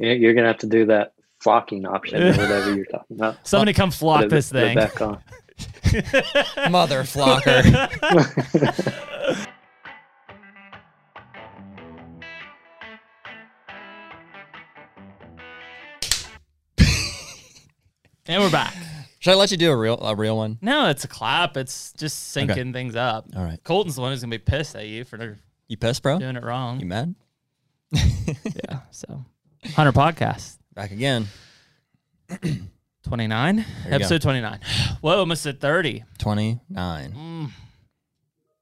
You- You're gonna have to do that flocking option or whatever you're talking about. Somebody come flock Put it- this put it thing. back on. Mother flocker. and we're back. Should I let you do a real a real one? No, it's a clap. It's just syncing things up. All right. Colton's the one who's gonna be pissed at you for You pissed, bro? doing it wrong. You mad? yeah. So, Hunter podcast Back again. twenty nine, you go. episode twenty nine. Whoa, almost at thirty. Twenty nine. Mm.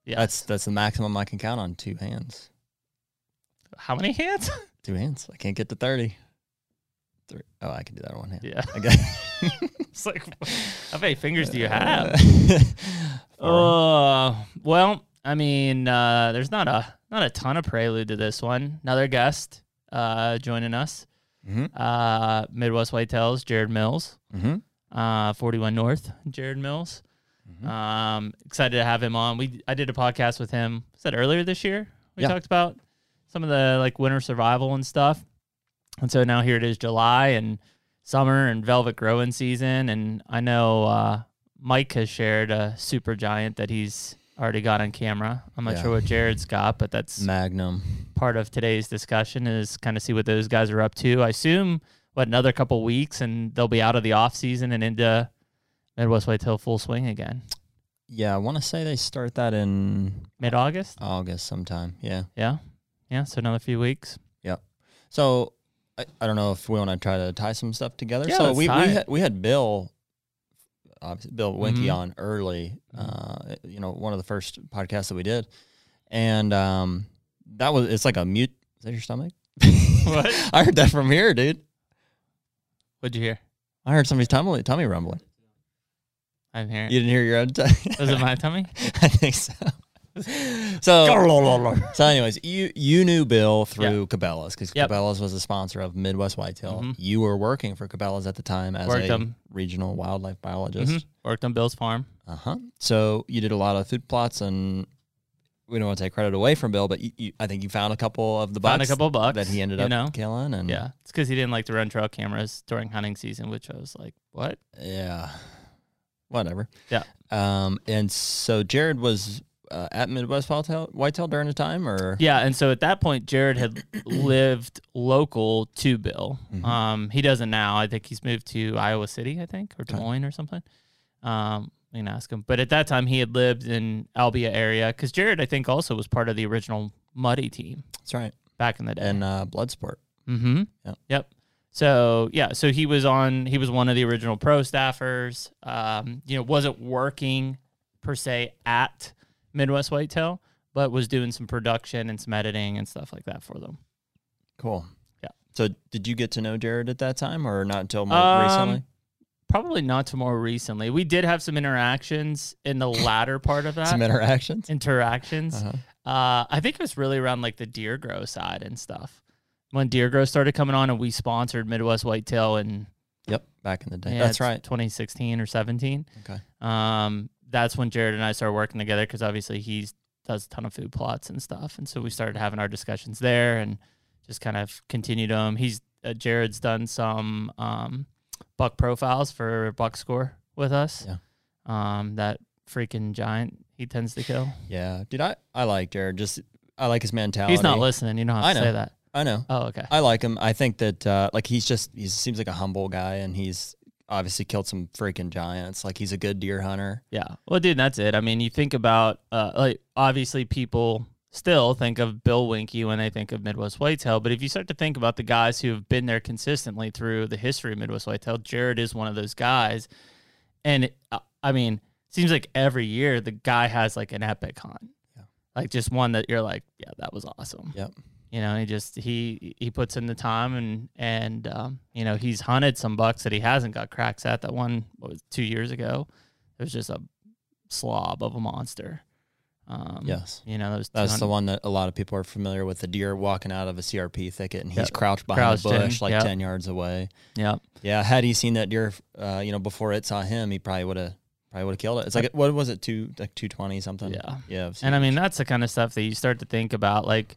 Yeah. That's that's the maximum I can count on two hands. how many hands? Two hands. I can't get to thirty. Three. Oh, I can do that on one hand. yeah. I got It's like, how many fingers do you have? Oh, Uh, well, I mean, uh, there's not a not a ton of prelude to this one. Another guest uh, joining us, Mhm. uh, Midwest Whitetails, Jared Mills, Mhm. uh, 41 North, Jared Mills. Mm-hmm. Um, excited to have him on. We I did a podcast with him. Was that earlier this year? We Yeah. talked about some of the like winter survival and stuff. And so now here it is, July and summer and velvet growing season. And I know uh, Mike has shared a super giant that he's already got on camera. I'm not Yeah. sure what Jared's got, but that's Magnum. part of today's discussion is kind of see what those guys are up to. I assume what another couple weeks and they'll be out of the off season and into Midwest Whitetail full swing again. Yeah, I want to say they start that in Mid August? August sometime. Yeah. Yeah. Yeah. So another few weeks. Yeah. So I, I don't know if we want to try to tie some stuff together. Yeah, so we, we had we had Bill, obviously Bill Winke Mhm. on early. Uh, you know, one of the first podcasts that we did, and um, that was it's like a mute. Is that your stomach? What? I heard that from here, dude. What'd you hear? I heard somebody's tummy tummy rumbling. I didn't hear it. You didn't hear your own. T- Was it my tummy? I think so. So, so anyways, you you knew Bill through Cabela's because Yep. Cabela's was a sponsor of Midwest Whitetail. Mhm. You were working for Cabela's at the time as Worked a them. regional wildlife biologist. Mhm. Worked on Bill's farm. Uh huh. So you did a lot of food plots, and we don't want to take credit away from Bill, but you, you, I think you found a couple of the bucks Found a couple bucks that he ended you up know? killing, and Yeah. It's because he didn't like to run trail cameras during hunting season, which I was like, what? yeah, whatever. Yeah. Um, and so Jared was uh, at Midwest Whitetail, Whitetail during the time, or Yeah, and so at that point, Jared had lived local to Bill. Mhm. Um, he doesn't now. I think he's moved to Iowa City, I think, or Des. Moines or something. Um, we can ask him. But at that time, he had lived in Albia area because Jared, I think, also was part of the original Muddy team that's right, back in the day. and uh, Bloodsport. Mm-hmm. Yep. Yep. So yeah, so he was on. He was one of the original pro staffers. Um, you know, wasn't working per se at Midwest Whitetail, but was doing some production and some editing and stuff like that for them. Cool. Yeah. So did you get to know Jared at that time, or not until more Um, recently? Probably not to more recently. We did have some interactions in the latter part of that. Some interactions. interactions. Uh-huh. Uh, I think it was really around like the deer grow side and stuff. When deer grow started coming on, and we sponsored Midwest Whitetail and Yep, back in the day. Yeah, That's right. 2016 or 17. Okay. Um, that's when Jared and I started working together because obviously he does a ton of food plots and stuff, and so we started having our discussions there and just kind of continued them. He's uh, Jared's done some um, buck profiles for buck score with us. Yeah. Um, that freaking giant he tends to kill. Yeah, dude, I, I like Jared. Just I like his mentality. He's not listening. You don't have I to know. say that. I know. Oh, okay. I like him. I think that uh, like he's just he seems like a humble guy, and he's obviously killed some freaking giants. Like he's a good deer hunter. Yeah. Well, dude, that's it. I mean, you think about uh, like obviously people still think of Bill Winke when they think of Midwest Whitetail, but if you start to think about the guys who have been there consistently through the history of Midwest Whitetail, Jared is one of those guys. And it, uh, I mean, seems like every year the guy has like an epic hunt. Yeah. Like just one that you're like, yeah, that was awesome. Yep. You know, he just he he puts in the time and and um, you know he's hunted some bucks that he hasn't got cracks at. That one what was two years ago. It was just a slob of a monster. Um, Yes. you know that was That's the one that a lot of people are familiar with. The deer walking out of a CRP thicket, and he's Yep. crouched behind a in, bush like yep. ten yards away. Yeah, Yeah, had he seen that deer, uh, you know, before it saw him, he probably would have probably would have killed it. It's like what was it, two like two twenty something? Yeah. yeah. and I mean that's the kind of stuff that you start to think about. Like,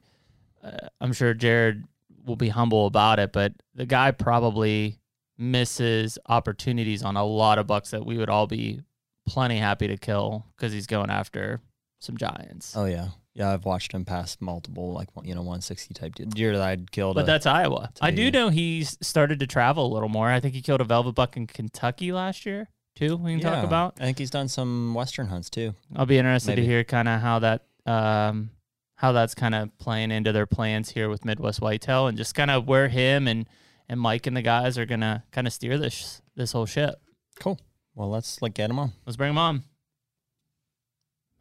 uh, I'm sure Jared will be humble about it, but the guy probably misses opportunities on a lot of bucks that we would all be plenty happy to kill because he's going after some giants. Oh yeah, yeah. I've watched him pass multiple like you know 160 type deer that I'd killed. But a- that's Iowa. I do know he's started to travel a little more. I think he killed a velvet buck in Kentucky last year too. We can talk about. I think he's done some western hunts too. I'll be interested to hear kind of how that um how that's kind of playing into their plans here with Midwest Whitetail and just kind of where him and and Mike and the guys are gonna kind of steer this this whole ship. Cool. Well, let's like get him on. Let's bring him on.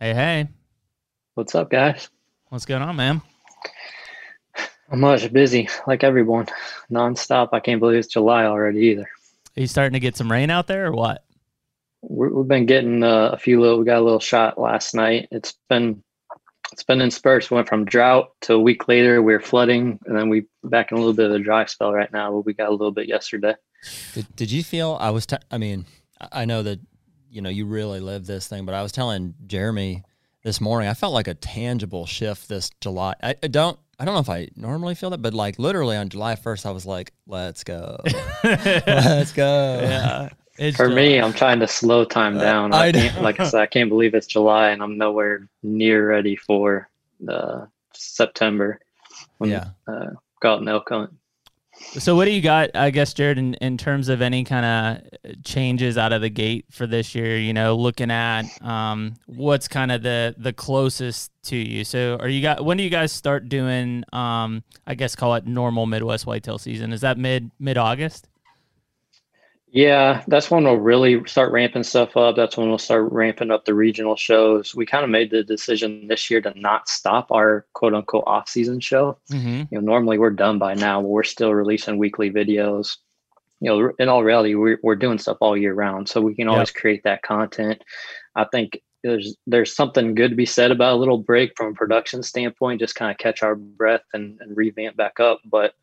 Hey, hey, What's up, guys? what's going on, man? I'm much busy, like everyone, nonstop. I can't believe it's July already either. Are you starting to get some rain out there or what? We're, we've been getting uh, a few little. We got a little shot last night. It's been it's been in spurts. Went from drought to a week later we are flooding, and then we back in a little bit of a dry spell right now. But we got a little bit yesterday. Did, did you feel I was? T- I mean, I- I know that you know you really live this thing, but I was telling Jeremy this morning. I felt like a tangible shift this July. I, I don't. I don't know if I normally feel that, but like literally on July first, I was like, "Let's go, let's go." yeah. It's For me, I'm trying to slow time Uh, down. I I can't, like I said, I can't believe it's July, and I'm nowhere near ready for uh, September. when, Yeah. uh, go out and elk hunt. So what do you got, I guess, Jared, in, in terms of any kind of changes out of the gate for this year? You know, looking at um, what's kind of the the closest to you. So are you got when do you guys start doing? Um, I guess call it normal Midwest whitetail season. Is that mid mid August? Yeah, that's when we'll really start ramping stuff up. That's when we'll start ramping up the regional shows. We kind of made the decision this year to not stop our quote unquote off season show. Mm-hmm. You know, normally we're done by now, but we're still releasing weekly videos. You know, in all reality, we're, we're doing stuff all year round, so we can always create that content. I think there's there's something good to be said about a little break from a production standpoint, just kind of catch our breath and, and revamp back up. But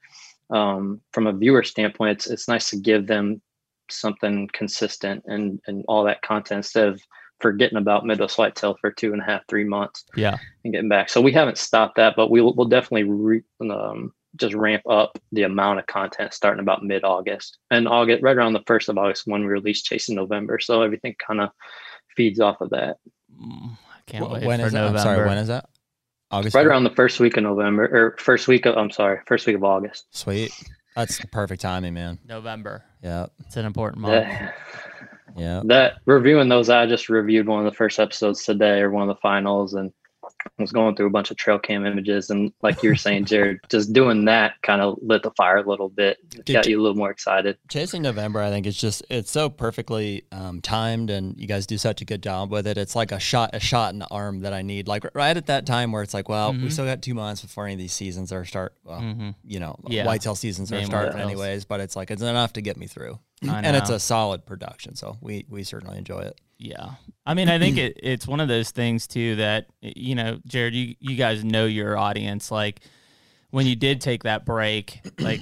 um, from a viewer standpoint, it's it's nice to give them something consistent and and all that content instead of forgetting about Midwest Whitetail for two and a half, three months Yeah. and getting back. So we haven't stopped that, but we'll we'll definitely re, um, just ramp up the amount of content starting about mid August and August, right around the first of August when we release Chasing November. So everything kind of feeds off of that. Mm, I can't Wh- wait when for is that? November. I'm sorry. When is that? August. Right first? around the first week of November or first week of I'm sorry, first week of August. Sweet. That's the perfect timing, man. November. Yeah. It's an important month. That, Yeah. that reviewing those, I just reviewed one of the first episodes today or one of the finals and was going through a bunch of trail cam images and like you were saying, Jared, just doing that kind of lit the fire a little bit, Did got you- you a little more excited. Chasing November, I think it's just it's so perfectly um, timed, and you guys do such a good job with it. It's like a shot, a shot in the arm that I need, like right at that time where it's like, well, we Mhm. still got two months before any of these seasons are start. Well, hmm you know, Yeah. whitetail seasons are Main starting anyways, but it's like it's enough to get me through, I and it's a solid production, so we we certainly enjoy it. Yeah. I mean, I think it, it's one of those things too that you know, Jared, you you guys know your audience. Like when you did take that break, like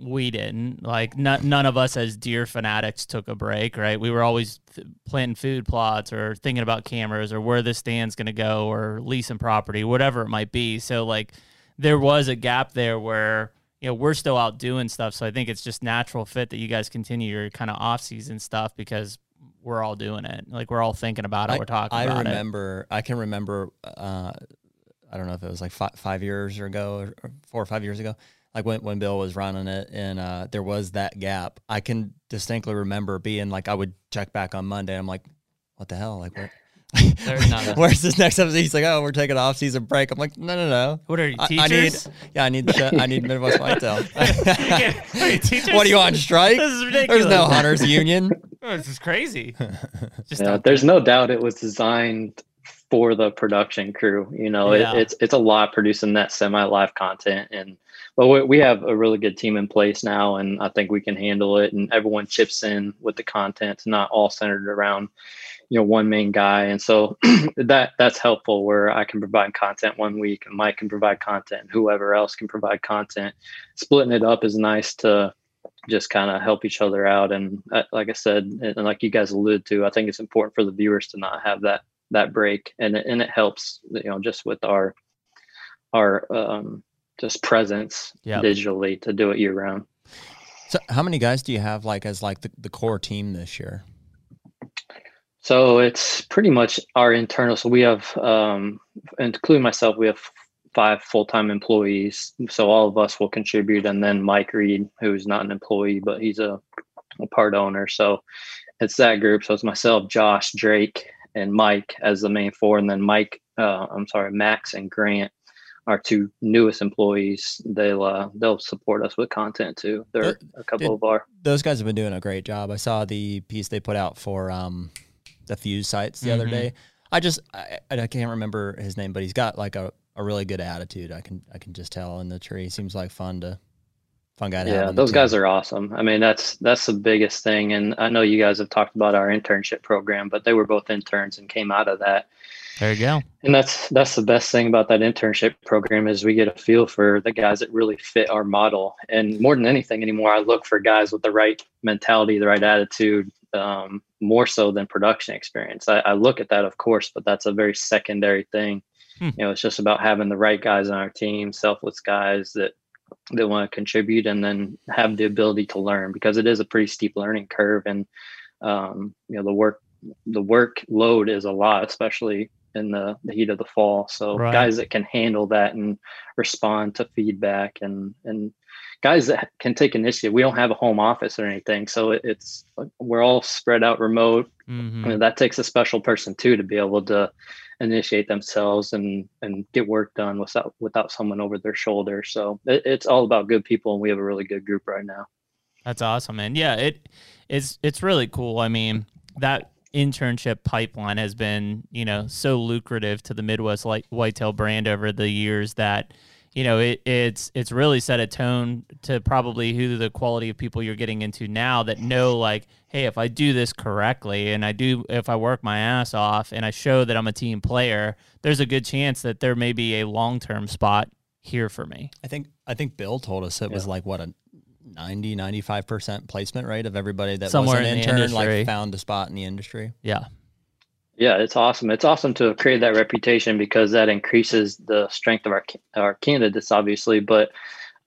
we didn't. Like none none of us as deer fanatics took a break, right? We were always th- planting food plots or thinking about cameras or where the stand's going to go or leasing property, whatever it might be. So like there was a gap there where you know we're still out doing stuff. So I think it's just natural fit that you guys continue your kind of off season stuff because we're all doing it. Like we're all thinking about it. we're talking I about it. remember. I can remember. Uh, I don't know if it was like five, five years ago or, four or five years ago. Like when, when Bill was running it, and uh, there was that gap. I can distinctly remember being like, I would check back on Monday. I'm like, what the hell? Like, where, There's not a- where's this next episode? He's like, oh, we're taking off season break. I'm like, no, no, no. What are you I- teachers? I need, yeah, I need, the I need Midwest Whitetail. Are you teachers? what are you on strike? This is There's no hunters union. Oh, this is crazy. Just Yeah, there's no doubt it was designed for the production crew. You know, Yeah. it, it's it's a lot producing that semi live content, and but we, we have a really good team in place now, and I think we can handle it. And everyone chips in with the content, it's not all centered around you know one main guy, and so that that's helpful. Where I can provide content one week, and Mike can provide content, and whoever else can provide content. Splitting it up is nice to just kind of help each other out. And uh, like I said, and like you guys alluded to, I think it's important for the viewers to not have that that break, and it, and it helps, you know, just with our our um, just presence Yep. digitally to do it year round. So how many guys do you have like as like the, the core team this year? So it's pretty much our internal. So we have, um, including myself, we have five full time employees. So all of us will contribute, and then Mike Reed, who's not an employee, but he's a, a part owner. So it's that group. So it's myself, Josh, Drake, and Mike as the main four, and then Mike. Uh, I'm sorry, Max and Grant, our two newest employees. They'll uh, they'll support us with content too. They're a couple of our Those guys have been doing a great job. I saw the piece they put out for um, the Fuse sights the other Mhm. day. I just I, I can't remember his name, but he's got like a, a really good attitude. I can I can just tell in the tree. Seems like fun to fun guy to have. yeah those guys are awesome i mean that's that's the biggest thing and i know you guys have talked about our internship program but they were both interns and came out of that There you go. and that's that's the best thing about that internship program is we get a feel for the guys that really fit our model and more than anything anymore i look for guys with the right mentality the right attitude um, more so than production experience I, I look at that of course but that's a very secondary thing Hmm. you know it's just about having the right guys on our team selfless guys that that want to contribute and then have the ability to learn because it is a pretty steep learning curve and um, you know the work the workload is a lot especially in the, the heat of the fall so Right. guys that can handle that and respond to feedback and and guys that can take initiative we don't have a home office or anything so it, it's we're all spread out remote. Hmm and that takes a special person too to be able to initiate themselves and and get work done without without someone over their shoulder. So it, it's all about good people and we have a really good group right now. That's awesome, and Yeah, it it's it's really cool. I mean, that internship pipeline has been, you know, so lucrative to the Midwest Whitetail brand over the years that, you know, it it's it's really set a tone to probably who the quality of people you're getting into now that know like, hey, if I do this correctly and I do if I work my ass off and I show that I'm a team player, there's a good chance that there may be a long-term spot here for me. I think I think Bill told us it was like what a 90 95% placement rate of everybody that Somewhere was an in intern industry. like found a spot in the industry. Yeah. Yeah it's awesome it's awesome to create that reputation because that increases the strength of our our candidates obviously but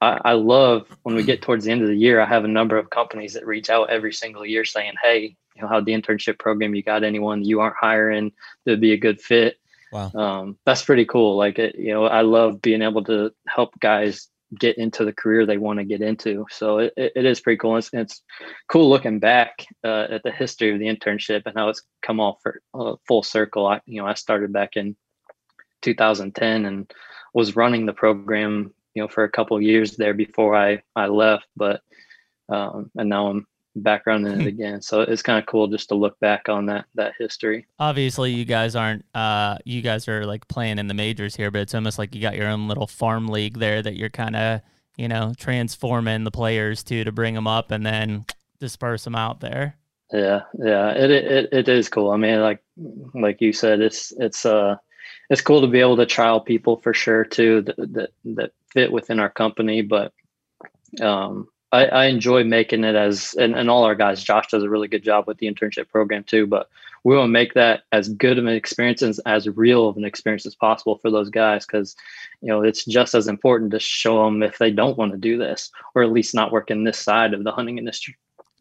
I, I love when we get towards the end of the year i have a number of companies that reach out every single year saying hey you know how the internship program you got anyone you aren't hiring that'd be a good fit Wow. um, that's pretty cool. Like it, you know, I love being able to help guys get into the career they want to get into. So it, it is pretty cool. It's, it's cool looking back uh, at the history of the internship and how it's come all for uh, full circle. I, you know, I started back in 2010 and was running the program, you know, for a couple years there before I, I left, but, um, and now I'm back in it again. So it's kind of cool just to look back on that, that history. obviously you guys aren't uh you guys are like playing in the majors here but it's almost like you got your own little farm league there that you're kind of you know transforming the players to to bring them up and then disperse them out there Yeah, yeah, it, it it is cool. I mean, like like you said, it's it's uh it's cool to be able to trial people for sure too that that, that fit within our company. But um, I, I enjoy making it as and, and all our guys. Josh does a really good job with the internship program too. But we want to make that as good of an experience and as real of an experience as possible for those guys because you know it's just as important to show them if they don't want to do this or at least not work in this side of the hunting industry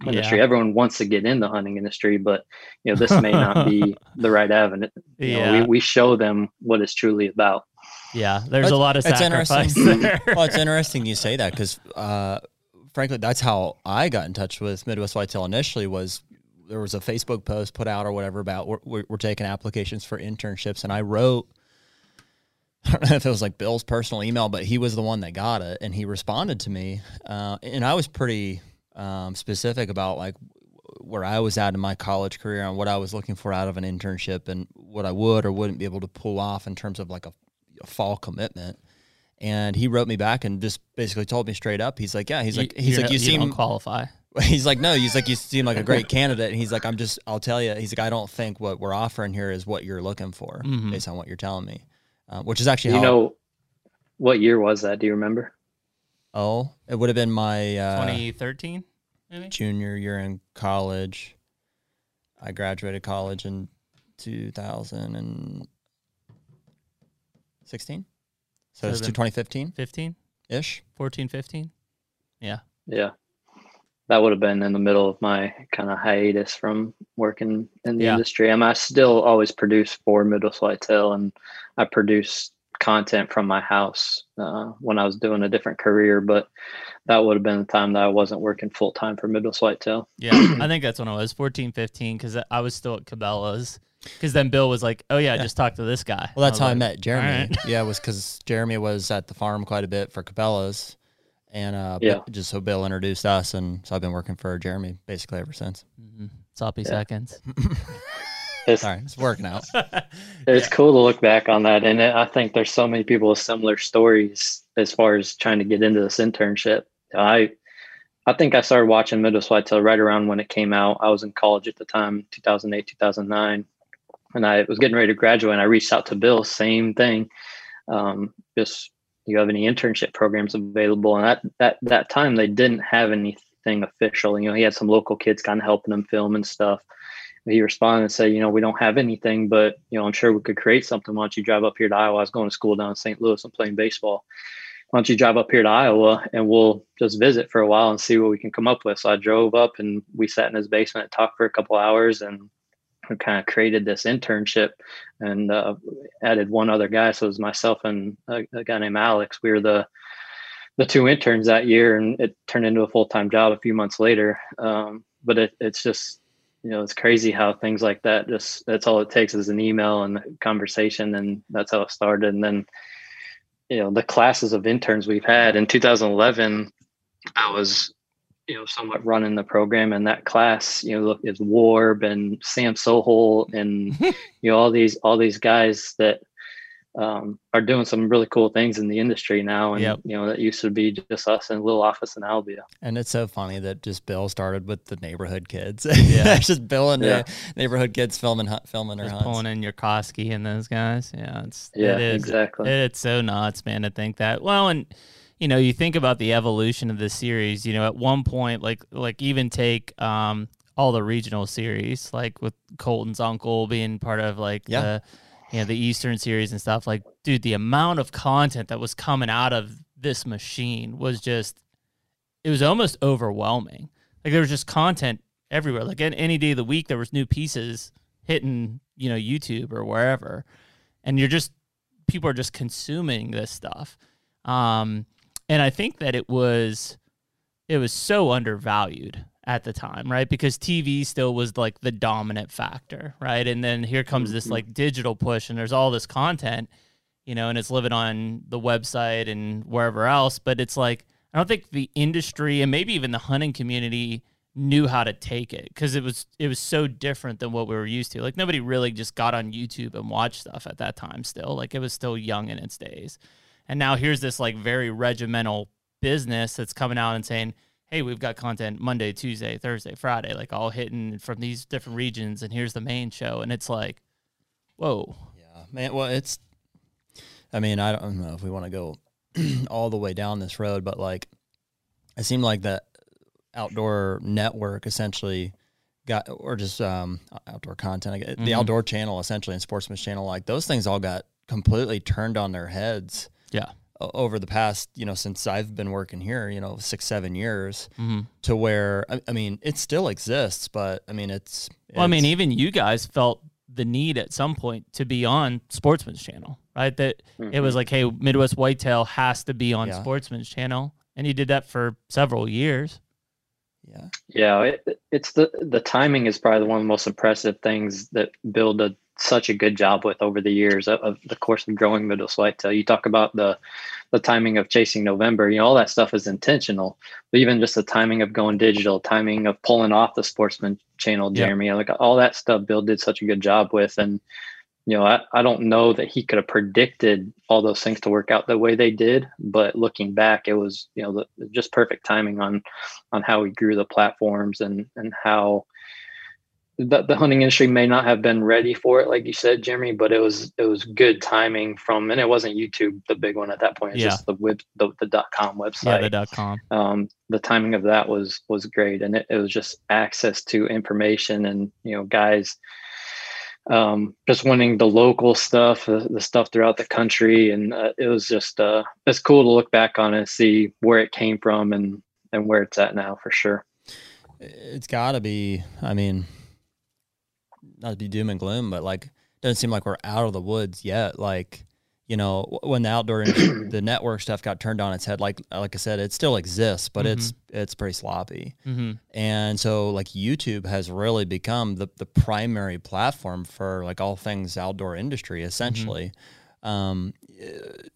industry. yeah Everyone wants to get in the hunting industry, but you know this may not be the right avenue. You know, yeah we, we show them what it's truly about. yeah there's a lot of that's sacrifice interesting. there well, it's interesting you say that because, uh, frankly, that's how I got in touch with Midwest Whitetail initially. Was there was a Facebook post put out or whatever about we're, we're, taking applications for internships, and I wrote. I don't know if it was like Bill's personal email, but he was the one that got it, and he responded to me, uh, and I was pretty um, specific about like where I was at in my college career and what I was looking for out of an internship and what I would or wouldn't be able to pull off in terms of like a, a fall commitment. And he wrote me back and just basically told me straight up. He's like, yeah. He's like, You- he's you're like, no- you seem. don't qualify He's like, no. He's like, you seem like a great candidate. And he's like, I'm just. I'll tell you. He's like, I don't think what we're offering here is what you're looking for, Mhm. based on what you're telling me. Uh, which is actually You how. know, what year was that? Do you remember? oh, it would have been my uh, 2013 maybe junior year in college. I graduated college in 2016. So So it's then- 2015. 15 ish. 14, 15. Yeah. Yeah. That would have been in the middle of my kind of hiatus from working in the Yeah. industry. I mean, I still always produce for Midwest Whitetail and I produce content from my house uh, when I was doing a different career, but that would have been the time that I wasn't working full time for Midwest Whitetail. Yeah. I think that's when I was 14, 15, because I was still at Cabela's. Because then Bill was like, oh, yeah, just talk to this guy. Well, that's I how I met Jeremy. right. Yeah, it was because Jeremy was at the farm quite a bit for Cabela's, and uh, Yeah. Just so Bill introduced us, and so I've been working for Jeremy basically ever since. Mhm. Sloppy Yeah. seconds. It's, Sorry, it's working out. it's cool to look back on that. And I think there's so many people with similar stories as far as trying to get into this internship. I, I think I started watching Middle Midwest Whitetail right around when it came out. I was in college at the time, 2008, 2009. And I was getting ready to graduate and I reached out to Bill, same thing. Um, just, you have any internship programs available? And at that, that time they didn't have anything official. You know, he had some local kids kind of helping him film and stuff he responded and said, you know, we don't have anything, but you know, I'm sure we could create something. Why don't you drive up here to Iowa? I was going to school down in St. Louis and playing baseball. Why don't you drive up here to Iowa and we'll just visit for a while and see what we can come up with? So I drove up and we sat in his basement, and talked for a couple hours, and we kind of created this internship and uh, added one other guy. So it was myself and a, a guy named Alex. We were the the two interns that year, and it turned into a full time job a few months later. Um, but it, it's just you know it's crazy how things like that just that's all it takes is an email and a conversation and that's how it started and then you know the classes of interns we've had in 2011 i was you know somewhat running the program and that class you know look is warb and sam Soholt and you know all these all these guys that um, are doing some really cool things in the industry now and Yep. you know that used to be just us in a little office in albia And it's so funny that just Bill started with the neighborhood kids. Yeah. it's just Bill and Yeah. the neighborhood kids filming hunt, filming their Just hunts. pulling in your Koski and those guys. Yeah, it's yeah it is exactly It's so nuts, man, to think that. Well, and you know, you think about the evolution of the series. You know, at one point, like like even take um all the regional series, like with Colton's uncle being part of like Yeah. the you know the Eastern series and stuff. Like, dude, the amount of content that was coming out of this machine was just it was almost overwhelming. Like there was just content everywhere. Like an- any day of the week, there was new pieces hitting, you know, YouTube or wherever, and you're just people are just consuming this stuff. Um, and I think that it was it was so undervalued at the time, right? Because TV still was like the dominant factor, right? And then here comes this Mhm. like digital push, and there's all this content, you know, and it's living on the website and wherever else. But it's like I don't think the industry and maybe even the hunting community knew how to take it because it was it was so different than what we were used to. Like nobody really just got on YouTube and watched stuff at that time. Still, like it was still young in its days. And now here's this like very regimental business that's coming out and saying, "Hey, we've got content Monday, Tuesday, Thursday, Friday, like all hitting from these different regions, and here's the main show." And it's like, whoa, Yeah, man. Well, it's. I mean, I don't know if we want to go all the way down this road, but like, it seemed like the outdoor network essentially got, or just um, outdoor content, guess, the outdoor channel essentially and Sportsman's channel, like those things all got completely turned on their heads. Yeah. Over the past, you know, since I've been working here, you know, six, seven years, mm-hmm. to where I, I mean, it still exists, but I mean, it's. Well, I mean, even you guys felt the need at some point to be on Sportsman's Channel, right? That it was like, hey, Midwest Whitetail has to be on Yeah. Sportsman's Channel, and you did that for several years. yeah. Yeah, it, it's the the timing is probably one of the most impressive things that Bill did such a good job with over the years of, of the course of growing Midwest Whitetail. You talk about the the timing of chasing November, you know, all that stuff is intentional. But even just the timing of going digital, timing of pulling off the Sportsman Channel, Yeah. Jeremy, like all that stuff, Bill did such a good job with, and you know, I, I don't know that he could have predicted all those things to work out the way they did, but looking back, it was, you know, the, just perfect timing on, on how we grew the platforms and, and how the, the hunting industry may not have been ready for it, like you said, Jeremy, but it was, it was good timing from, and it wasn't YouTube, the big one at that point, it's Yeah. just the web, the, the dot com website. Yeah, the dot com. um, the timing of that was was great and it, it was just access to information and you know guys um, just wanting the local stuff, uh, the stuff throughout the country, and uh, it was just uh, it's cool to look back on and see where it came from and and where it's at now for sure. It's got to be. I mean, not to be doom and gloom, but like, doesn't seem like we're out of the woods yet. Like, you know, when the outdoor the network stuff got turned on its head, like like I said, it still exists, but mm-hmm. it's it's pretty sloppy. Mm-hmm. And so, like YouTube has really become the the primary platform for like all things outdoor industry, essentially. Mm-hmm. Um,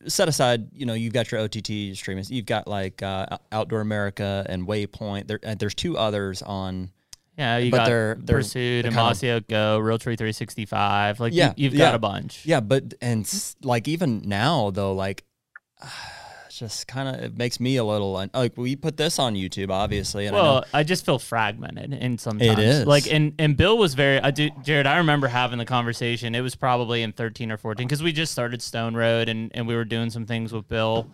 set aside, you know, you've got your OTT streaming, you've got like uh, Outdoor America and Waypoint. There, there's two others on yeah, you but got they're, they're Pursuit and Mossy Go, Realtree 365. Like yeah, you, have yeah. got a bunch. Yeah, but and like even now though, like uh, just kind of it makes me a little like we put this on YouTube, obviously. well, I, I, just feel fragmented in some. It is like and and Bill was very. I do, Jared. I remember having the conversation. It was probably in 13 or 14 because we just started Stone Road and and we were doing some things with Bill,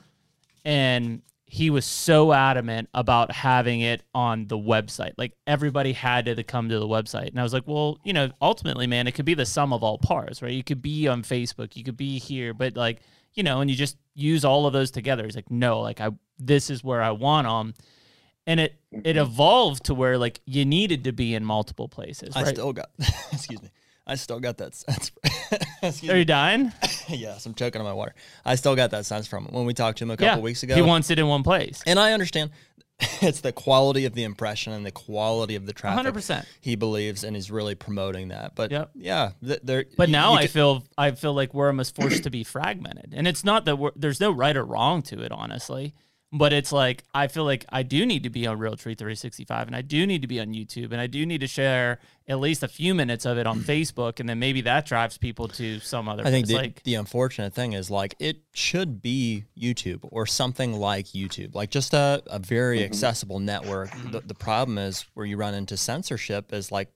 and he was so adamant about having it on the website. Like everybody had to come to the website. And I was like, well, you know, ultimately, man, it could be the sum of all parts, right? You could be on Facebook, you could be here, but like, you know, and you just use all of those together. He's like, no, like I this is where I want them. And it it mm-hmm. evolved to where like you needed to be in multiple places. I still got excuse me. I still got that sense. Are you dying? yes, I'm choking on my water. I still got that sense from him when we talked to him a couple yeah, weeks ago. He wants it in one place, and I understand. it's the quality of the impression and the quality of the traffic. 100%. He believes and is really promoting that. But yep. yeah, there. But now I feel I feel like we're almost forced to be fragmented, and it's not that there's no right or wrong to it, honestly. But it's like I feel like I do need to be on Realtree 365 and I do need to be on YouTube and I do need to share at least a few minutes of it on Facebook and then maybe that drives people to some other I think the, like, the unfortunate thing is like it should be YouTube or something like YouTube, like just a, a very mm-hmm. accessible network. The, the problem is where you run into censorship is like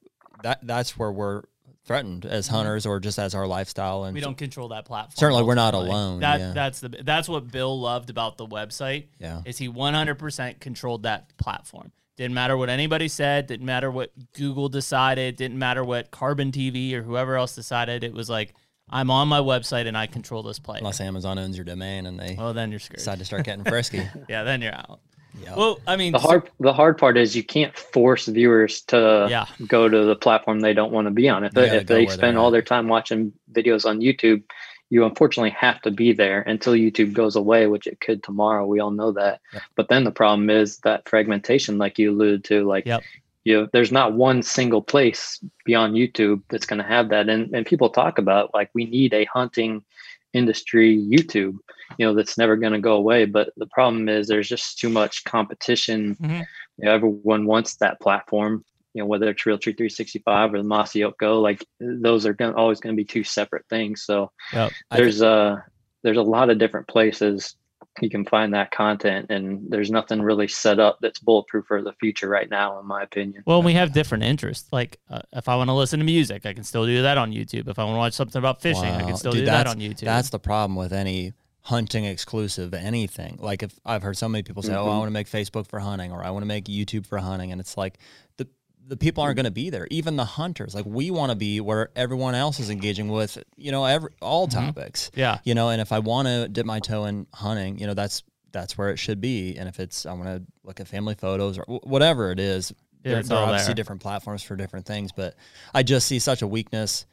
that that's where we're threatened as mm-hmm. hunters or just as our lifestyle and we don't control that platform certainly we're not alone that yeah. that's the that's what bill loved about the website yeah. is he 100% controlled that platform. Didn't matter what anybody said didn't matter what google decided didn't matter what carbon tv or whoever else decided. It was like i'm on my website and i control this place unless amazon owns your domain and they well then you're scared decide to start getting frisky. Yeah then you're out Yep. Well, I mean, the hard the hard part is you can't force viewers to yeah. go to the platform they don't want to be on. If they, if they spend all their time watching videos on YouTube, you unfortunately have to be there until YouTube goes away, which it could tomorrow. We all know that. Yep. But then the problem is that fragmentation, like you alluded to, like yep. you know, there's not one single place beyond YouTube that's going to have that. And and people talk about like we need a hunting industry YouTube, you know, that's never going to go away. But the problem is there's just too much competition. Mm-hmm. You know, everyone wants that platform. You know, whether it's Realtree 365 or the Mossy Oak Go, like those are gonna, always going to be two separate things. So yep. there's a there's a lot of different places you can find that content and there's nothing really set up that's bulletproof for the future right now in my opinion. Well we have different interests. Like uh, if i want to listen to music i can still do that on youtube. If i want to watch something about fishing wow. i can still Dude, do that on youtube. that's the problem with any hunting exclusive anything. Like if i've heard so many people say mm-hmm. oh i want to make facebook for hunting or i want to make youtube for hunting and it's like the the people aren't going to be there. Even the hunters, like we want to be where everyone else is engaging with, you know, every all mm-hmm. topics. Yeah. You know, and if I want to dip my toe in hunting, you know, that's that's where it should be. And if it's I want to look at family photos or whatever it is, yeah, there, there are obviously there. different platforms for different things. But I just see such a weakness.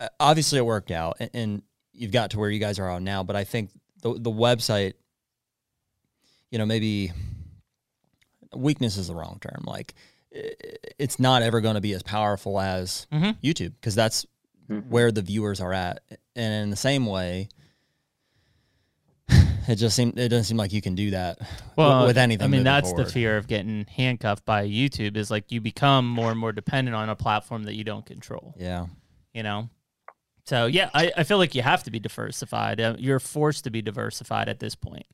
Uh, obviously, it worked out, and, and you've got to where you guys are on now. But I think the the website, you know, maybe weakness is the wrong term. Like it's not ever going to be as powerful as mm-hmm. YouTube because that's mm-hmm. where the viewers are at. And in the same way, it just seems it doesn't seem like you can do that well, with anything. I mean, that's forward. the fear of getting handcuffed by YouTube is like you become more and more dependent on a platform that you don't control. Yeah, you know. So yeah, I, I feel like you have to be diversified. Uh, you're forced to be diversified at this point.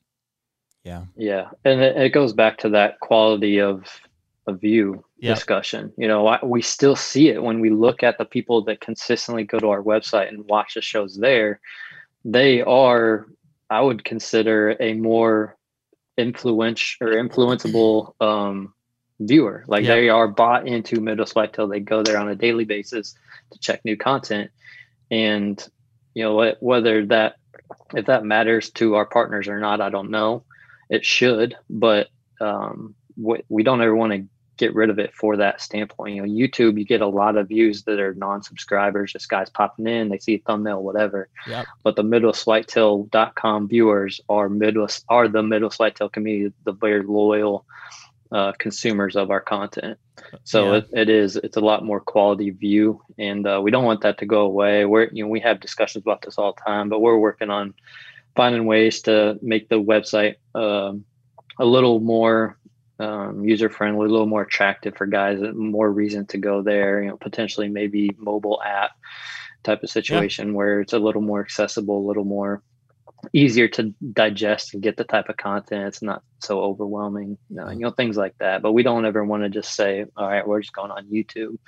Yeah. Yeah, and it, it goes back to that quality of a view yep. discussion. You know, I, we still see it when we look at the people that consistently go to our website and watch the shows there. They are, I would consider, a more influential or influenceable um, viewer. Like Yep. they are bought into Midwest Whitetail. They go there on a daily basis to check new content. And you know whether that if that matters to our partners or not, I don't know. It should, but um, we, we don't ever want to get rid of it for that standpoint. You know, YouTube, you get a lot of views that are non-subscribers, just guys popping in, they see a thumbnail, whatever. Yep. But the MidwestWhitetail.com viewers are Midwest are the Midwest Whitetail community, the very loyal uh, consumers of our content. So Yeah. it, it is it's a lot more quality view, and uh, we don't want that to go away. We're you know we have discussions about this all the time, but we're working on finding ways to make the website um, a little more um, user friendly, a little more attractive for guys, more reason to go there. You know, potentially maybe mobile app type of situation where it's a little more accessible, a little more easier to digest and get the type of content. It's not so overwhelming, you know, you know things like that. But we don't ever want to just say, "All right, we're just going on YouTube."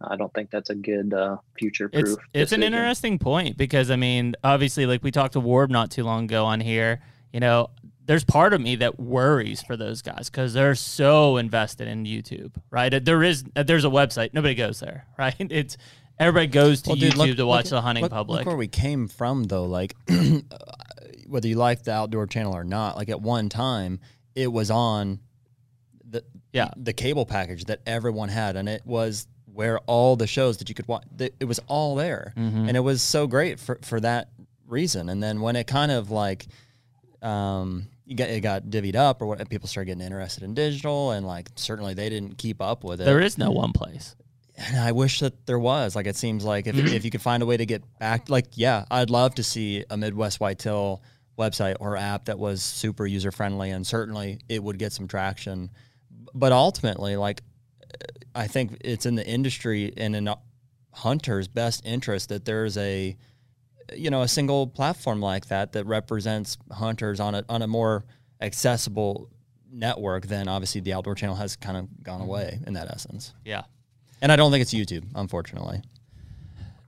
I don't think that's a good uh, future proof. It's it's an interesting point because I mean, obviously, like we talked to Warb not too long ago on here. You know, there's part of me that worries for those guys because they're so invested in YouTube, right? There is there's a website, nobody goes there, right? It's everybody goes to Well, YouTube look- to watch look- the hunting look- public. Look where we came from, though. Like, whether you like the outdoor channel or not, like at one time, it was on the Yeah. the cable package that everyone had, and it was where all the shows that you could watch. It was all there, Mhm. and it was so great for for that reason. And then when it kind of like, um, you got it got divvied up, or what people started getting interested in digital, and like certainly they didn't keep up with it. There is no one place. And I wish that there was. Like, it seems like if, mm-hmm. if you could find a way to get back, like, yeah, I'd love to see a Midwest Whitetail website or app that was super user friendly, and certainly it would get some traction. But ultimately, like, I think it's in the industry and in hunters' best interest that there's a, you know, a single platform like that that represents hunters on a on a more accessible network than obviously the Outdoor Channel has kind of gone away in that essence. Yeah. And I don't think it's YouTube, unfortunately.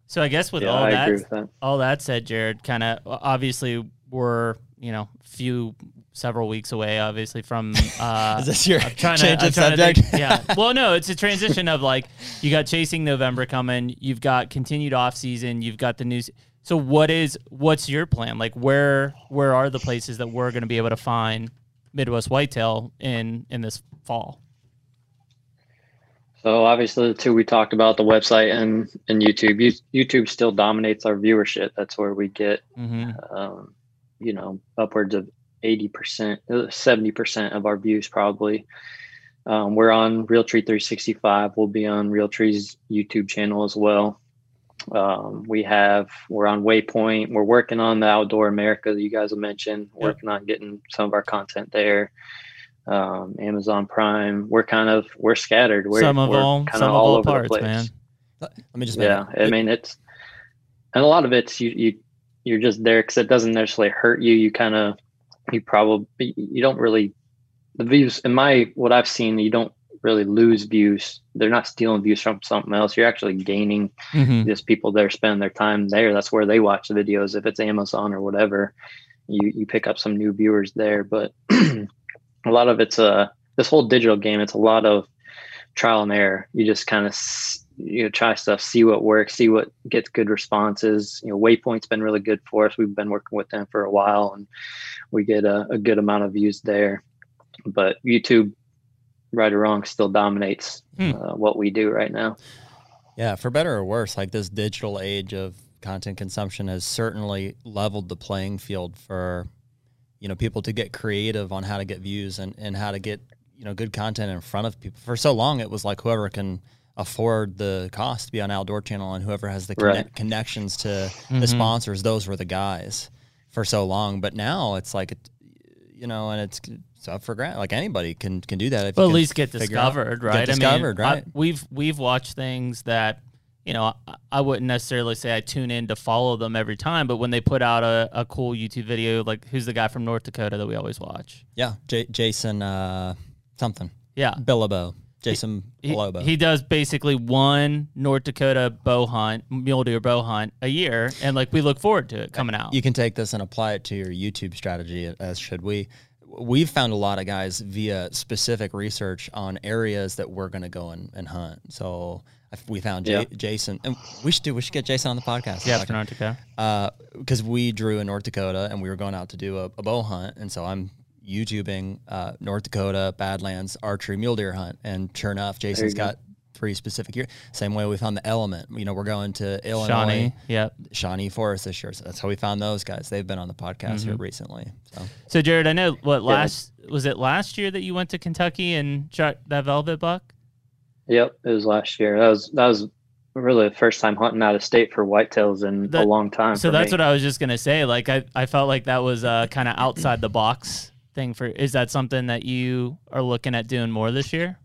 So I guess with Yeah, all that, with that. all that said, Jared, kind of obviously we're you know few several weeks away, obviously from. Uh, Is this your I'm trying to, change I'm of trying to subject? think- yeah. Well, no, it's a transition of like you got chasing November coming, you've got continued off season, you've got the news. So what is what's your plan? Like where where are the places that we're going to be able to find Midwest whitetail in in this fall? So obviously the two we talked about, the website and and YouTube. You- YouTube still dominates our viewership. That's where we get, hmm um, you know, upwards of eighty percent, seventy percent of our views probably. Um, we're on Realtree 365. We'll be on Realtree's YouTube channel as well. Um, we have we're on Waypoint. We're working on the Outdoor America that you guys have mentioned. Working on getting some of our content there. Um, Amazon Prime. We're kind of we're scattered. We're, Some of we're all, some of all all over the place. man. Let me just Yeah, it- I mean it's and a lot of it's you you you're just there because it doesn't necessarily hurt you. You kind of you probably you don't really the views in my what I've seen you don't really lose views. They're not stealing views from something else. You're actually gaining Mhm. just people that are spending their time there. That's where they watch the videos. If it's Amazon or whatever, you you pick up some new viewers there. But a lot of it's a this whole digital game. It's a lot of trial and error. You just kind of you know try stuff, see what works, see what gets good responses. You know, Waypoint's been really good for us. We've been working with them for a while, and we get a, a good amount of views there. But YouTube, right or wrong, still dominates Hmm. uh, what we do right now. Yeah, for better or worse, like this digital age of content consumption has certainly leveled the playing field for you know people to get creative on how to get views and, and how to get you know good content in front of people. For so long, it was like whoever can afford the cost to be on Outdoor Channel and whoever has the conne- Right. connections to Mhm. the sponsors, those were the guys for so long. But now it's like, it, you know, and it's it's up for grant. Like anybody can can do that. If Well, at least get figure out- discovered, get right? discovered, I mean, right. I, we've we've watched things that you know I, I wouldn't necessarily say I tune in to follow them every time, but when they put out a, a cool YouTube video, like who's the guy from North Dakota that we always watch? Yeah, J- Jason uh, something. Yeah, Billobo. Jason he, Bilobo. he does basically one North Dakota bow hunt, mule deer bow hunt a year, and like we look forward to it coming out. you can take this and apply it to your YouTube strategy, as should we. We've found a lot of guys via specific research on areas that we're going to go and, and hunt. So we found J- Yeah. Jason, and we should do. We should get Jason on the podcast. Yeah, Like, North Dakota. because we drew in North Dakota and we were going out to do a, a bow hunt, and so I'm YouTubing uh, North Dakota Badlands archery mule deer hunt, and sure enough, Jason's you go. got three specific year. Same way we found the element. You know, we're going to Illinois, Shawnee. Yep. Shawnee Forest this year, so that's how we found those guys. They've been on the podcast here Mm-hmm. recently. So So Jared, I know what last was it last year that you went to Kentucky and shot that velvet buck? Yep, it was last year. That was that was really the first time hunting out of state for whitetails in That- a long time. So that's me. what I was just gonna say. Like I, I felt like that was uh, kind of outside the box thing for. Is that something that you are looking at doing more this year?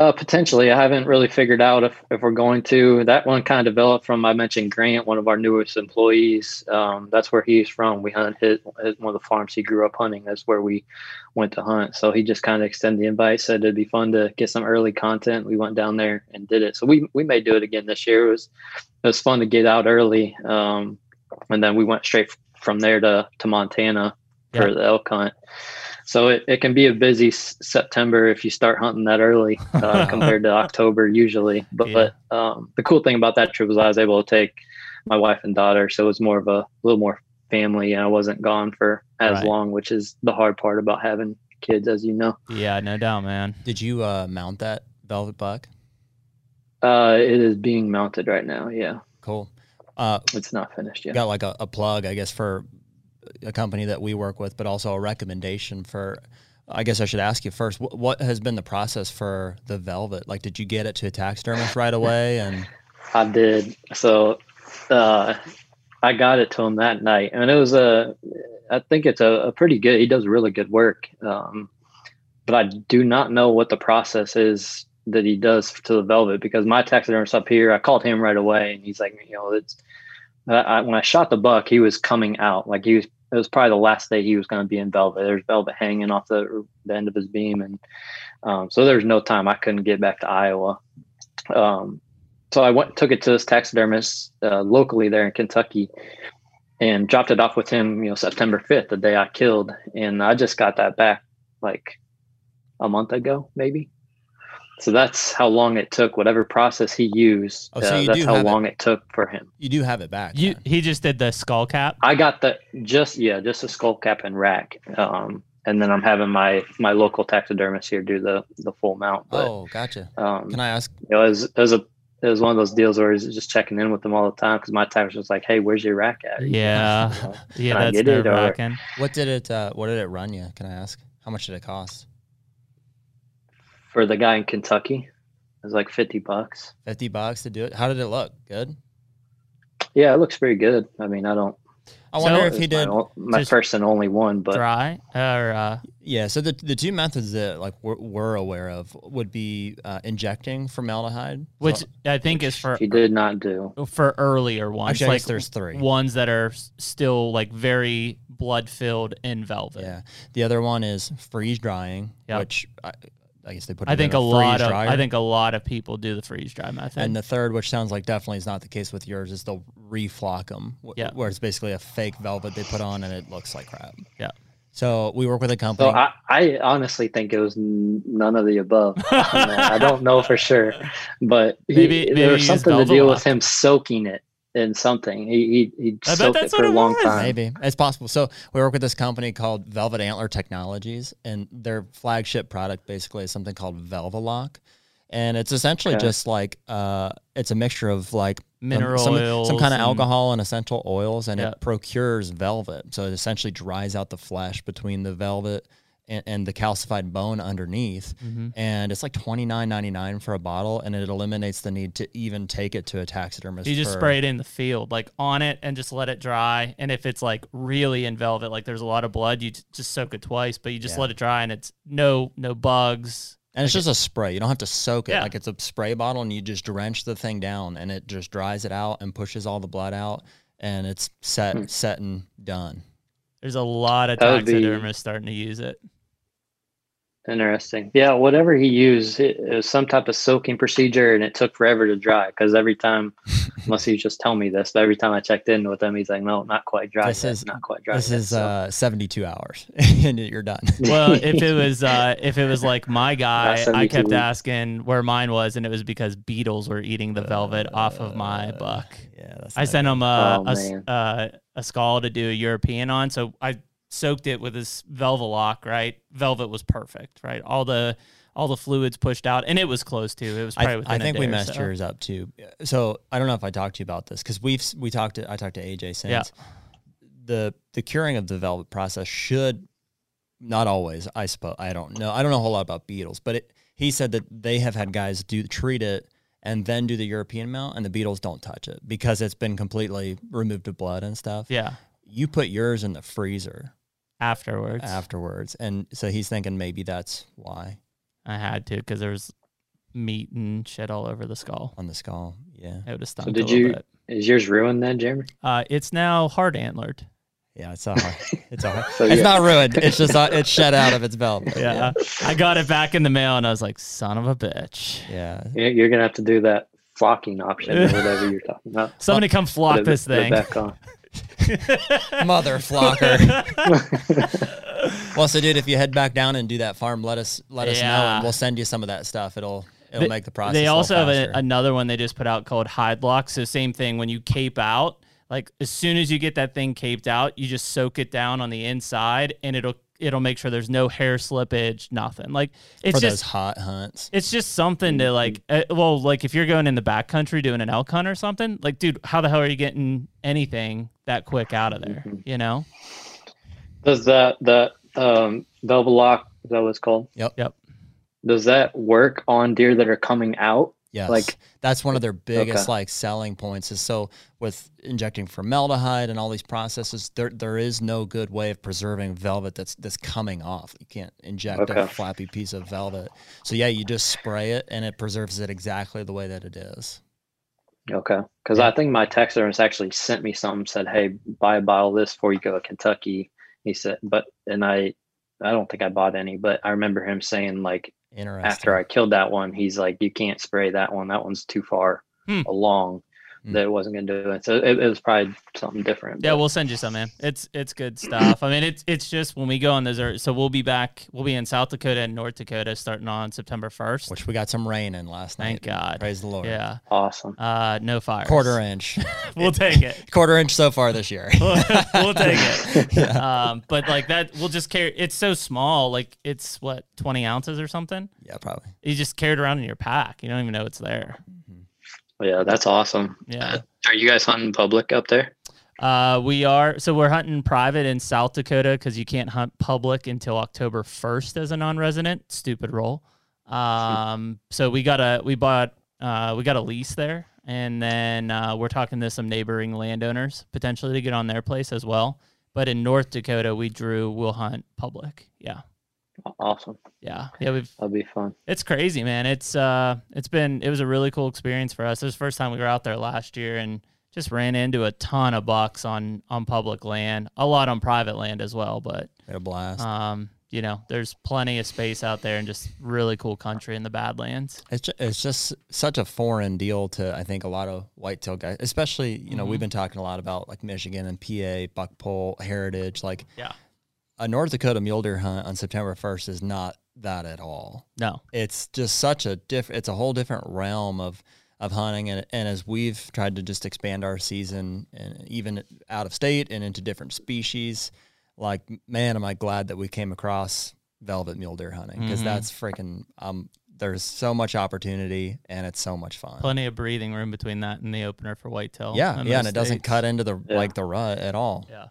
Uh, potentially, I haven't really figured out if, if we're going to. That one kind of developed from I mentioned Grant, one of our newest employees. Um, that's where he's from. We hunt his, his one of the farms he grew up hunting. That's where we went to hunt. So he just kind of extended the invite, said it'd be fun to get some early content. We went down there and did it. So we we may do it again this year. It was it was fun to get out early, um, and then we went straight from there to to Montana for the elk hunt. So it, it can be a busy s- September if you start hunting that early uh, compared to October usually. But, Yeah. but um, the cool thing about that trip was I was able to take my wife and daughter, so it was more of a little more family, and I wasn't gone for as Right. long, which is the hard part about having kids, as you know. Yeah, no doubt, man. did you uh, mount that velvet buck? Uh, it is being mounted right now. Yeah, Cool. Uh, it's not finished yet. got like a, a plug, I guess, for a company that we work with, but also a recommendation for. I guess I should ask you first. What, what has been the process for the velvet? Like, did you get it to a taxidermist right away? And I did. So uh, I got it to him that night, and it was a. I think it's a, a pretty good. He does really good work, um, but I do not know what the process is that he does to the velvet because my taxidermist up here. I called him right away, and he's like, you know, it's. I, when I shot the buck, he was coming out like he was. It was probably the last day he was going to be in velvet. There's velvet hanging off the, the end of his beam, and um, so there's no time I couldn't get back to Iowa. Um, so I went took it to this taxidermist uh, locally there in Kentucky, and dropped it off with him. You know, September fifth, the day I killed, and I just got that back like a month ago, maybe. So that's how long it took. Whatever process he used, Oh, so uh, that's how have it- long it took for him. you do have it back. You he just did the skull cap. I got the just yeah, just a skull cap and rack. Um, and then I'm having my my local taxidermist here do the the full mount. But oh, gotcha. um, Can I ask? it was, it was a it was one of those deals where he's just checking in with them all the time because my tax was like, "Hey, where's your rack at?" Yeah, You know, yeah, Can I that's get it, or- What did it? Uh, what did it run you? Can I ask? How much did it cost? For the guy in Kentucky, it was like fifty bucks. Fifty bucks to do it. How did it look? Good. Yeah, it looks pretty good. I mean, I don't. I wonder it if he was did. my, o- my first and only one, but Dry or uh, Yeah. So the the two methods that like we're, we're aware of would be uh, injecting formaldehyde, which So- I think is for he did not do. for earlier ones. Actually, like there's three ones that are still like very blood filled in velvet. Yeah. The other one is freeze drying, Yep. which I, I guess they put. I it think in a lot freeze of dryer. I think a lot of people do the freeze dry method. And the third, which sounds like definitely is not the case with yours, is they'll reflock them, wh- Yeah. where it's basically a fake velvet they put on and it looks like crap. Yeah. So we work with a company. So I, I honestly think it was none of the above. I don't know for sure, but he, Maybe- maybe there was something to Velvet deal with him soaking it in something. He he, he I bet soaked that's it for what a it long was. time. Maybe it's possible. So we work with this company called Velvet Antler Technologies, and their flagship product basically is something called Velvalock, and it's essentially Okay. just like uh, it's a mixture of like Mineral some, some oils kind of and- alcohol and essential oils, and Yeah. it procures velvet. So it essentially dries out the flesh between the velvet and, and the calcified bone underneath, Mm-hmm. and it's like twenty nine ninety nine for a bottle, and it eliminates the need to even take it to a taxidermist. you just for- spray it in the field, like on it, and just let it dry. And if it's like really in velvet, like there's a lot of blood, you just soak it twice. But you just Yeah. let it dry, and it's no no bugs. And it's just a spray. You don't have to soak it. Yeah. Like it's a spray bottle and you just drench the thing down and it just dries it out and pushes all the blood out and it's set Hmm. set and done. There's a lot of That be- taxidermists starting to use it. Interesting. Yeah, whatever he used, it, it was some type of soaking procedure, and it took forever to dry. Because every time, unless he just tell me this, but every time I checked in with him, he's like, "No, not quite dry. This yet, is- not quite dry." This yet." is So, uh, 72 hours and you're done. Well, if it was uh, if it was like my guy, I kept weeks. asking where mine was, and it was because beetles were eating the velvet off of my Uh, buck. Yeah, that's I sent good. him a Oh, a, s- man. uh, a skull to do a European on, so I soaked it with this velvet lock. Right, velvet was perfect. Right, all the all the fluids pushed out, and it was close to. It was probably I a think we messed so. yours up too. So I don't know if I talked to you about this because we've we talked to I talked to AJ since Yeah. the the curing of the velvet process should not always I suppose I don't know I don't know a whole lot about beetles but it, he said that they have had guys do treat it and then do the European mount and the beetles don't touch it because it's been completely removed of blood and stuff. Yeah, You put yours in the freezer afterwards, afterwards and so he's thinking maybe that's why I had to because there was meat and shit all over the skull. on the skull. Yeah. It would have stunk So a did little you- bit. is yours ruined then, Jeremy? Uh, it's now hard antlered. Yeah, it's a hard, it's a hard, So it's yeah. not ruined. It's just uh, it's shed out of its velvet. Yeah. I got it back in the mail and I was like, son of a bitch. Yeah. You- You're gonna have to do that flocking option or whatever you're talking about. Somebody come flock Put it- this put it thing. back on. Mother flocker. well, so dude, if you head back down and do that farm, let us let us know, and we'll send you some of that stuff. It'll it'll They- make the process. They also have a, another one they just put out called Hide Lock. So same thing when you cape out, like as soon as you get that thing caped out, you just soak it down on the inside and it'll it'll make sure there's no hair slippage, nothing. Like it's for just those hot hunts. it's just something to like uh, well like if you're going in the backcountry doing an elk hunt or something like dude how the hell are you getting anything that quick out of there Mhm. you know Does that that um, velvet lock is that what it's called? Yep. Yep. Does that work on deer that are coming out? Yes. Like- that's one of their biggest Okay. like selling points is so with injecting formaldehyde and all these processes, there there is no good way of preserving velvet that's that's coming off. You can't inject a flappy piece of velvet. So yeah, you just spray it and it preserves it exactly the way that it is. Okay, because I think my taxidermist actually sent me something. Said, "Hey, buy a bottle of this before you go to Kentucky." He said, but and I, I don't think I bought any, but I remember him saying like Interesting. after I killed that one, he's like, "You can't spray that one. That one's too far Hmm. along." Hmm. That it wasn't gonna do it. So it, it was probably something different. yeah but- we'll send you some man it's it's good stuff i mean it's it's just when we go on those are so we'll be back we'll be in south dakota and north dakota starting on september 1st which we got some rain in last thank night. Thank God Praise the Lord. yeah awesome. uh no fire. Quarter inch. we'll take it Quarter inch so far this year. we'll take it um but like that we'll just carry it's so small like it's what 20 ounces or something yeah, probably. you just carry it around in your pack. You don't even know it's there. Yeah, that's awesome. Yeah. Uh, are you guys hunting public up there? Uh, we are so we're hunting private in South Dakota because you can't hunt public until October first as a non-resident. Stupid rule. Um, so we got a we bought uh, we got a lease there, and then uh, we're talking to some neighboring landowners potentially to get on their place as well. But in North Dakota, we drew we'll hunt public. Yeah, Awesome. yeah, yeah. We've That'll be fun. It's crazy, man. It's uh it's been it was a really cool experience for us. It was the first time we were out there last year and just ran into a ton of bucks on on public land, a lot on private land as well, but We had a blast. um you know, there's plenty of space out there and just really cool country in the Badlands. It's just, it's just such a foreign deal to I think a lot of whitetail guys, especially you know Mhm. we've been talking a lot about like Michigan and PA, buckpole, heritage. Like Yeah. A North Dakota mule deer hunt on September first is not that at all. No. It's just such a diff. It's a whole different realm of of hunting, and and as we've tried to just expand our season and even out of state and into different species, like man, am I glad that we came across velvet mule deer hunting because Mhm. that's freaking um. There's so much opportunity and it's so much fun. Plenty of breathing room between that and the opener for whitetail. Yeah, yeah, those and it doesn't cut into the Yeah. like the rut at all. Yeah.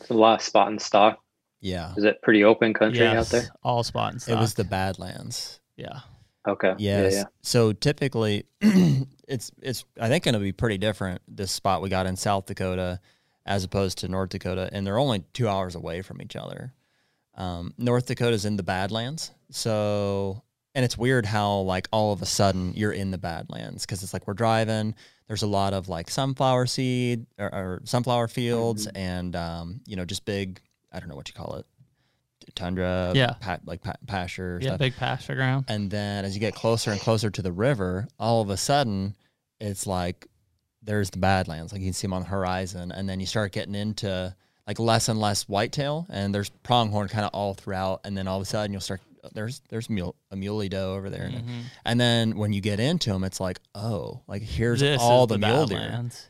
It's a lot of spot and stock. Yeah, Is it pretty open country out there? All spot and stock. it was the Badlands. yeah. Okay. Yes. Yeah, yeah. So typically, it's it's I think going to be pretty different. This spot we got in South Dakota, as opposed to North Dakota, and they're only two hours away from each other. Um, North Dakota's in the Badlands, so and it's weird how like all of a sudden you're in the Badlands because it's like we're driving. There's a lot of like sunflower seed or, or sunflower fields, and um, you know just big. I don't know what you call it. tundra, Yeah. like pa- pasture Yeah, stuff. big pasture ground. And then as you get closer and closer to the river, all of a sudden, it's like there's the Badlands, like you can see them on the horizon, and then you start getting into like less and less whitetail, and there's pronghorn kind of all throughout, and then all of a sudden you'll start there's there's mule, a muley doe over there, and, Mhm. and then when you get into them, it's like oh, like here's This all is the, mule deer.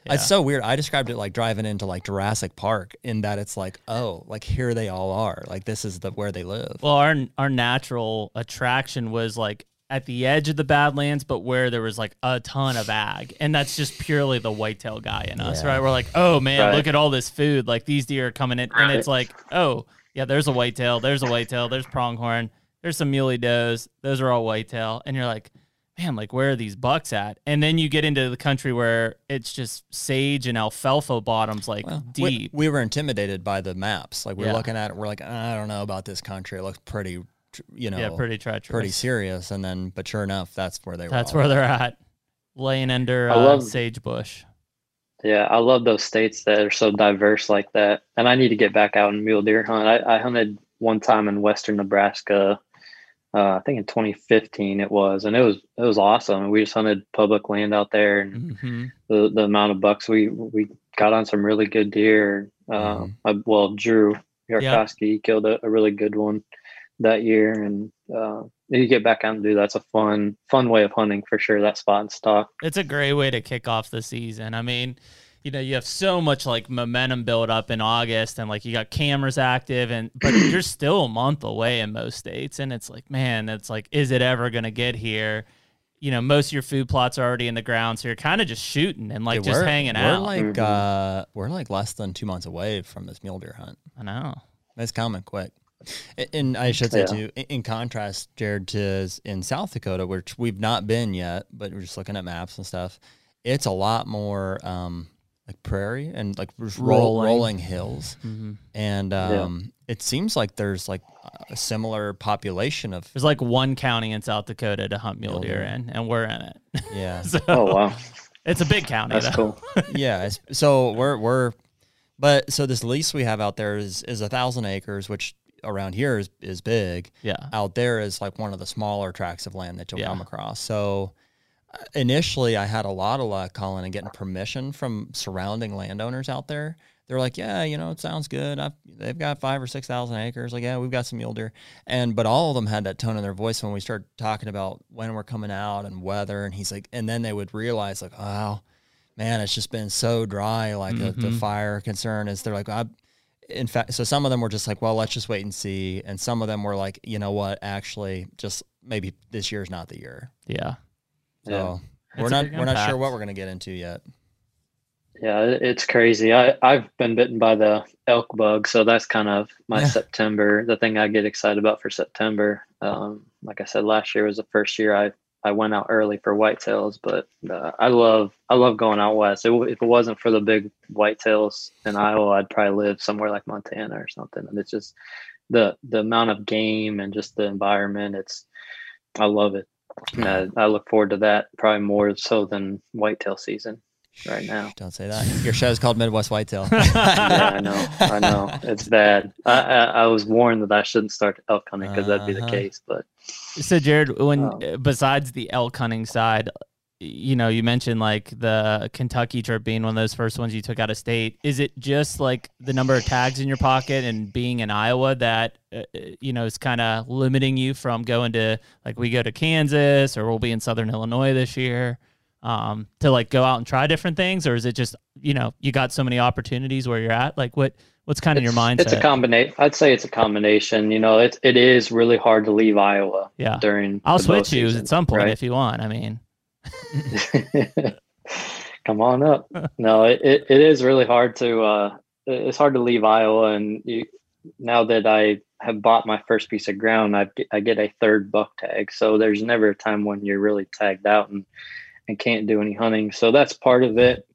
Yeah. It's so weird. I described it like driving into like Jurassic Park in that it's like, oh, like here they all are. Like this is the where they live. Well, our our natural attraction was like at the edge of the Badlands, but where there was like a ton of ag, and that's just purely the whitetail guy in us, Yeah. right? We're like, oh man, Right. look at all this food. Like these deer are coming in, and it's like, oh yeah, there's a whitetail, there's a whitetail, there's pronghorn, there's some muley does, those are all whitetail, and you're like. Man, like where are these bucks at? And then you get into the country where it's just sage and alfalfa bottoms, like Well, we- deep. We, were intimidated by the maps. Like we're Yeah. looking at it, we're like, I don't know about this country. It looks pretty, you know, yeah, pretty treacherous. pretty serious. And then, but sure enough, that's where they were. That's all where at. they're at, laying under I uh, love- sagebush. Yeah, I love those states that are so diverse like that. And I need to get back out and mule deer hunt. I, I hunted one time in western Nebraska. Uh, I think in 2015 it was, and it was it was awesome. We just hunted public land out there, and hmm the, the amount of bucks we we got on some really good deer. Uh, I, well, Drew Yarkowski killed a, a really good one that year, and uh, you get back out and do that's a fun fun way of hunting for sure. That spot and stock. It's a great way to kick off the season. I mean, you know, you have so much like momentum built up in August, and like you got cameras active, and but you're still a month away in most states, and it's like, man, it's like, is it ever gonna get here? You know, most of your food plots are already in the ground, so you're kind of just shooting and like Yeah, just we're- hanging we're out. like Mhm. uh, we're like less than two months away from this mule deer hunt. I know. It's coming quick. And I should say Yeah. too, in- in contrast, Jared, to s- in South Dakota, which we've not been yet, but we're just looking at maps and stuff. It's a lot more um, like prairie and like just roll, Rolling. rolling hills, hmm and um, it seems like there's like a similar population of There's like one county in South Dakota to hunt mule Mule deer deer. in, and we're in it. yeah, so Oh wow, it's a big county. that's though. cool. yeah. it's- So we're we're, but so this lease we have out there is is a thousand acres, which around here is is big. Yeah. out there is like one of the smaller tracts of land that you'll Yeah. come across. So initially, I had a lot of luck calling and getting permission from surrounding landowners out there. They're like, yeah, you know, it sounds good. I've, they've got five or six thousand acres. Like, yeah, we've got some mule deer, and but all of them had that tone in their voice when we started talking about when we're coming out and weather. And he's like, and then they would realize like, oh, man, it's just been so dry. Like the, the Mhm. fire concern is they're like, I, in fact, so some of them were just like, well, let's just wait and see, and some of them were like, you know what, actually, just maybe this year's not the year. Yeah. So It's we're not we're not sure what we're gonna get into yet. Yeah, it's crazy. I I've been bitten by the elk bug, so that's kind of my Yeah. September. The thing I get excited about for September. Um, like I said, last year was the first year I I went out early for whitetails, but uh, I love I love going out west. It, if it wasn't for the big whitetails in Iowa, I'd probably live somewhere like Montana or something. And it's just the the amount of game and just the environment. It's I love it. And I, I look forward to that probably more so than whitetail season right now. Don't say that. Your show's called Midwest Whitetail. yeah, I know. I know. It's bad. I, I, I was warned that I shouldn't start elk hunting because that'd be the Uh-huh. case. But So Jared, when Um, besides the elk hunting side, you know, you mentioned like the Kentucky trip being one of those first ones you took out of state. Is it just like the number of tags in your pocket and being in Iowa that uh, uh, you know is kind of limiting you from going to like we go to Kansas or we'll be in Southern Illinois this year um, to like go out and try different things, or is it just you know you got so many opportunities where you're at? Like what what's kind of your mindset? it's a combination. I'd say it's a combination. You know, it it is really hard to leave Iowa yeah. during. I'll switch you season, at some point right? if you want. I mean, Come on up. No, it, it, it is really hard to. Uh, it's hard to leave Iowa, and you, now that I have bought my first piece of ground, I get, I get a third buck tag. So there's never a time when you're really tagged out and and can't do any hunting. So that's part of it.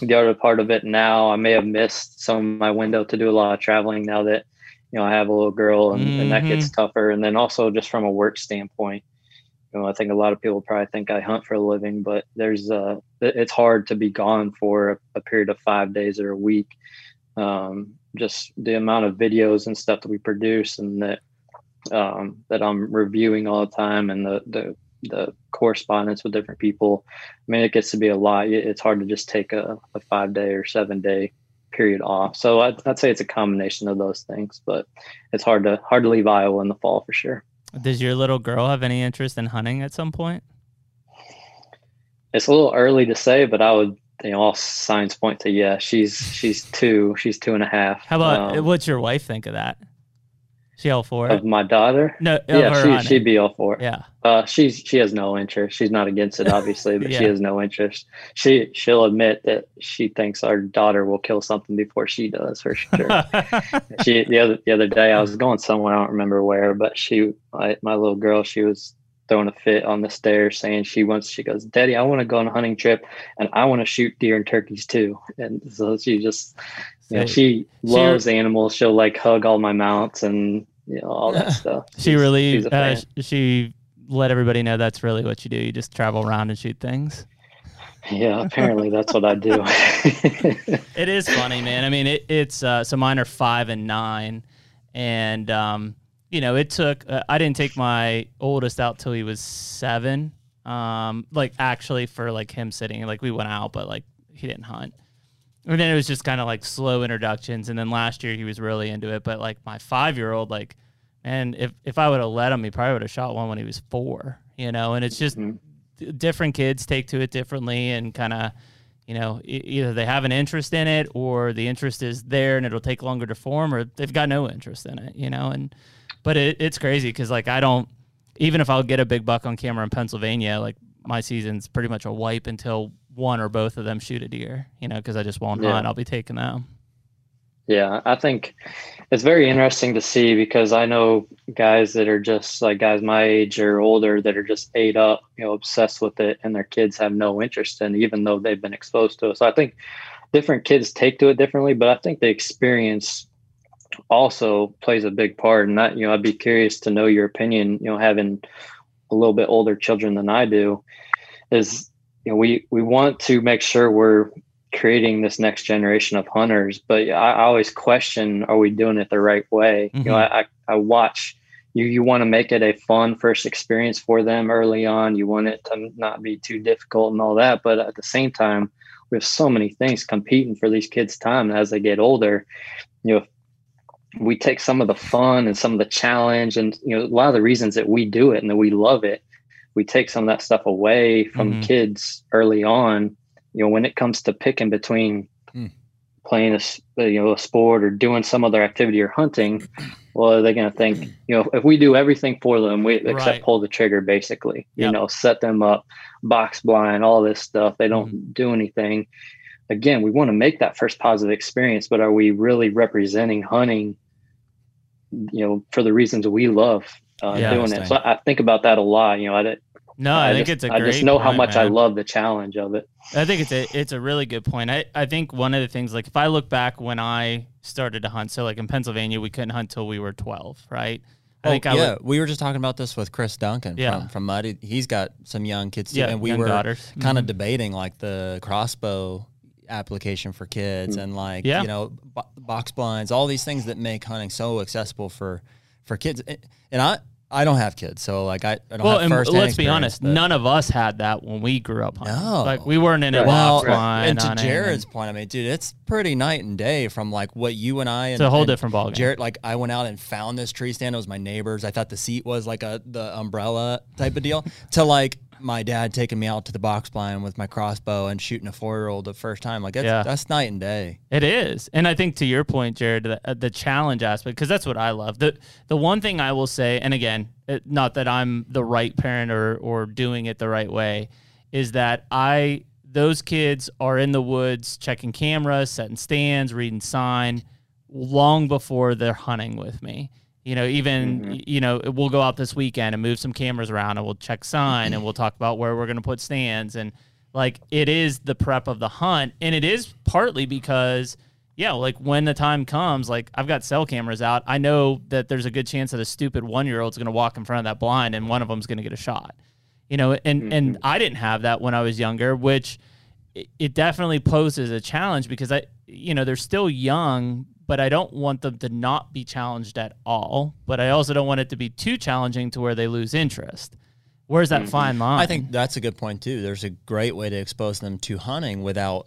The other part of it now, I may have missed some of my window to do a lot of traveling now that you know I have a little girl, and, and that gets tougher. And then also just from a work standpoint, you know, I think a lot of people probably think I hunt for a living, but there's uh, it- it's hard to be gone for a, a period of five days or a week. Um, just the amount of videos and stuff that we produce and that um, that I'm reviewing all the time and the the the correspondence with different people. I mean, it gets to be a lot. It's hard to just take a, a five day or seven day period off. So I'd, I'd, say it's a combination of those things, but it's hard to hard to leave Iowa in the fall for sure. Does your little girl have any interest in hunting at some point? It's a little early to say, but I would you know, all signs point to yeah. She's she's two. She's two and a half. How about um, what's your wife think of that? She all for it? Of my daughter? No, yeah, she, she'd be all for it. Yeah. Uh, she's she has no interest. She's not against it, obviously, but yeah. she has no interest. She she'll admit that she thinks our daughter will kill something before she does for sure. she the other the other day I was going somewhere I don't remember where, but she my, my little girl she was throwing a fit on the stairs saying she wants she goes daddy i want to go on a hunting trip and i want to shoot deer and turkeys too. And so she just you know, she loves she, animals. She'll like hug all my mounts and you know all that stuff. She she's, really she's uh, she let everybody know that's really what you do. You just travel around and shoot things. Yeah apparently that's what i do. It is funny man. I mean it, it's uh, so mine are five and nine and um you know, it took. Uh, I didn't take my oldest out till he was seven. Um, like actually for like him sitting, like we went out, but like he didn't hunt. And then it was just kind of like slow introductions. And then last year he was really into it. But like my five year old, like, and if if I would have let him, he probably would have shot one when he was four. You know, and it's just mm-hmm. different kids take to it differently and kind of you know, either they have an interest in it or the interest is there and it'll take longer to form or they've got no interest in it, you know, and but it, it's crazy because like I don't even if I'll get a big buck on camera in Pennsylvania, like my season's pretty much a wipe until one or both of them shoot a deer. You know, because I just won't yeah. hunt. I'll be taking them. Yeah, I think it's very interesting to see because I know guys that are just like guys my age or older that are just ate up, you know, obsessed with it, and their kids have no interest in, it, even though they've been exposed to it. So I think different kids take to it differently, but I think the experience also plays a big part. And that, you know, I'd be curious to know your opinion, you know, having a little bit older children than I do, is, you know, we, we want to make sure we're creating this next generation of hunters, but I, always question, are we doing it the right way? Mm-hmm. You know, mm-hmm. I, I watch you, you want to make it a fun first experience for them early on. You want it to not be too difficult and all that. But at the same time, we have so many things competing for these kids' time as they get older. You know, we take some of the fun and some of the challenge and you know a lot of the reasons that we do it and that we love it we take some of that stuff away from mm-hmm. kids early on you know when it comes to picking between mm. playing a you know a sport or doing some other activity or hunting well are they're going to think you know if we do everything for them we except right. pull the trigger basically yep. you know set them up box blind all this stuff they don't mm-hmm. do anything again we want to make that first positive experience but are we really representing hunting you know, for the reasons we love uh, yeah, doing it. So I think about that a lot. You know, I no, I, I think just, it's a I just know point, how much man. I love the challenge of it. I think it's a it's a really good point. I, I think one of the things like if I look back when I started to hunt, so like in Pennsylvania we couldn't hunt till we were twelve, right? I oh, think I yeah, would, we were just talking about this with Chris Duncan yeah. from, from Muddy. He's got some young kids too, yeah, and we were kind of mm-hmm. debating like the crossbow application for kids mm-hmm. and like yeah. you know box blinds, all these things that make hunting so accessible for for kids. And I I don't have kids, so like I, I don't well, have first. Let's be honest, but... none of us had that when we grew up hunting. No. Like we weren't in a well, box blind. And to Jared's point, I mean, dude, it's pretty night and day from like what you and I. And, it's a whole different ballgame. Jared, like I went out and found this tree stand. It was my neighbor's. I thought the seat was like a the umbrella type of deal. to like my dad taking me out to the box blind with my crossbow and shooting a four year old the first time. Like that's, yeah. that's night and day. It is, and I think to your point, Jared, the, uh, the challenge aspect because that's what I love. the The one thing I will say, and again, it, not that I'm the right parent or or doing it the right way, is that I those kids are in the woods checking cameras, setting stands, reading sign, long before they're hunting with me. You know, even mm-hmm. you know, we'll go out this weekend and move some cameras around, and we'll check sign, and we'll talk about where we're going to put stands, and like it is the prep of the hunt, and it is partly because yeah, like when the time comes, like I've got cell cameras out, I know that there's a good chance that a stupid one year old's going to walk in front of that blind, and one of them's going to get a shot. You know, and mm-hmm. and I didn't have that when I was younger, which it definitely poses a challenge because I, you know, they're still young but I don't want them to not be challenged at all. But I also don't want it to be too challenging to where they lose interest. Where's that mm-hmm. fine line? I think that's a good point too. There's a great way to expose them to hunting without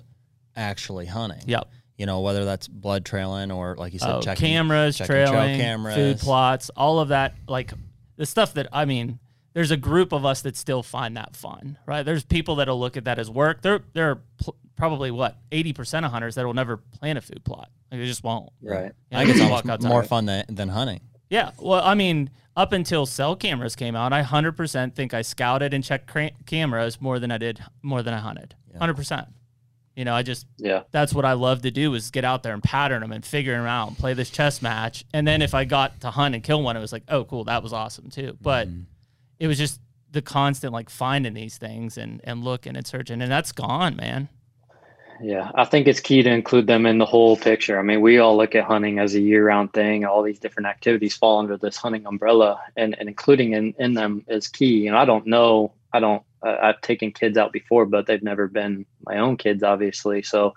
actually hunting. Yep. You know, whether that's blood trailing or like you said, oh, checking cameras, checking trailing, cameras. food plots, all of that, like the stuff that I mean, there's a group of us that still find that fun, right? There's people that'll look at that as work. There, there are pl- probably what 80% of hunters that will never plan a food plot. Like they just won't. Right. You know, I think it's more fun than, than hunting. Yeah. Well, I mean, up until cell cameras came out, I 100% think I scouted and checked cra- cameras more than I did more than I hunted. Yeah. 100%. You know, I just yeah. That's what I love to do is get out there and pattern them and figure them out and play this chess match. And then if I got to hunt and kill one, it was like, oh, cool, that was awesome too. But mm-hmm. it was just the constant like finding these things and and looking and searching, and that's gone, man. Yeah, I think it's key to include them in the whole picture. I mean, we all look at hunting as a year-round thing. All these different activities fall under this hunting umbrella, and, and including in, in them is key. And I don't know, I don't, uh, I've taken kids out before, but they've never been my own kids, obviously. So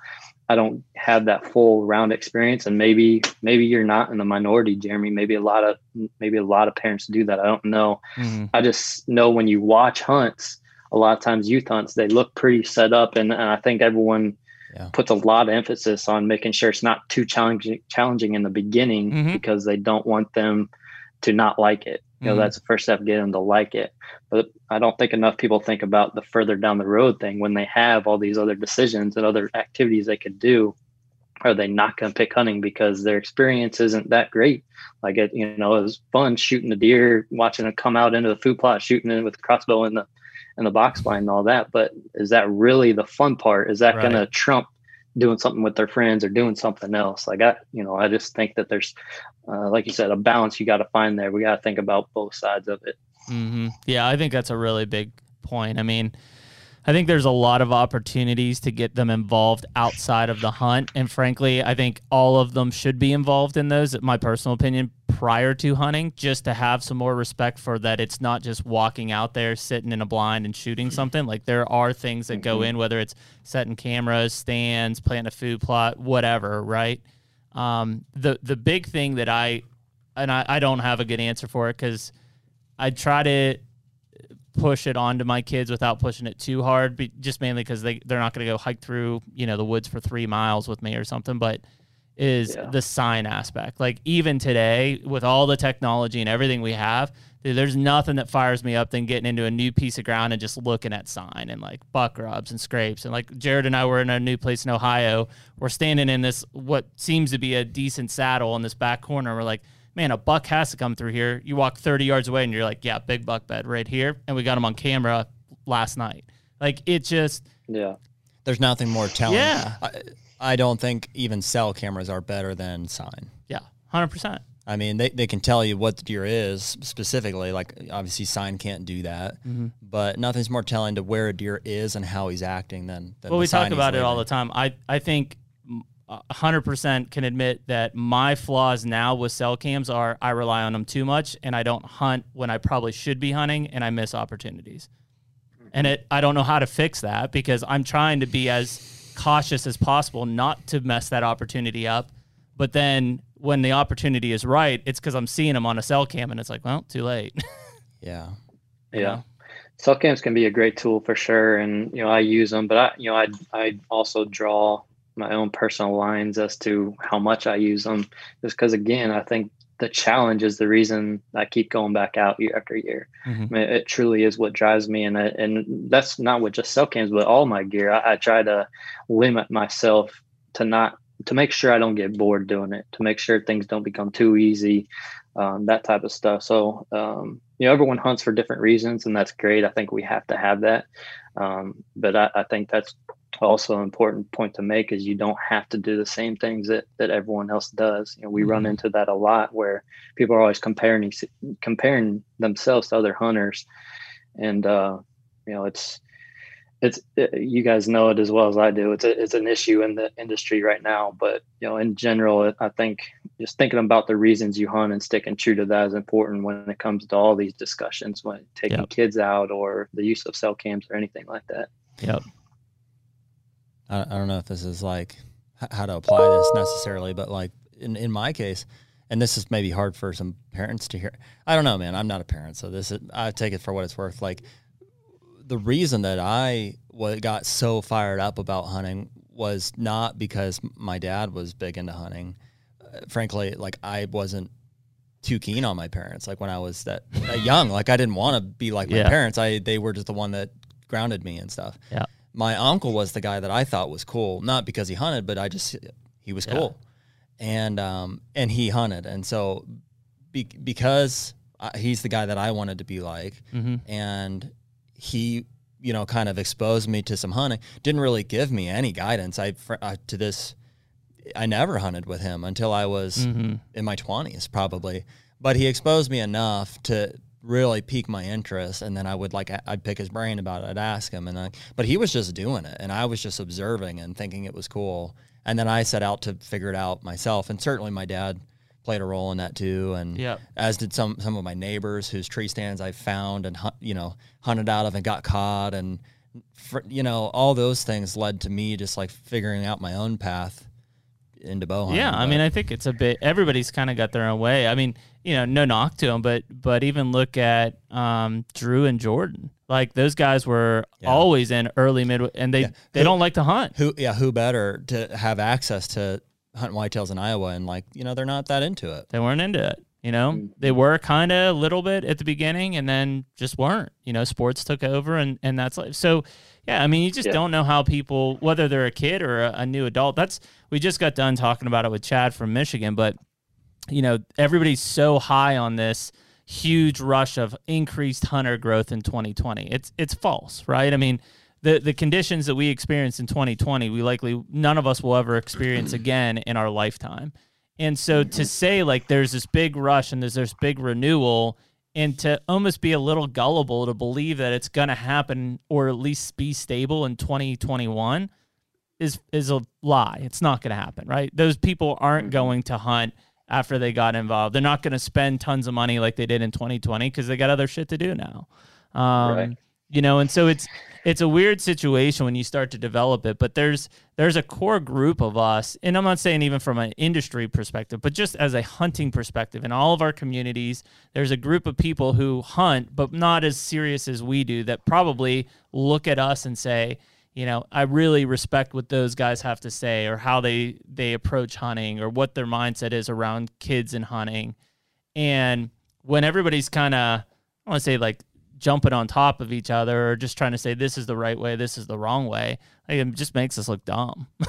I don't have that full round experience. And maybe, maybe you're not in the minority, Jeremy. Maybe a lot of, maybe a lot of parents do that. I don't know. Mm-hmm. I just know when you watch hunts, a lot of times youth hunts, they look pretty set up, and, and I think everyone yeah. puts a lot of emphasis on making sure it's not too challenging challenging in the beginning mm-hmm. because they don't want them to not like it. You know, mm-hmm. that's the first step, get them to like it. But I don't think enough people think about the further down the road thing when they have all these other decisions and other activities they could do. Are they not going to pick hunting because their experience isn't that great? Like it, you know, it was fun shooting the deer, watching it come out into the food plot, shooting it with the crossbow in the and the box blind and all that. But is that really the fun part? Is that right. going to trump doing something with their friends or doing something else? Like I, you know, I just think that there's, uh, like you said, a balance you got to find there. We got to think about both sides of it. Mm-hmm. Yeah, I think that's a really big point. I mean, I think there's a lot of opportunities to get them involved outside of the hunt. And frankly, I think all of them should be involved in those, my personal opinion, prior to hunting, just to have some more respect for that it's not just walking out there, sitting in a blind and shooting something. Like there are things that go mm-hmm. in, whether it's setting cameras, stands, planting a food plot, whatever, right? Um, the the big thing that I and I, I don't have a good answer for it because I try to push it onto my kids without pushing it too hard, be, just mainly because they they're not going to go hike through you know the woods for three miles with me or something. But is yeah. the sign aspect. Like even today, with all the technology and everything we have, dude, there's nothing that fires me up than getting into a new piece of ground and just looking at sign and like buck rubs and scrapes. And like Jared and I were in a new place in Ohio. We're standing in this what seems to be a decent saddle in this back corner. We're like man, a buck has to come through here. You walk 30 yards away and you're like, yeah, big buck bed right here. And we got him on camera last night. Like it just. Yeah. There's nothing more telling. Yeah. I, I don't think even cell cameras are better than sign. Yeah. 100%. I mean, they, they can tell you what the deer is specifically. Like, obviously, sign can't do that, mm-hmm. but nothing's more telling to where a deer is and how he's acting than. than well, we talk about it all the time. I, I think 100% can admit that my flaws now with cell cams are I rely on them too much and I don't hunt when I probably should be hunting and I miss opportunities. And it I don't know how to fix that because I'm trying to be as cautious as possible not to mess that opportunity up. But then when the opportunity is right, it's because I'm seeing them on a cell cam and it's like, well, too late. yeah. Yeah. Cell cams can be a great tool for sure. And, you know, I use them, but I, you know, I, I also draw my own personal lines as to how much I use them. Just because, again, I think the challenge is the reason I keep going back out year after year. Mm-hmm. I mean, it truly is what drives me, and I, and that's not with just cell cams, but all my gear. I, I try to limit myself to not to make sure I don't get bored doing it, to make sure things don't become too easy, um, that type of stuff. So, um, you know, everyone hunts for different reasons, and that's great. I think we have to have that. Um, but I, I, think that's also an important point to make is you don't have to do the same things that, that everyone else does. You know, we mm-hmm. run into that a lot where people are always comparing comparing themselves to other hunters, and uh, you know, it's it's it, you guys know it as well as I do. It's a, it's an issue in the industry right now, but you know, in general, I think just thinking about the reasons you hunt and sticking true to that is important when it comes to all these discussions when taking yep. kids out or the use of cell cams or anything like that. Yep. I, I don't know if this is like how to apply this necessarily, but like in in my case, and this is maybe hard for some parents to hear. I don't know, man. I'm not a parent, so this is I take it for what it's worth. Like the reason that I got so fired up about hunting was not because my dad was big into hunting. Uh, frankly, like I wasn't too keen on my parents. Like when I was that, that young, like I didn't want to be like my yeah. parents. I they were just the one that grounded me and stuff. Yeah. My uncle was the guy that I thought was cool, not because he hunted, but I just he was cool, and um and he hunted, and so be, because I, he's the guy that I wanted to be like, mm-hmm. and he you know kind of exposed me to some hunting. Didn't really give me any guidance. I uh, to this I never hunted with him until I was mm-hmm. in my 20s, probably. But he exposed me enough to really pique my interest, and then I would like I'd pick his brain about it. I'd ask him, and I, but he was just doing it, and I was just observing and thinking it was cool. And then I set out to figure it out myself, and certainly my dad played a role in that too, and yep. as did some some of my neighbors whose tree stands I found and you know hunted out of and got caught, and for, you know all those things led to me just like figuring out my own path into bow hunting. Yeah, I mean, I think it's a bit. Everybody's kind of got their own way. I mean, you know, no knock to them, but but even look at um, Drew and Jordan. Like those guys were yeah. always in early mid, and they yeah. they who, don't like to hunt. Who yeah, who better to have access to hunt whitetails in Iowa and like you know they're not that into it. They weren't into it. You know, mm-hmm. they were kind of a little bit at the beginning, and then just weren't. You know, sports took over, and and that's like so. Yeah, I mean, you just yeah. don't know how people, whether they're a kid or a, a, new adult. That's we just got done talking about it with Chad from Michigan, but you know, everybody's so high on this huge rush of increased hunter growth in 2020. It's it's false, right? I mean, the the conditions that we experienced in 2020, we likely none of us will ever experience again in our lifetime. And so to say like there's this big rush and there's this big renewal and to almost be a little gullible to believe that it's going to happen or at least be stable in 2021 is is a lie. It's not going to happen, right? Those people aren't mm-hmm. going to hunt after they got involved. They're not going to spend tons of money like they did in 2020 because they got other shit to do now. Um, right. You know, and so it's it's a weird situation when you start to develop it but there's there's a core group of us and i'm not saying even from an industry perspective but just as a hunting perspective in all of our communities there's a group of people who hunt but not as serious as we do that probably look at us and say you know i really respect what those guys have to say or how they they approach hunting or what their mindset is around kids and hunting and when everybody's kind of i want to say like jumping on top of each other or just trying to say this is the right way, this is the wrong way. Like, it just makes us look dumb.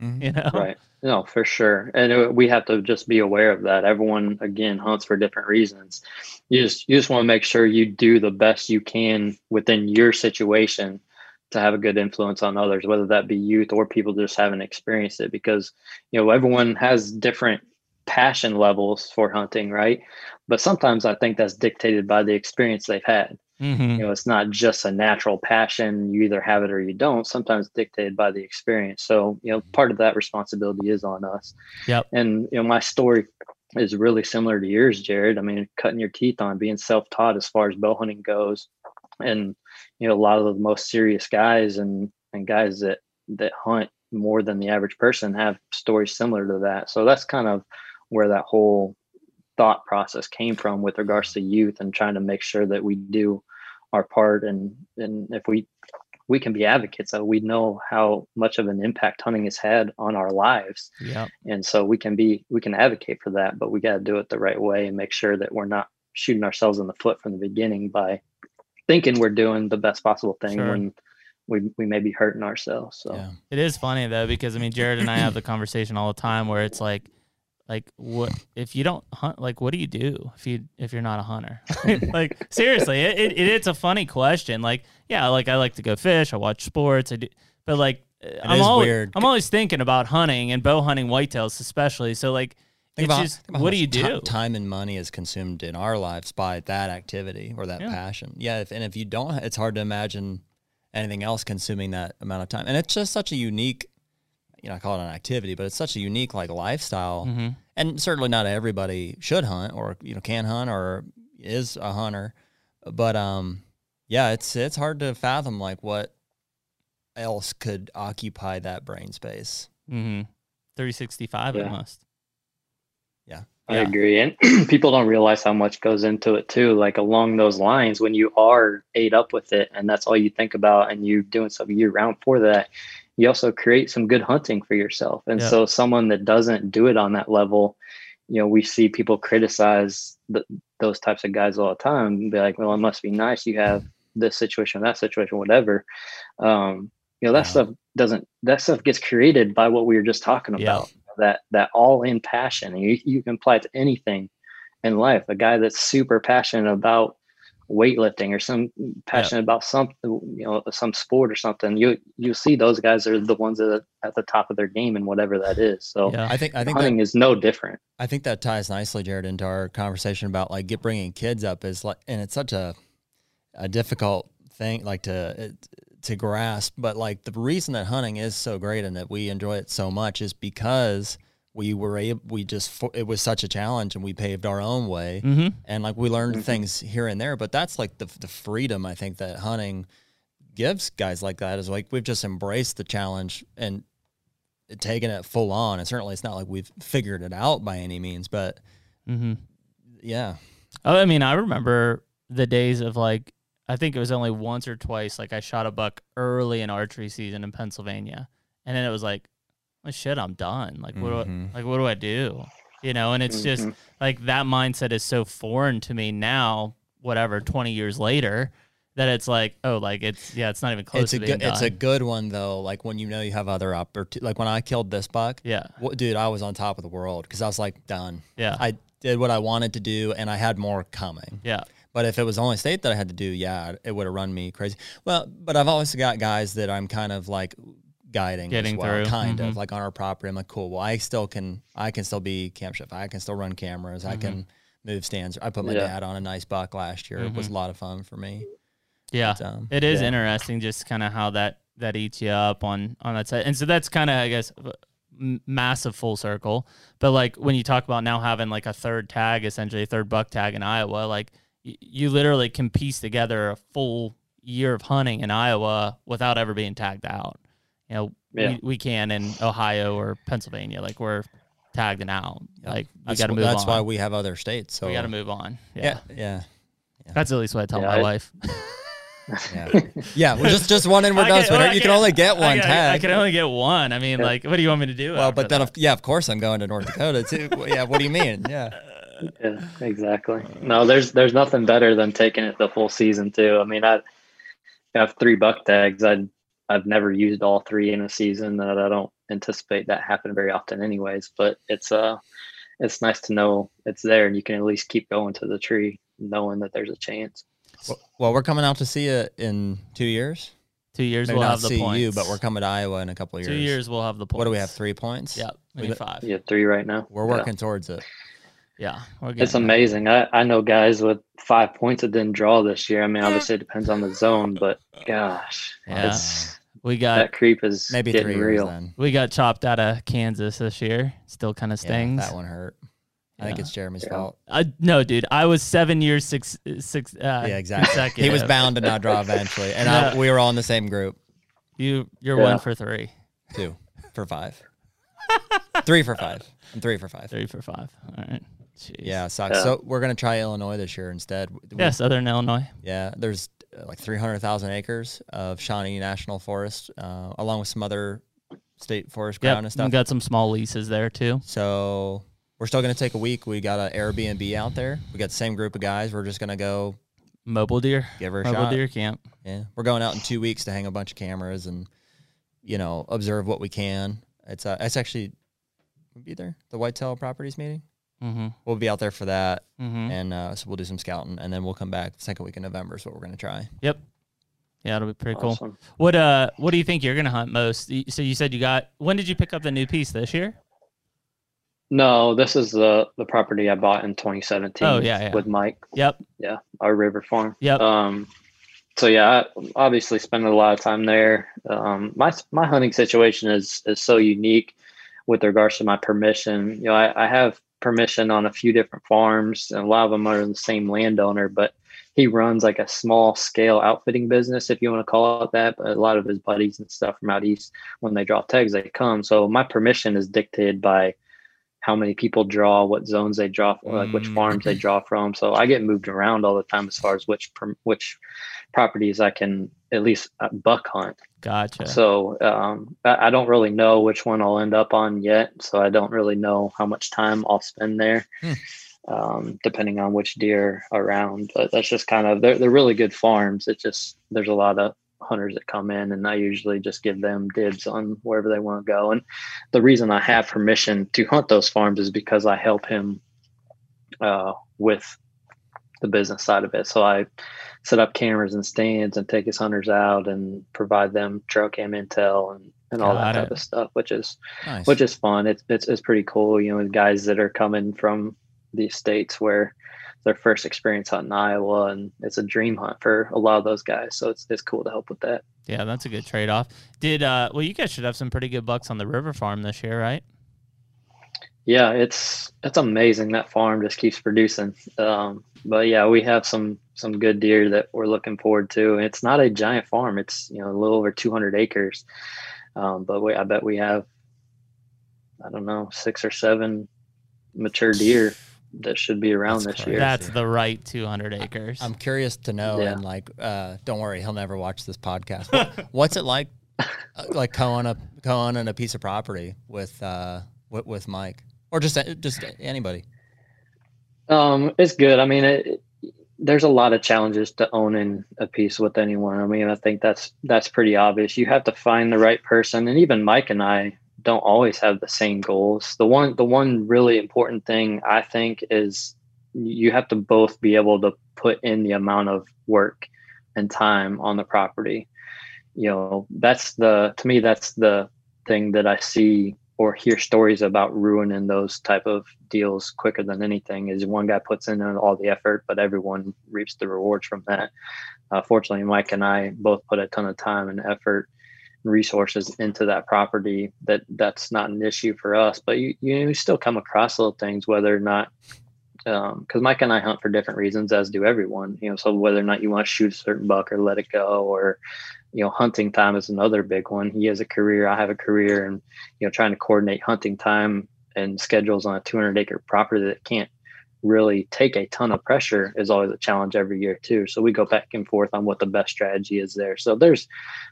mm-hmm. You know? Right. No, for sure. And we have to just be aware of that. Everyone again hunts for different reasons. You just you just want to make sure you do the best you can within your situation to have a good influence on others, whether that be youth or people just haven't experienced it because you know everyone has different passion levels for hunting, right? But sometimes I think that's dictated by the experience they've had. Mm-hmm. You know, it's not just a natural passion. You either have it or you don't. Sometimes dictated by the experience. So, you know, part of that responsibility is on us. Yep. And, you know, my story is really similar to yours, Jared. I mean, cutting your teeth on being self taught as far as bow hunting goes. And, you know, a lot of the most serious guys and, and guys that, that hunt more than the average person have stories similar to that. So that's kind of where that whole thought process came from with regards to youth and trying to make sure that we do our part. And and if we we can be advocates so we know how much of an impact hunting has had on our lives. Yeah. And so we can be we can advocate for that but we got to do it the right way and make sure that we're not shooting ourselves in the foot from the beginning by thinking we're doing the best possible thing sure. when we, we may be hurting ourselves so yeah. it is funny though because i mean jared and i have the conversation all the time where it's like like what if you don't hunt like what do you do if you if you're not a hunter like seriously it, it, it's a funny question like yeah like i like to go fish i watch sports i do but like it i'm always weird. i'm always thinking about hunting and bow hunting whitetails especially so like Think it's about, just what do you do? time and money is consumed in our lives by that activity or that yeah. passion. Yeah, if, and if you don't, it's hard to imagine anything else consuming that amount of time. And it's just such a unique you know, I call it an activity, but it's such a unique like lifestyle. Mm-hmm. And certainly not everybody should hunt or, you know, can hunt or is a hunter. But um yeah, it's it's hard to fathom like what else could occupy that brain space. Mm-hmm. 365 yeah. almost. I Yeah. agree. And people don't realize how much goes into it too. Like along those lines, when you are ate up with it and that's all you think about and you're doing something year round for that, you also create some good hunting for yourself. And Yeah. so someone that doesn't do it on that level, you know, we see people criticize the, those types of guys all the time be like, well, it must be nice you have this situation, that situation, whatever. Um, you know, that Yeah. stuff doesn't, that stuff gets created by what we were just talking about that that all in passion and you, you can apply it to anything in life. A guy that's super passionate about weightlifting or some passionate about something you know some sport or something you you see those guys are the ones that are at the top of their game and whatever that is. So Yeah. I think I think that, hunting is no different. I think that ties nicely, Jared, into our conversation about like get bringing kids up is like, and it's such a a difficult thing like to it, to grasp. But like the reason that hunting is so great and that we enjoy it so much is because we were able, we just it was such a challenge and we paved our own way Mm-hmm. and like we learned Mhm. things here and there. But that's like the the freedom I think that hunting gives guys like that is like we've just embraced the challenge and taken it full on. And certainly it's not like we've figured it out by any means, but Mm-hmm. yeah. Oh, I mean, I remember the days of like, I think it was only once or twice. Like I shot a buck early in archery season in Pennsylvania, and then it was like, oh, shit, I'm done. Like what? Do Mhm. I, like what do I do? You know, and it's just Mhm. like that mindset is so foreign to me now. Whatever, twenty years later, that it's like, oh, like it's yeah, it's not even close It's a to being good it's a good one though. Like when you know you have other opportunities. Like when I killed this buck, yeah, what, dude, I was on top of the world because I was like done. yeah, I did what I wanted to do, and I had more coming. yeah, But if it was only state that I had to do, yeah, it would have run me crazy. Well, but I've always got guys that I'm kind of like guiding, Getting as well, through. kind Mhm. of like on our property. I'm like, cool. Well, I still can, I can still be camp chef. I can still run cameras. I Mhm. can move stands. I put my Yeah. dad on a nice buck last year. It was Mhm. a lot of fun for me. yeah. But, um, It is Yeah. interesting, just kind of how that that eats you up on on that side, and so that's kind of I guess massive full circle. But like when you talk about now having like a third tag, essentially a third buck tag in Iowa, like y- you literally can piece together a full year of hunting in Iowa without ever being tagged out. You know, Yeah. we, we can in Ohio or Pennsylvania, like we're tagged and out. Yeah. Like we got to move That's on. why we have other states. So we got to move on. Yeah. Yeah, yeah, That's at least what I tell my I- wife. yeah. yeah. Well, just just one in we're I done. can-. I You can can- only get I one can- tag. I can only get one. I mean, like, what do you want me to do? well, but then, that? yeah, of course, I'm going to North Dakota too. Yeah. What do you mean? Yeah. Yeah exactly no there's there's nothing better than taking it the full season too i mean i have three buck tags i i've never used all three in a season that i don't anticipate that happening very often anyways but it's uh it's nice to know it's there and you can at least keep going to the tree knowing that there's a chance Well, well, we're coming out to see you in two years. two years Maybe we'll not have the see points. you, but we're coming to Iowa in a couple of years. two years we'll have the points. What do we have? Three points. Yeah, we We five. you have three right now We're Yeah. working towards it. Yeah, we're it's amazing I, I know guys with five points that didn't draw this year i mean obviously it depends on the zone but gosh Yeah. it's We got that creep is Maybe getting three real then. we got chopped out of Kansas this year. Still kind of Yeah, stings. that one hurt. I think it's Jeremy's Yeah. fault. Uh, no, dude, I was seven years six six. Uh, Yeah, exactly. He was bound to not draw eventually, and I, we were all in the same group. You you're Yeah. one for three, Two for five. three for five. I'm three for five. three for five. All right. Jeez. Yeah, sucks. Yeah. So we're gonna try Illinois this year instead. We- Yeah, Southern Illinois. Yeah, there's uh, like 300,000 acres of Shawnee National Forest, uh, along with some other state forest ground Yep. and stuff. We stuff. got some small leases there too. So we're still gonna take a week. We got an Airbnb out there. We got the same group of guys. We're just gonna go Mobile deer. give her a Mobile shot. deer camp. Yeah, we're going out in two weeks to hang a bunch of cameras and you know observe what we can. It's uh, it's actually be there the Whitetail Properties meeting. Mm-hmm. We'll be out there for that, Mm-hmm. and uh, so we'll do some scouting, and then we'll come back second week in November is what we're gonna try. Yep. Yeah, it'll be pretty cool. What uh, what do you think you're gonna hunt most? So you said you got. When did you pick up the new piece this year? No, this is the the property I bought in 2017. Oh, yeah, yeah. with Mike. Yep. Yeah, our river farm. Yep. Um, so yeah, I obviously spending a lot of time there. Um, my my hunting situation is is so unique with regards to my permission. You know, I, I have permission on a few different farms, and a lot of them are the same landowner, but he runs like a small scale outfitting business, if you want to call it that. But a lot of his buddies and stuff from out east, when they drop tags, they come. So my permission is dictated by how many people draw, what zones they draw, from, like which Mm. farms they draw from. So I get moved around all the time as far as which which properties I can at least uh, buck hunt. Gotcha. So um, I, I don't really know which one I'll end up on yet. So I don't really know how much time I'll spend there, Hmm. um, depending on which deer around. But that's just kind of they're they're really good farms. It's just there's a lot of hunters that come in, and I usually just give them dibs on wherever they want to go. And the reason I have permission to hunt those farms is because I help him uh, with the business side of it. So I set up cameras and stands and take his hunters out and provide them trail cam intel and, and all Got that type of stuff, which is Nice. which is fun. It's, it's it's pretty cool. You know, guys that are coming from these states where their first experience hunting Iowa and it's a dream hunt for a lot of those guys. So it's it's cool to help with that. yeah, that's a good trade off. Did uh well you guys should have some pretty good bucks on the river farm this year, right? Yeah, it's it's amazing that farm just keeps producing. Um, but yeah, we have some some good deer that we're looking forward to. And it's not a giant farm; it's you know a little over 200 acres. Um, but we, I bet we have, I don't know, six or seven mature deer that should be around That's this crazy. year. That's the right 200 acres. I'm curious to know, Yeah. and like, uh, don't worry, he'll never watch this podcast. What- what's it like, uh, like co-own a co-owning a piece of property with uh, with, with Mike, or just just anybody? Um, it's good. I mean, it, there's a lot of challenges to owning a piece with anyone. I mean, I think that's that's pretty obvious. You have to find the right person, and even Mike and I don't always have the same goals. The one the one really important thing I think is you have to both be able to put in the amount of work and time on the property. You know, that's the to me that's the thing that I see or hear stories about ruining those type of deals quicker than anything is one guy puts in all the effort but everyone reaps the rewards from that uh, fortunately mike and i both put a ton of time and effort and resources into that property that that's not an issue for us but you, you still come across little things whether or not because Mike and I hunt for different reasons, as do everyone. You know, so whether or not you want to shoot a certain buck or let it go, or you know, hunting time is another big one. He has a career, I have a career, and you know, trying to coordinate hunting time and schedules on a 200 acre property that can't really take a ton of pressure is always a challenge every year too. So we go back and forth on what the best strategy is there. So there's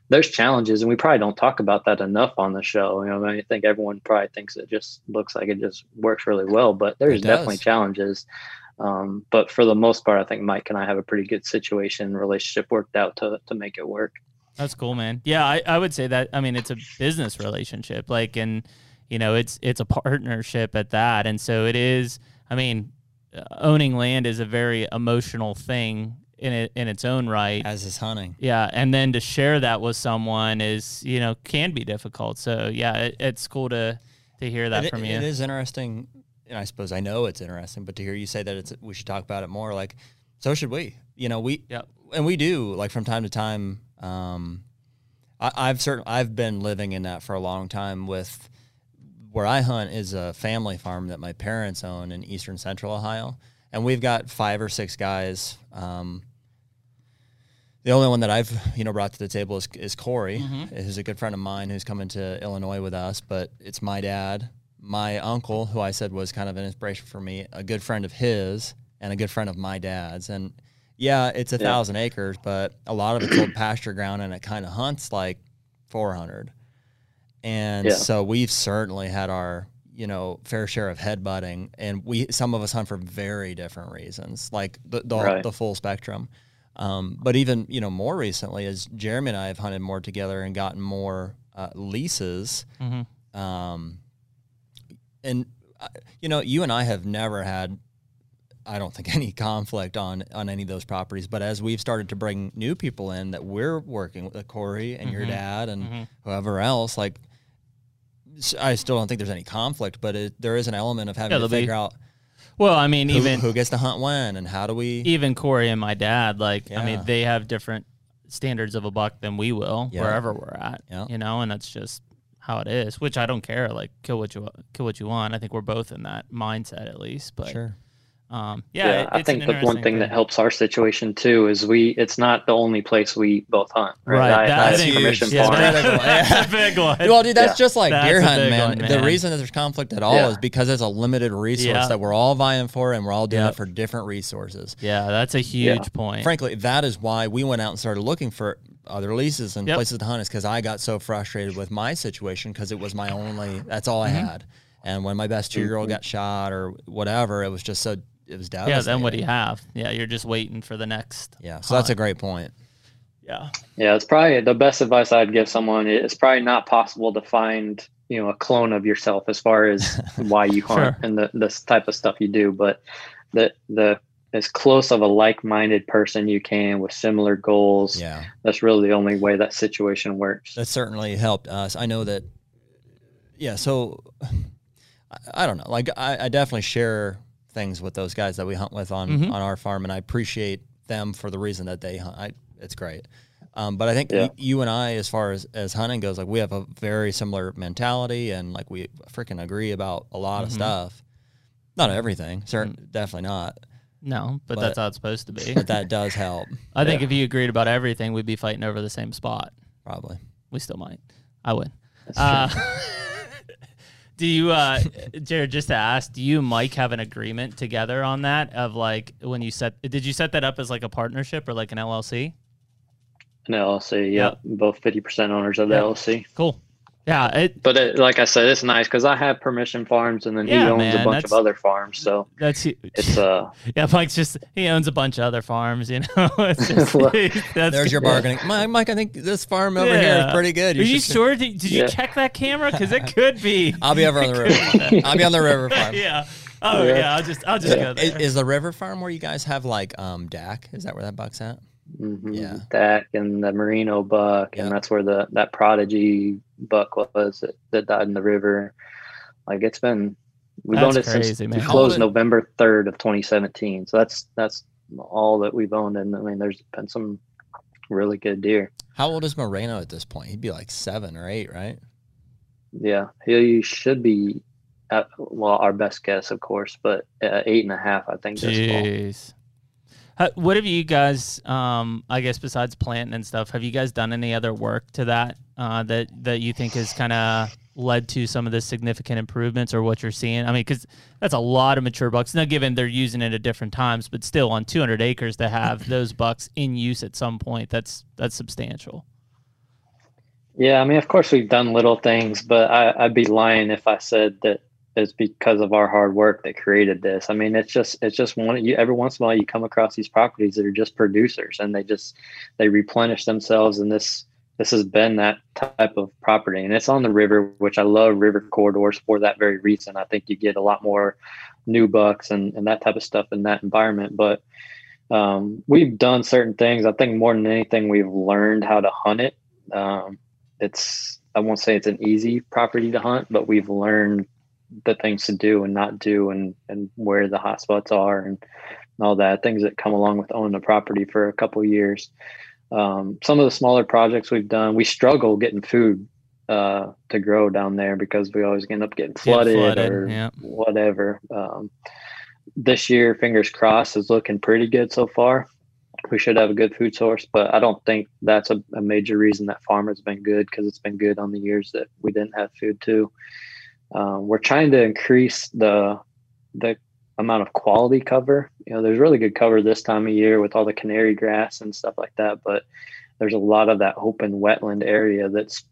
there's challenges, and we probably don't talk about that enough on the show. You know, I, mean, I think everyone probably thinks it just looks like it just works really well, but there's definitely challenges. Um, but for the most part, I think Mike and I have a pretty good situation relationship worked out to to make it work. That's cool, man. Yeah, I, I would say that. I mean, it's a business relationship, like, and you know, it's it's a partnership at that, and so it is. I mean, uh, owning land is a very emotional thing in it in its own right. As is hunting. Yeah, and then to share that with someone is you know can be difficult. So yeah, it, it's cool to to hear that from it- you. It is interesting, and I suppose I know it's interesting, but to hear you say that it's we should talk about it more, like so should we. You know, we yeah, and we do like from time to time. Um, I, I've certain I've been living in that for a long time. With where I hunt is a family farm that my parents own in eastern central Ohio, and we've got five or six guys. Um, the only one that I've you know brought to the table is, is Corey, who's a good friend of mine who's coming to Illinois with us. But it's my dad, my uncle, who I said was kind of an inspiration for me, a good friend of his, and a good friend of my dad's. And yeah, it's a Yeah. thousand acres, but a lot of it's old pasture ground, and it kind of hunts like four hundred. And Yeah. so we've certainly had our you know fair share of headbutting, and we some of us hunt for very different reasons, like the the, Right. the full spectrum. Um, but even you know more recently, as Jeremy and I have hunted more together and gotten more uh, leases, Mhm. um, and uh, you know you and I have never had, I don't think any conflict on on any of those properties. But as we've started to bring new people in that we're working with, Corey and your Mhm. dad and Mhm. whoever else, like I still don't think there's any conflict, but it, there is an element of having Yeah, to there'll be- figure out Well, I mean, who, even who gets to hunt when and how do we. even Corey and my dad, like, I mean, they have different standards of a buck than we will Yeah. wherever we're at. Yeah. You know, and that's just how it is. Which I don't care. Like, kill what you kill what you want. I think we're both in that mindset at least. But Sure. Um, yeah, it- I think the one interesting thing that helps our situation too is we it's not the only place we both hunt. Right. Right, I, that- I I have permission Yeah, farm. That's a big one. Well, dude, that's Yeah. just like That's deer a hunting, big man. The reason that there's conflict at all Yeah. is because it's a limited resource Yeah. that we're all vying for, and we're all doing Yep. it for different resources. yeah, that's a huge point. Frankly, that is why we went out and started looking for other leases and Yep. places to hunt. Is because I got so frustrated with my situation because it was my only. That's all Mm-hmm. I had. And when my best two year old got shot or whatever, it was just so. It was yeah, then what do you have? Yeah, you're just waiting for the next. Yeah, so that's a great point. Yeah. Yeah, it's probably the best advice I'd give someone. It's probably not possible to find, you know, a clone of yourself as far as why you hunt Sure. and the this type of stuff you do. But the the as close of a like-minded person you can with similar goals. Yeah. That's really the only way that situation works. that certainly helped us. I know that. Yeah, so I, I don't know. Like I, I definitely share things with those guys that we hunt with on Mhm. on our farm, and I appreciate them for the reason that they hunt. I, it's great. Um, but I think Yeah. y- you and I, as far as as hunting goes, like we have a very similar mentality, and like we freaking agree about a lot of Mhm. stuff. Not everything, certain, definitely not. No, but, But- that's how it's supposed to be. But that does help, I think if you agreed about everything, we'd be fighting over the same spot. probably. We still might. I would. That's Uh, true. do you, uh, Jared? Just to ask, do you and Mike have an agreement together on that? Of like when you set, did you set that up as like a partnership or like an LLC? An LLC, yeah, both fifty percent owners of the Yeah. LLC. Cool. Yeah. It, But it, like I said, it's nice because I have permission farms, and then Yeah, he owns man, a bunch of other farms. So that's it's uh, yeah. Mike's just he owns a bunch of other farms. You know. It's just, Well, that's There's your bargaining, Mike. Mike, I think this farm over here Yeah. is pretty good. Are you should- sure? Did, did you Yeah. check that camera? Because it could be. I'll be over on the river. I'll be on the river farm. yeah. Oh Yeah. yeah. I'll just I'll just Yeah. go Is, there. is the river farm where you guys have like um Dak? Is that where that buck's at? mhm, Yeah. Dak and the Marino buck, Yeah. and that's where the that prodigy buck was that, that died in the river. Like it's been, we've That's owned it crazy, since man. we closed November third of 2017. So that's that's all that we've owned, and I mean, there's been some really good deer. How old is Marino at this point? He'd be like seven or eight, right? Yeah, he should be. At, well, our best guess, of course, but uh, eight and a half, I think. This. Jeez. What have you guys? Um, I guess besides planting and stuff, have you guys done any other work to that uh, that that you think has kind of led to some of the significant improvements or what you're seeing? I mean, because that's a lot of mature bucks. Now, given they're using it at different times, but still on 200 acres to have those bucks in use at some point, that's that's substantial. Yeah, I mean, of course, we've done little things, but I, I'd be lying if I said that it's because of our hard work that created this. I mean, it's just it's just one. You every once in a while you come across these properties that are just producers, and they just they replenish themselves, in this this has been that type of property, and it's on the river, which I love river corridors for that very reason. I think you get a lot more new bucks and and that type of stuff in that environment, but. Um, we've done certain things. I think more than anything, we've learned how to hunt it. Um, it's I won't say it's an easy property to hunt, but we've learned the things to do and not do and and where the hot spots are and all that things that come along with owning the property for a couple years. Um, some of the smaller projects we've done, we struggle getting food uh, to grow down there because we always end up getting flooded, flooded, or yeah. whatever. Um, this year, fingers crossed, is looking pretty good so far we should have a good food source, but I don't think that's a, a major reason that farmers has been good because it's been good on the years that we didn't have food too. Um, we're trying to increase the the amount of quality cover. You know, there's really good cover this time of year with all the canary grass and stuff like that, but there's a lot of that open wetland area that's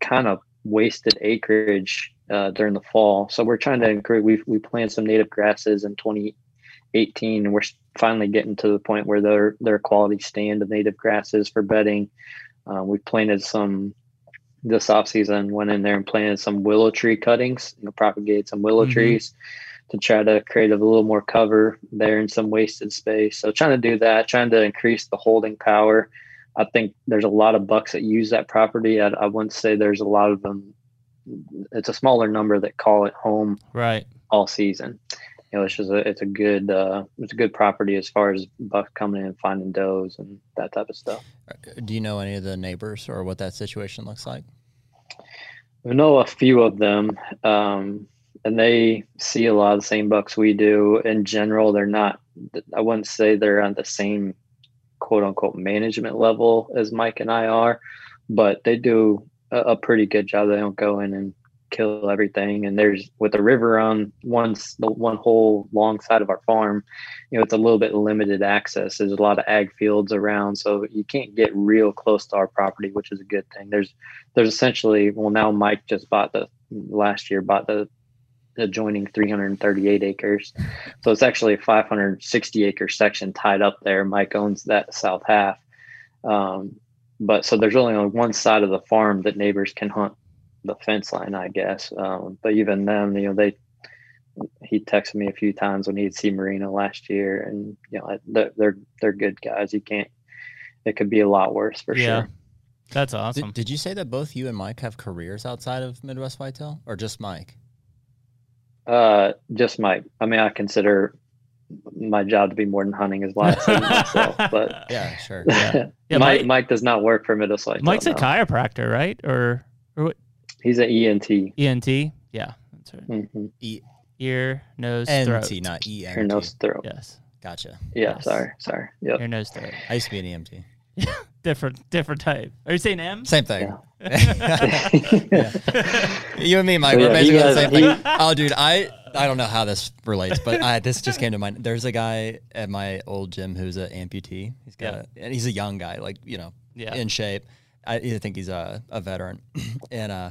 kind of wasted acreage uh, during the fall. So we're trying to increase. We we planted some native grasses in 2018, and we're finally getting to the point where they're they're a quality stand of native grasses for bedding. Uh, we planted some this off season. Went in there and planted some willow tree cuttings. You know, propagated some willow Mhm. trees to try to create a little more cover there in some wasted space. So trying to do that, trying to increase the holding power. I think there's a lot of bucks that use that property. I, I wouldn't say there's a lot of them. It's a smaller number that call it home Right. all season. You know, it's just a it's a good uh, it's a good property as far as bucks coming in and finding does and that type of stuff. Do you know any of the neighbors or what that situation looks like? We know a few of them. Um, and they see a lot of the same bucks we do. In general, they're not. I wouldn't say they're on the same quote unquote management level as Mike and I are, but they do a, a pretty good job. They don't go in and kill everything. And there's with the river on one the one whole long side of our farm, you know, it's a little bit limited access. There's a lot of ag fields around, so you can't get real close to our property, which is a good thing. There's there's essentially well now Mike just bought the last year bought the adjoining 338 acres. So it's actually a 560 acre section tied up there. Mike owns that south half. Um, but so there's only on one side of the farm that neighbors can hunt the fence line, I guess. Um, but even then, you know, they he texted me a few times when he'd see Marino last year, and you know, they're they're, they're good guys. You can't. It could be a lot worse for yeah. sure. That's awesome. Did, did, you say that both you and Mike have careers outside of Midwest Whitetail, or just Mike? Uh, just Mike. I mean, I consider my job to be more than hunting is why I say myself. But yeah, sure. Yeah. yeah Mike, Mike, Mike does not work for Midwest Whitetail. Mike's a chiropractor, right? Or or what? He's an ENT. ENT. Yeah, that's right. Mm-hmm. E- ear, nose, N-T, throat. not ENT. Ear, nose, throat. Yes. Gotcha. Yeah. Yes. Sorry. Sorry. Yep. Ear, nose, throat. I used to be an EMT. Different, different type. Are you saying M? Same thing. Yeah. yeah. You and me, Mike, so, we're basically the same thing. Oh, dude, I I don't know how this relates, but I, this just came to mind. There's a guy at my old gym who's an amputee. He's got, yeah. a, and he's a young guy, like you know, yeah. in shape. I, I think he's a, a veteran, and uh,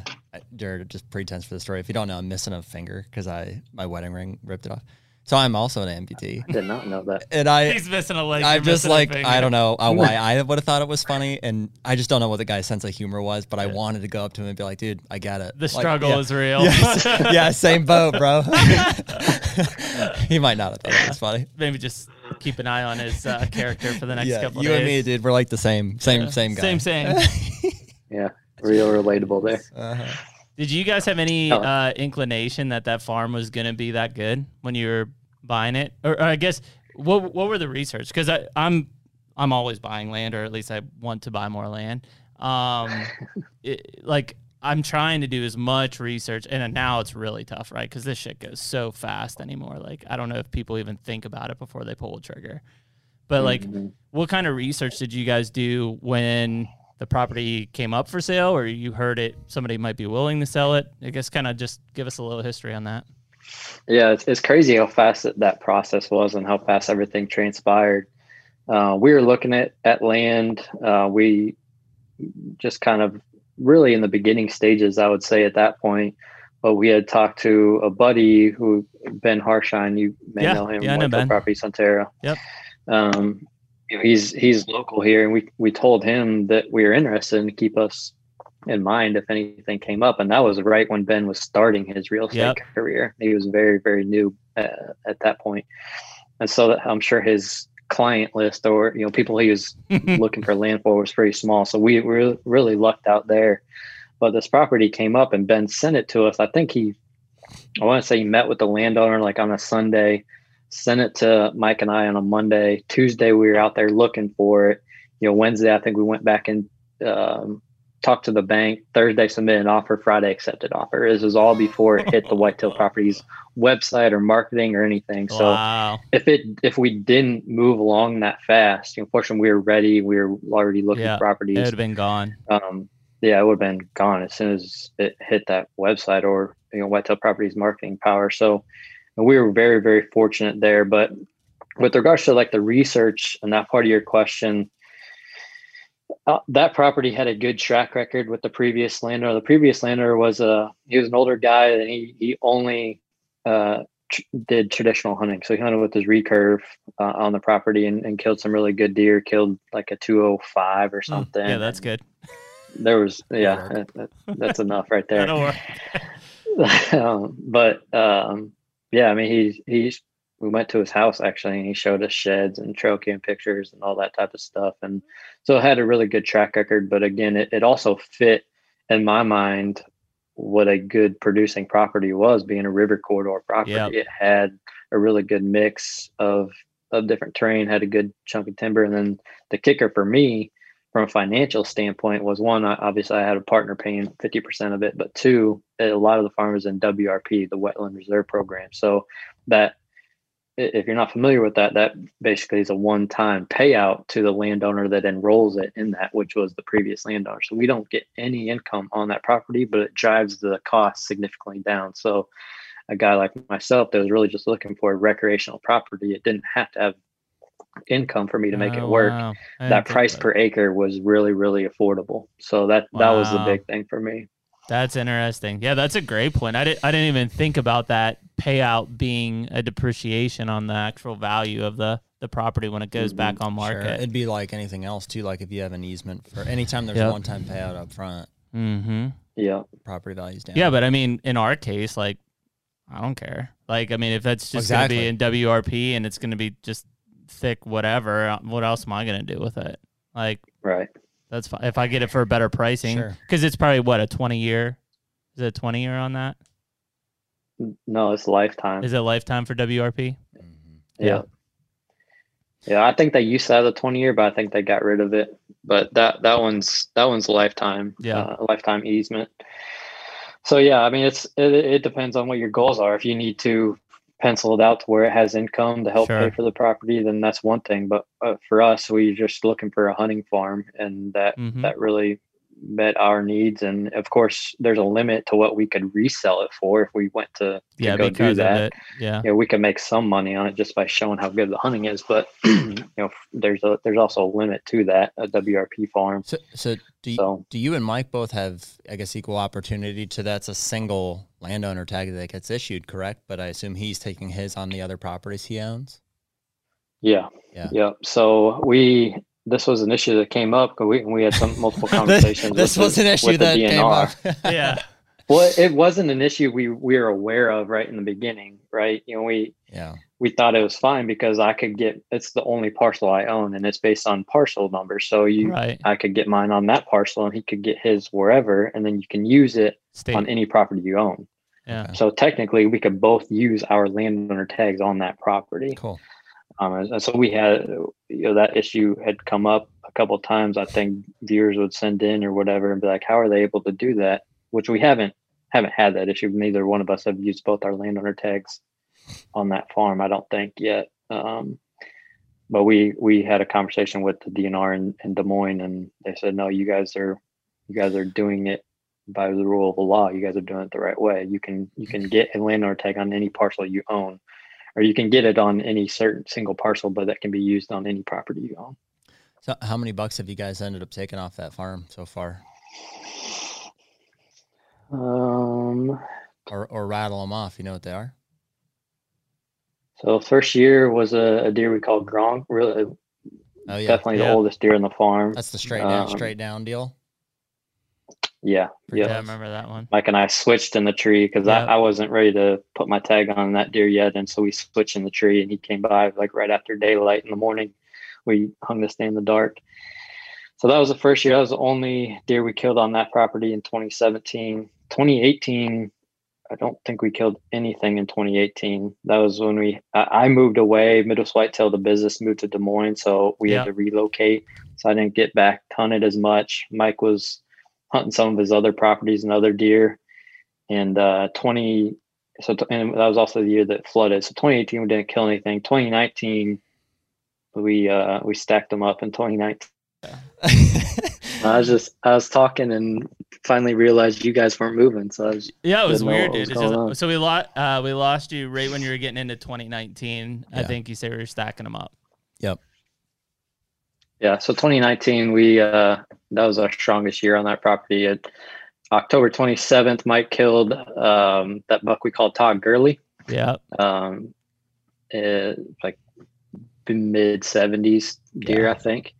Jared just pretense for the story. If you don't know, I'm missing a finger because I my wedding ring ripped it off. So I'm also an amputee. I did not know that. And I he's missing a leg. I'm just like I don't know uh, why I would have thought it was funny, and I just don't know what the guy's sense of humor was. But I wanted to go up to him and be like, "Dude, I get it. The like, struggle yeah. is real." Yeah, yeah, same boat, bro. he might not have thought it was funny. Maybe just keep an eye on his uh, character for the next yeah, couple. You days. and me, dude, we're like the same, same, yeah. same guy. Same, same. yeah, real relatable there. Uh-huh. Did you guys have any oh. uh, inclination that that farm was going to be that good when you were buying it, or, or I guess what what were the research? Because I'm I'm always buying land, or at least I want to buy more land. Um, it, like I'm trying to do as much research, and now it's really tough, right? Because this shit goes so fast anymore. Like I don't know if people even think about it before they pull the trigger. But like, mm-hmm. what kind of research did you guys do when the property came up for sale, or you heard it somebody might be willing to sell it? I guess kind of just give us a little history on that. Yeah, it's, it's crazy how fast that, that process was and how fast everything transpired. Uh, we were looking at, at land. Uh, we just kind of really in the beginning stages, I would say at that point. But we had talked to a buddy who Ben Harshine. You may yeah, know him. Yeah, I know Ben. Property Sonterra. Yep. Um, you know, he's he's local here, and we we told him that we were interested in keep us in mind if anything came up. And that was right when Ben was starting his real estate yep. career. He was very, very new uh, at that point. And so I'm sure his client list or, you know, people he was looking for land for was pretty small. So we were really lucked out there. But this property came up and Ben sent it to us. I think he, I want to say he met with the landowner like on a Sunday, sent it to Mike and I on a Monday. Tuesday, we were out there looking for it. You know, Wednesday, I think we went back and um, talked to the bank Thursday, submit an offer, Friday accepted offer. This is all before it hit the Whitetail Properties website or marketing or anything. So wow. if it if we didn't move along that fast, unfortunately we were ready, we were already looking yeah, at properties. It would have been gone. Um, yeah, it would have been gone as soon as it hit that website or you know Whitetail Properties marketing power. So we were very very fortunate there. But with regards to like the research and that part of your question, uh, that property had a good track record with the previous landowner. The previous landowner was a he was an older guy and he he only uh, tr- did traditional hunting. So he hunted with his recurve uh, on the property and, and, killed some really good deer. Killed like a two oh five or hmm. something. Mm, yeah, that's good. There was yeah, that, that's enough right there. um, but um, yeah, I mean he's he's we went to his house actually and he showed us sheds and trail cam pictures and all that type of stuff and so it had a really good track record but again it, it also fit in my mind what a good producing property was being a river corridor property yep. it had a really good mix of of different terrain had a good chunk of timber and then the kicker for me from a financial standpoint was one, obviously I had a partner paying 50% of it, but two, a lot of the farmers in WRP, the Wetland Reserve Program. So that if you're not familiar with that, that basically is a one-time payout to the landowner that enrolls it in that, which was the previous landowner. So we don't get any income on that property, but it drives the cost significantly down. So a guy like myself that was really just looking for a recreational property, it didn't have to have income for me to make oh, it work. Wow. That price per acre was really, really affordable. So that wow. that was the big thing for me. That's interesting. Yeah, that's a great point. I didn't I didn't even think about that payout being a depreciation on the actual value of the the property when it goes mm-hmm. back on market. Sure. It'd be like anything else too. Like if you have an easement for anytime there's yep. a one time payout up front. Mm-hmm. Yeah. Property values down. Yeah, but I mean, in our case, like I don't care. Like I mean, if that's just exactly. gonna be in WRP and it's gonna be just thick whatever, what else am I gonna do with it? Like right. That's fine. If I get it for better pricing, because sure. it's probably what a twenty year. Is it twenty year on that? No, it's lifetime. Is it lifetime for WRP? Mm-hmm. Yeah. Yeah, I think they used to have the twenty year, but I think they got rid of it. But that that one's that one's lifetime. Yeah, uh, lifetime easement. So yeah, I mean, it's it, it depends on what your goals are. If you need to pencil it out to where it has income to help sure. pay for the property, then that's one thing. But uh, for us, we're just looking for a hunting farm, and that mm-hmm. that really met our needs. And of course, there's a limit to what we could resell it for if we went to, to yeah, go do that. Yeah, you know, we can make some money on it just by showing how good the hunting is. But you know, there's a there's also a limit to that a WRP farm. So, so do you, so, do you and Mike both have, I guess, equal opportunity to that's a single landowner tag that gets issued, correct? But I assume he's taking his on the other properties he owns. Yeah. Yeah. Yeah. So we this was an issue that came up. because We we had some multiple conversations. this was the, an issue that came up. yeah. Well, it wasn't an issue we we were aware of right in the beginning, right? You know, we yeah we thought it was fine because I could get it's the only parcel I own and it's based on parcel number. So you right. I could get mine on that parcel and he could get his wherever and then you can use it State. on any property you own. Yeah. So technically we could both use our landowner tags on that property. Cool. Um, and so we had, you know, that issue had come up a couple times. I think viewers would send in or whatever and be like, "How are they able to do that?" Which we haven't haven't had that issue. Neither one of us have used both our landowner tags on that farm. I don't think yet. Um, but we we had a conversation with the DNR in, in Des Moines, and they said, "No, you guys are you guys are doing it by the rule of the law. You guys are doing it the right way. You can you can get a landowner tag on any parcel you own." Or you can get it on any certain single parcel, but that can be used on any property you own. So, how many bucks have you guys ended up taking off that farm so far? Um, or or rattle them off. You know what they are. So first year was a, a deer we called Gronk. Really, oh, yeah. definitely yeah. the oldest deer in the farm. That's the straight down, um, straight down deal. Yeah, yeah, I remember that one. Mike and I switched in the tree because I, I wasn't ready to put my tag on that deer yet, and so we switched in the tree, and he came by like right after daylight in the morning. We hung this day in the dark. So that was the first year. That was the only deer we killed on that property in 2017. 2018, I don't think we killed anything in 2018. That was when we I moved away. Midwest Whitetail, the business moved to Des Moines, so we had to relocate. So I didn't get back hunted as much. Mike was hunting some of his other properties and other deer. And uh, 20, so and that was also the year that flooded. So 2018 we didn't kill anything. 2019 we uh, we stacked them up in 2019. I was just I was talking and finally realized you guys weren't moving. So I was yeah, it was weird, dude. Was so we lost uh, we lost you right when you were getting into 2019. Yeah. I think you said we were stacking them up. Yep. Yeah. So 2019 we uh, that was our strongest year on that property. At October 27th, Mike killed um, that buck we called Todd Gurley. Yeah. Um, it, like mid 70s deer, yeah. I think.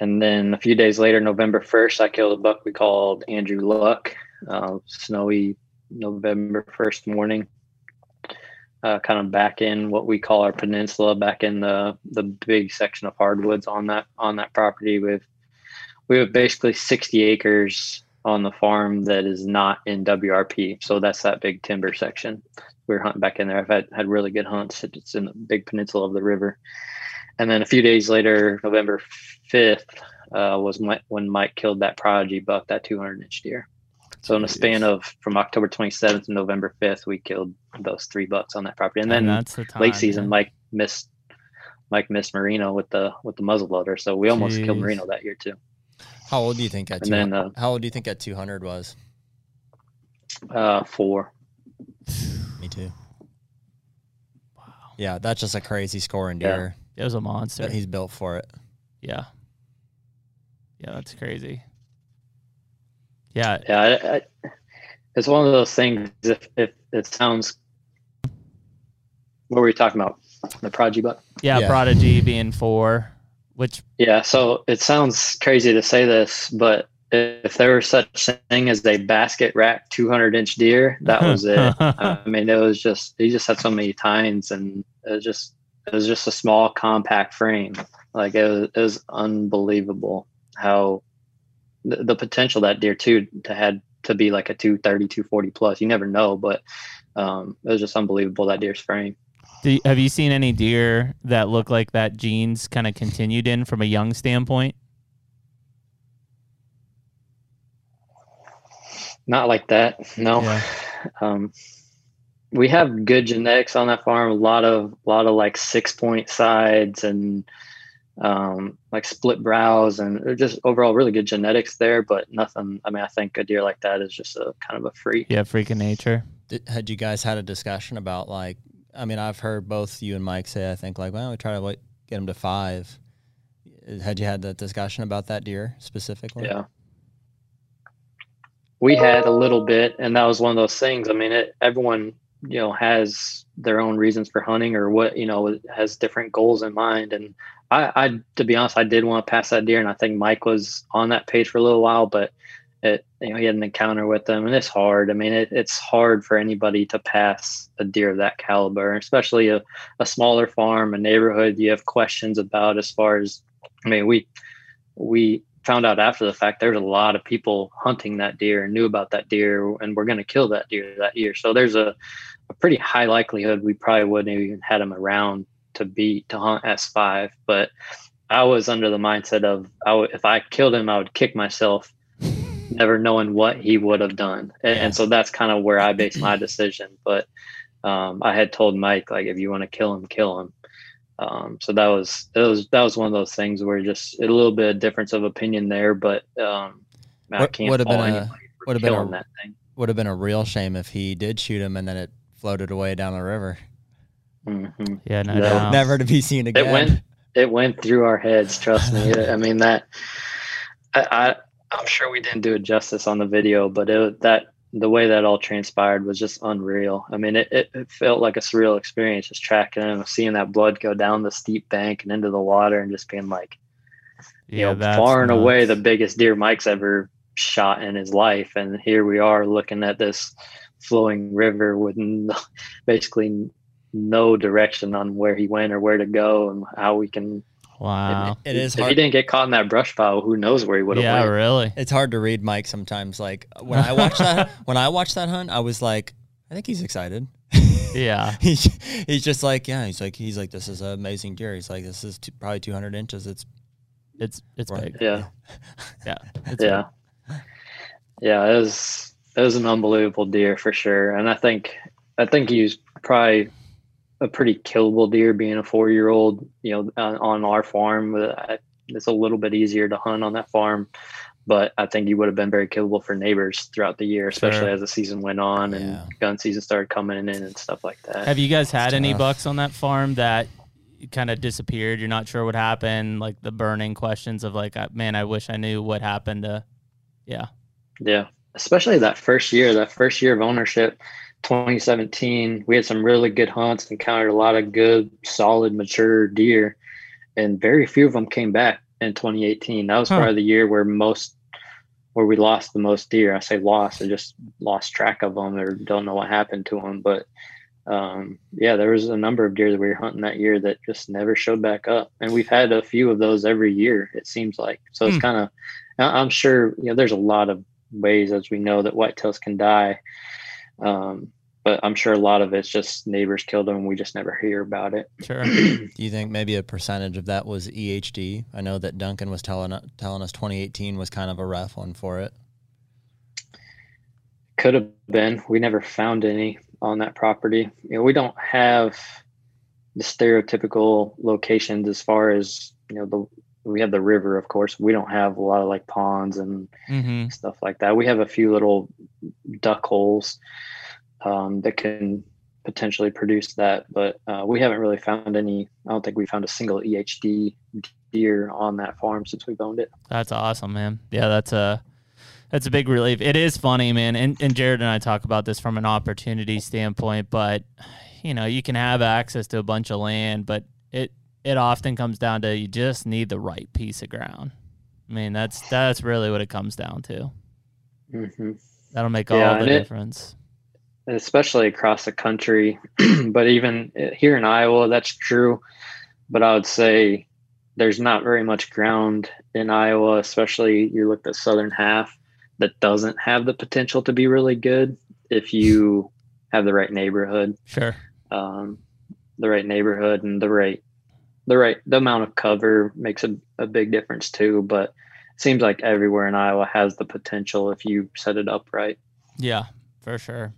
And then a few days later, November 1st, I killed a buck we called Andrew Luck. Uh, snowy November 1st morning. Uh, kind of back in what we call our peninsula, back in the the big section of hardwoods on that on that property with we have basically 60 acres on the farm that is not in WRP. So that's that big timber section. We are hunting back in there. I've had, had really good hunts. It's in the big peninsula of the river. And then a few days later, November 5th, uh, was when Mike killed that prodigy buck, that 200 inch deer. So in the span of from October 27th to November 5th, we killed those three bucks on that property. And then and that's the time, late season, man. Mike missed Mike missed Marino with the with the muzzle loader, so we almost Jeez. killed Marino that year too. How old do you think at two, then, uh, how old do you think at 200 was? Uh, four. Me too. Wow. Yeah, that's just a crazy score in deer. Yeah. It was a monster. He's built for it. Yeah. Yeah, that's crazy. Yeah. Yeah. I, I, it's one of those things. If, if it sounds, what were you talking about? The Prodigy buck? Yeah, yeah. Prodigy being four, which. Yeah. So it sounds crazy to say this, but if there was such thing as a basket rack 200 inch deer, that was it. I mean, it was just, he just had so many tines and it was just, it was just a small compact frame. Like it was, it was unbelievable how the, the potential that deer too to had to be like a 230 240 plus. You never know but um, it was just unbelievable that deer's frame. You, have you seen any deer that look like that genes kind of continued in from a young standpoint? Not like that no. Yeah. um, we have good genetics on that farm a lot of a lot of like six point sides and um, like split brows and just overall really good genetics there, but nothing. I mean, I think a deer like that is just a kind of a freak. Yeah, freak of nature. Did, had you guys had a discussion about like? I mean, I've heard both you and Mike say, I think like, well, we try to like, get him to five. Had you had that discussion about that deer specifically? Yeah. We had a little bit, and that was one of those things. I mean, it, everyone you know has their own reasons for hunting or what you know has different goals in mind and I, I to be honest i did want to pass that deer and i think mike was on that page for a little while but it you know he had an encounter with them and it's hard. I mean it, it's hard for anybody to pass a deer of that caliber especially a, a smaller farm a neighborhood you have questions about as far as i mean we we found out after the fact there's a lot of people hunting that deer and knew about that deer and we're going to kill that deer that year. So there's a a pretty high likelihood we probably wouldn't even had him around to beat to hunt S5. But I was under the mindset of I w- if I killed him, I would kick myself, never knowing what he would have done. And, yeah. and so that's kind of where I based my decision. But um, I had told Mike like, if you want to kill him, kill him. Um, so that was that was that was one of those things where just a little bit of difference of opinion there, but um, I can't would have been a, would have been a, that thing. Would have been a real shame if he did shoot him and then it floated away down the river. Mm-hmm. Yeah, no, no. never to be seen again. It went, it went through our heads. Trust me. I mean that. I, I am sure we didn't do it justice on the video, but it that the way that all transpired was just unreal. I mean, it, it, it felt like a surreal experience just tracking him, seeing that blood go down the steep bank and into the water, and just being like, yeah, you know, far and away the biggest deer Mike's ever shot in his life, and here we are looking at this flowing river with no, basically no direction on where he went or where to go and how we can. Wow, it, it is. If hard. he didn't get caught in that brush pile, who knows where he would have yeah, went? really. It's hard to read Mike sometimes. Like when I watched that, when I watched that hunt, I was like, I think he's excited. Yeah, he's he's just like, yeah, he's like, he's like, this is an amazing deer. He's like, this is t- probably 200 inches. It's it's it's right. big. Yeah, yeah, yeah, big. yeah. It was it was an unbelievable deer for sure, and I think I think he's probably a pretty killable deer being a four year old, you know, on, on our farm. Uh, it's a little bit easier to hunt on that farm, but I think he would have been very killable for neighbors throughout the year, especially sure. as the season went on and yeah. gun season started coming in and stuff like that. Have you guys had any bucks on that farm that kind of disappeared? You're not sure what happened, like the burning questions of like, man, I wish I knew what happened to, yeah. Yeah. Especially that first year, that first year of ownership 2017, we had some really good hunts, encountered a lot of good, solid, mature deer, and very few of them came back in 2018. That was huh. probably the year where most, where we lost the most deer. I say lost, I just lost track of them or don't know what happened to them. But um, yeah, there was a number of deer that we were hunting that year that just never showed back up, and we've had a few of those every year. It seems like so. It's hmm. kind of, I'm sure you know, there's a lot of ways as we know that whitetails can die um, but I'm sure a lot of it's just neighbors killed them. and We just never hear about it. Sure. Do you think maybe a percentage of that was EHD? I know that Duncan was telling telling us 2018 was kind of a rough one for it. Could have been. We never found any on that property. You know, we don't have the stereotypical locations as far as you know the we have the river of course we don't have a lot of like ponds and hmm stuff like that we have a few little duck holes um, that can potentially produce that but uh, we haven't really found any i don't think we found a single ehd deer on that farm since we've owned it That's awesome, man. Yeah, that's a that's a big relief. It is funny, man. And and Jared and I talk about this from an opportunity standpoint, but you know, you can have access to a bunch of land, but it it often comes down to you just need the right piece of ground. I mean, that's that's really what it comes down to. hmm That'll make all Yeah, the and it- difference. especially across the country. but even uh, here in Iowa, that's true. But I would say there's not very much ground in Iowa, especially you look at the southern half, that doesn't have the potential to be really good if you have the right neighborhood, Sure. um, the right neighborhood, and the right the right the amount of cover makes a, a big difference too. But it seems like everywhere in Iowa has the potential if you set it up right. Yeah, for sure.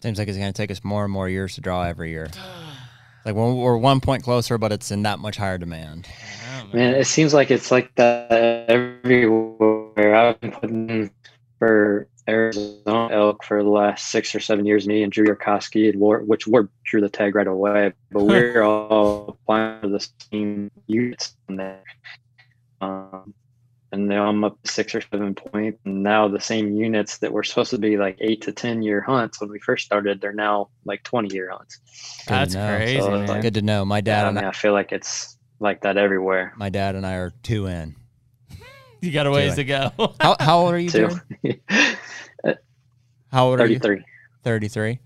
Seems like it's going to take us more and more years to draw every year. Like we're, we're one point closer, but it's in that much higher demand. Man, it seems like it's like that everywhere. I've been putting for Arizona elk for the last six or seven years. Me and Drew Yarkowski, which Ward drew the tag right away, but we're all applying for the same units in there. Um, and now I'm up to six or seven points. And now the same units that were supposed to be like eight to 10 year hunts when we first started, they're now like 20 year hunts. That's know. crazy, So it's. Good to know. My dad I and mean, I, I feel like it's like that everywhere. my dad and I are two in. You got a ways to go. How how old are you, Too. Jared? Uh, how old are you? 33. 33.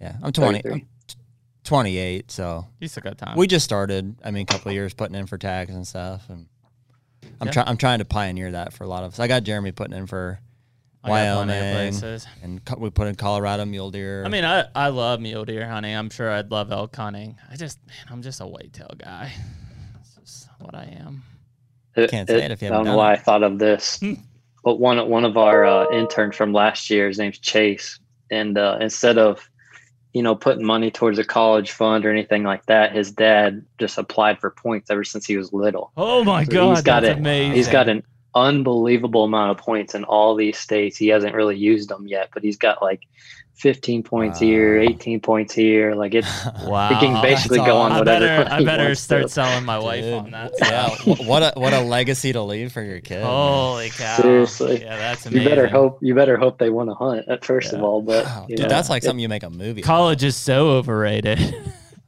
Yeah, I'm 20. I'm t- 28, so you still got time. we just started. I mean, a couple of years putting in for tags and stuff, and I'm Yeah. trying. I'm trying to pioneer that for a lot of us. I got Jeremy putting in for I got Wyoming. and co- we put in Colorado mule deer. I mean, I, I love mule deer hunting. I'm sure I'd love elk hunting. I just, man, I'm just a whitetail guy. That's just what I am. It- Can't say it if you I haven't don't know why it. I thought of this, Hmm. but one one of our uh, interns from last year, his name's Chase, and uh, instead of you know putting money towards a college fund or anything like that, his dad just applied for points ever since he was little. Oh my So god, he's got that's it. amazing. He's got an unbelievable amount of points in all these states. He hasn't really used them yet, but he's got like 15 points here, 18 points here. Like it's wow. he can basically That's go all- on I whatever. better, I better wants start to. selling my wife Dude, on that. yeah, what a what a legacy to leave for your kid. Holy cow! Seriously. yeah, that's You better hope you better hope they want to hunt at first of all, but Wow, you dude, know, that's like it- something you make a movie. College is so overrated.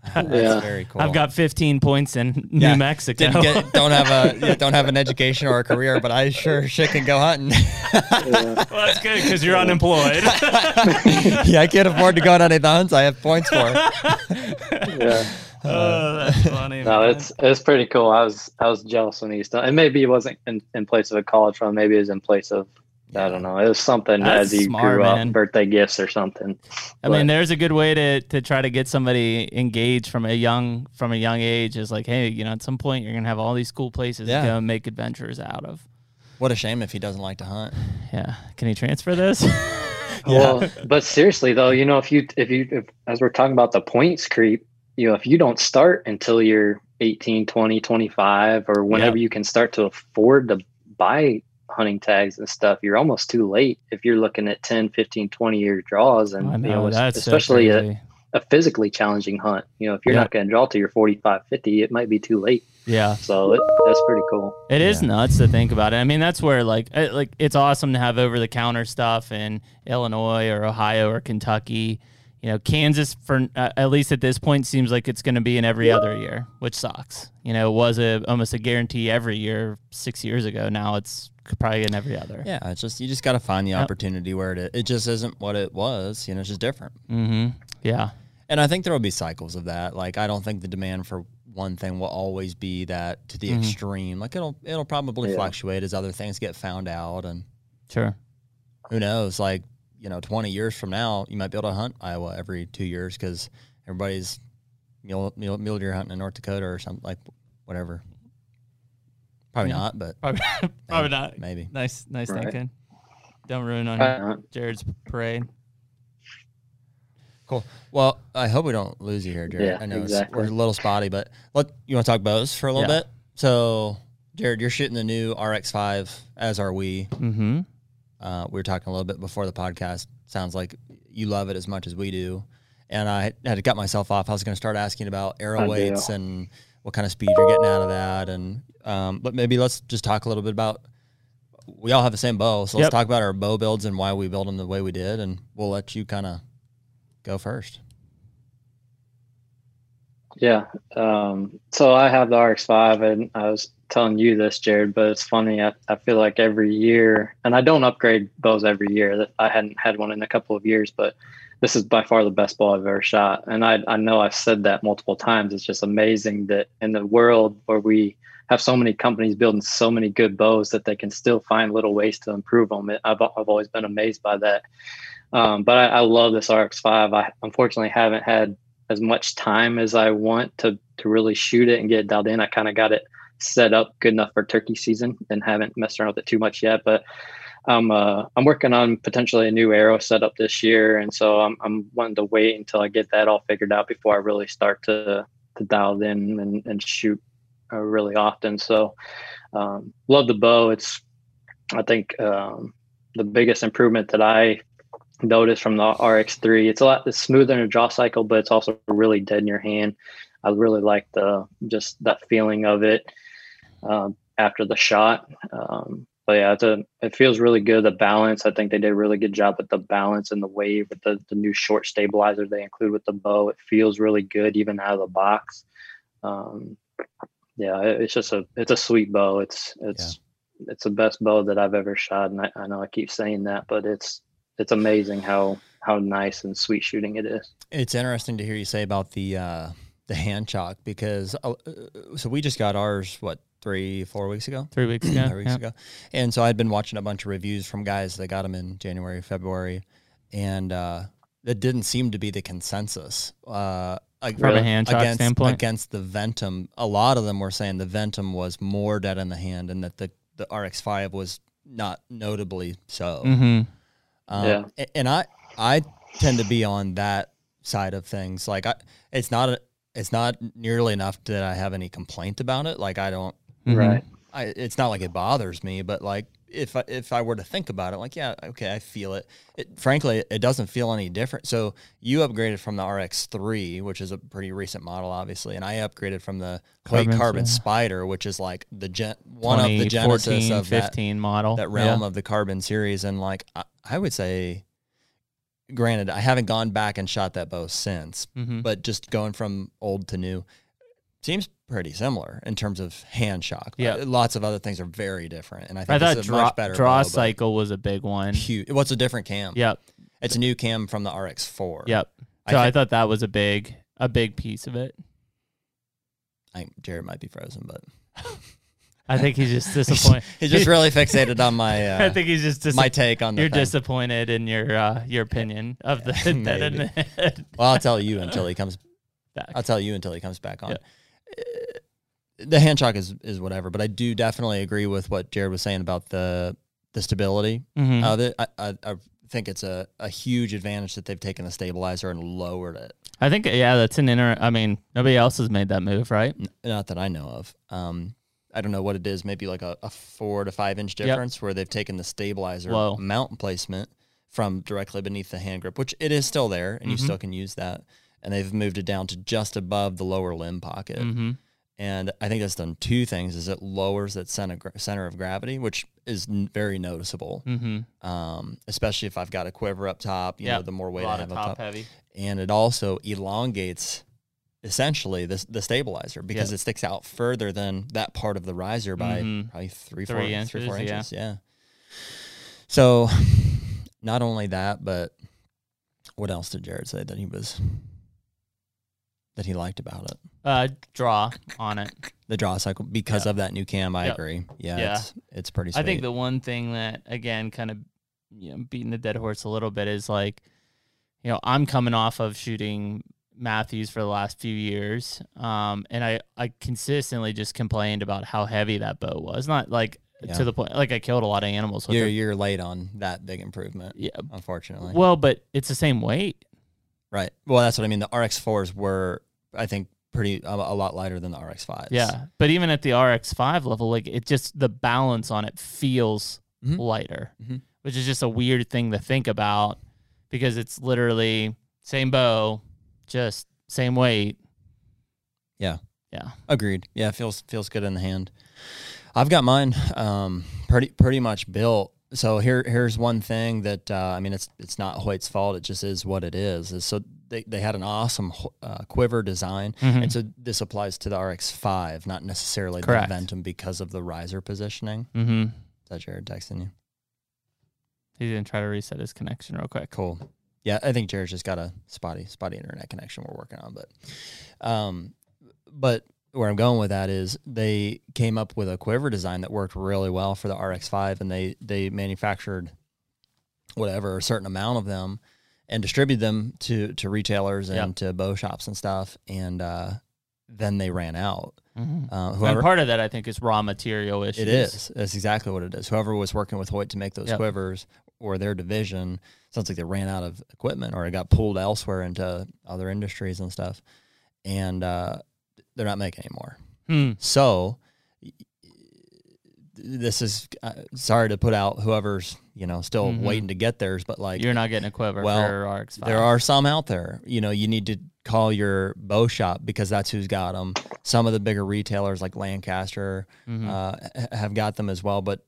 That's Yeah. very cool. I've got 15 points in New Yeah. Mexico. didn't get don't have a don't have an education or a career, but I sure shit can go hunting. yeah. well, that's good because you're unemployed. yeah, I can't afford to go on any of the hunts I have points for. yeah. oh, that's funny. No, man. it's it's pretty cool. I was I was jealous when he's done, and maybe it wasn't in, in place of a college fund. Maybe it was in place of I don't know. It was something That's as he smart, grew man. up, birthday gifts or something. I mean, there's a good way to to try to get somebody engaged from a young from a young age. Is like, hey, you know, at some point you're gonna have all these cool places Yeah. to go and make adventures out of. What a shame if he doesn't like to hunt. Yeah, can he transfer this? Well, but seriously though, you know, if you if you if, as we're talking about the points creep, you know, if you don't start until you're 18, 20, 25 or whenever you can start to afford to buy hunting tags and stuff, you're almost too late if you're looking at 10, 15, 20 year draws and I you know know, es- so especially a, a physically challenging hunt. You know, if you're Yeah. not going to draw to your 45, 50, it might be too late. yeah. So it, that's pretty cool. It is Yeah. nuts to think about it. I mean, that's where like uh, like it's awesome to have over the counter stuff in Illinois or Ohio or Kentucky. You know, Kansas for uh, at least at this point seems like it's going to be in every other year, which sucks. You know, it was a almost a guarantee every year six years ago. Now it's probably in every other. Yeah, it's just you just got to find the Yep. opportunity where it it just isn't what it was. You know, it's just different. Mm-hmm. Yeah. And I think there will be cycles of that. Like I don't think the demand for one thing will always be that to the Mhm. extreme. Like it'll it'll probably Yeah. fluctuate as other things get found out and Sure. who knows like you know, 20 years from now, you might be able to hunt Iowa every two years because everybody's mule, mule, mule deer hunting in North Dakota or something like whatever. Probably Yeah. not, but Probably, probably not. maybe. Nice, nice Right. thinking. Don't ruin on Jared's parade. Cool. Well, I hope we don't lose you here, Jared. Yeah, I know it's- exactly. we're a little spotty, but let you want to talk bows for a little Yeah. bit. So, Jared, you're shooting the new RX5, as are we. Mm-hmm. Uh, we were talking a little bit before the podcast. Sounds like you love it as much as we do. And I had to cut myself off. I was going to start asking about arrow weights and what kind of speed you're getting out of that. And um, but maybe let's just talk a little bit about. We all have the same bow, so let's talk about our bow builds and why we build them the way we did. And we'll let you kind of go first. Yeah. Um, so I have the RX5, and I was telling you this, Jared, but it's funny. I, I feel like every year, and I don't upgrade bows every year. I hadn't had one in a couple of years, but this is by far the best bow I've ever shot. And I, I know I've said that multiple times. It's just amazing that in the world where we have so many companies building so many good bows that they can still find little ways to improve them. I've, I've always been amazed by that. Um, but I, I love this RX5. I unfortunately haven't had as much time as I want to to really shoot it and get it dialed in. I kind of got it set up good enough for turkey season and haven't messed around with it too much yet. But I'm uh, I'm working on potentially a new arrow setup this year, and so I'm I'm wanting to wait until I get that all figured out before I really start to to dial in and, and shoot uh, really often. So um, love the bow. It's I think um, the biggest improvement that I noticed from the RX3. It's a lot it's smoother in a draw cycle, but it's also really dead in your hand. I really like the just that feeling of it um, after the shot. Um, but yeah, it's a, it feels really good. The balance, I think they did a really good job with the balance and the wave with the, the new short stabilizer they include with the bow. It feels really good even out of the box. Um, yeah, it- it's just a it's a sweet bow. It's it's it's the best bow that I've ever shot, and I, I know I keep saying that, but it's it's amazing how how nice and sweet shooting it is. It's interesting to hear you say about the uh, the hand shock because uh, so we just got ours what three four weeks ago Three weeks ago. three weeks yeah. ago, and so I'd been watching a bunch of reviews from guys that got them in January February, and uh, that didn't seem to be the consensus. Uh, ag- From a hand shock against, standpoint? against the Ventum, a lot of them were saying the Ventum was more dead in the hand, and that the the RX5 was not notably so. Mm-hmm. Um, Yeah. And I I tend to be on that side of things. Like I, it's not a, it's not nearly enough that I have any complaint about it. Like I don't. Mm-hmm. Right. I, it's not like it bothers me, but like if I, if I were to think about it, like yeah, okay, I feel it. it. Frankly, it doesn't feel any different. So you upgraded from the RX3, which is a pretty recent model, obviously, and I upgraded from the White Carbon, Carbon yeah. Spider, which is like the gen, one of the genesis 2014, of that 15 model. that realm Yeah. of the carbon series and like I, I would say granted i haven't gone back and shot that bow since Mhm. but just going from old to new seems pretty similar in terms of hand shock Yeah. Lots of other things are very different and i I thought this is a draw, much better draw cycle was a big one. huge what's a different cam Yep. it's a new cam from the rx4 Yep. I So I, thi- thought that was a big a big piece of it. I think jared might be frozen but I think he's just disappointed. he's just really fixated on my I uh, think he's just dis- my take on the you're thing. disappointed in your uh, your opinion of in the well i'll tell you until he comes back. I'll tell you until he comes back on. Uh, The hand shock is is whatever, but I do definitely agree with what Jared was saying about the the stability Mhm. of it. I, I, I think it's a, a huge advantage that they've taken the stabilizer and lowered it. I think yeah, that's an inner. I mean, nobody else has made that move, right? N- Not that I know of. Um, I don't know what it is. Maybe like a, a four to five inch Yep. difference where they've taken the stabilizer Low. mount placement from directly beneath the hand grip, which it is still there, and you Mhm. still can use that. And they've moved it down to just above the lower limb pocket. Mm-hmm. And I think that's done two things: is it lowers that center center of gravity, which is n- very noticeable, Mm-hmm. um, especially if I've got a quiver up top. You know, the more weight I have of up top top, heavy. and it also elongates essentially the the stabilizer because Yep. it sticks out further than that part of the riser by Mhm. probably three, four, Three three, four inches, yeah. inches. Yeah. So, not only that, but what else did Jared say that he was that he liked about it? Uh, draw on it. The draw cycle because Yeah. of that new cam. I Yep. agree. Yeah, Yeah. It's, it's pretty. Sweet. I think the one thing that again kind of you know, beating the dead horse a little bit is like, you know, I'm coming off of shooting Mathews for the last few years, um, and I I consistently just complained about how heavy that bow was. Not like Yeah. to the point like I killed a lot of animals with You're it. you're late on that big improvement, Yeah. unfortunately. Well, but it's the same weight. right. Well, that's what I mean. The RX4s were, I think, pretty a, a lot lighter than the RX5. Yeah, but even at the RX5 level, like it just the balance on it feels Mhm. lighter, Mhm. which is just a weird thing to think about because it's literally same bow, just same weight. Yeah. Yeah. Agreed. Yeah, it feels feels good in the hand. I've got mine um, pretty pretty much built. So here here's one thing that uh, I mean it's it's not Hoyt's fault. It just is what it is. is so they, they had an awesome uh, quiver design, Mhm. and so this applies to the RX5, not necessarily Correct. the Ventum because of the riser positioning. Mm-hmm. Is that Jared texting you? He's gonna try to reset his connection real quick. Cool. Yeah, I think Jared's just got a spotty spotty internet connection we're working on, but um but where I'm going with that is they came up with a quiver design that worked really well for the RX5 and they they manufactured whatever a certain amount of them and distribute them to to retailers and Yep. to bow shops and stuff and uh then they ran out. Mhm. Uh, And whoever part of that, I think, is raw material issues. it is. That's exactly what it is. Whoever was working with Hoyt to make those Yep. quivers or their division, sounds like they ran out of equipment or it got pulled elsewhere into other industries and stuff. And uh, they're not making anymore. Hmm. So this is uh, sorry to put out whoever's, you know, still Mhm. waiting to get theirs, but like You're not getting a quiver well, for RX5. there are some out there. You know, you need to call your bow shop because that's who's got them. Some of the bigger retailers like Lancaster Mhm. uh, have got them as well, but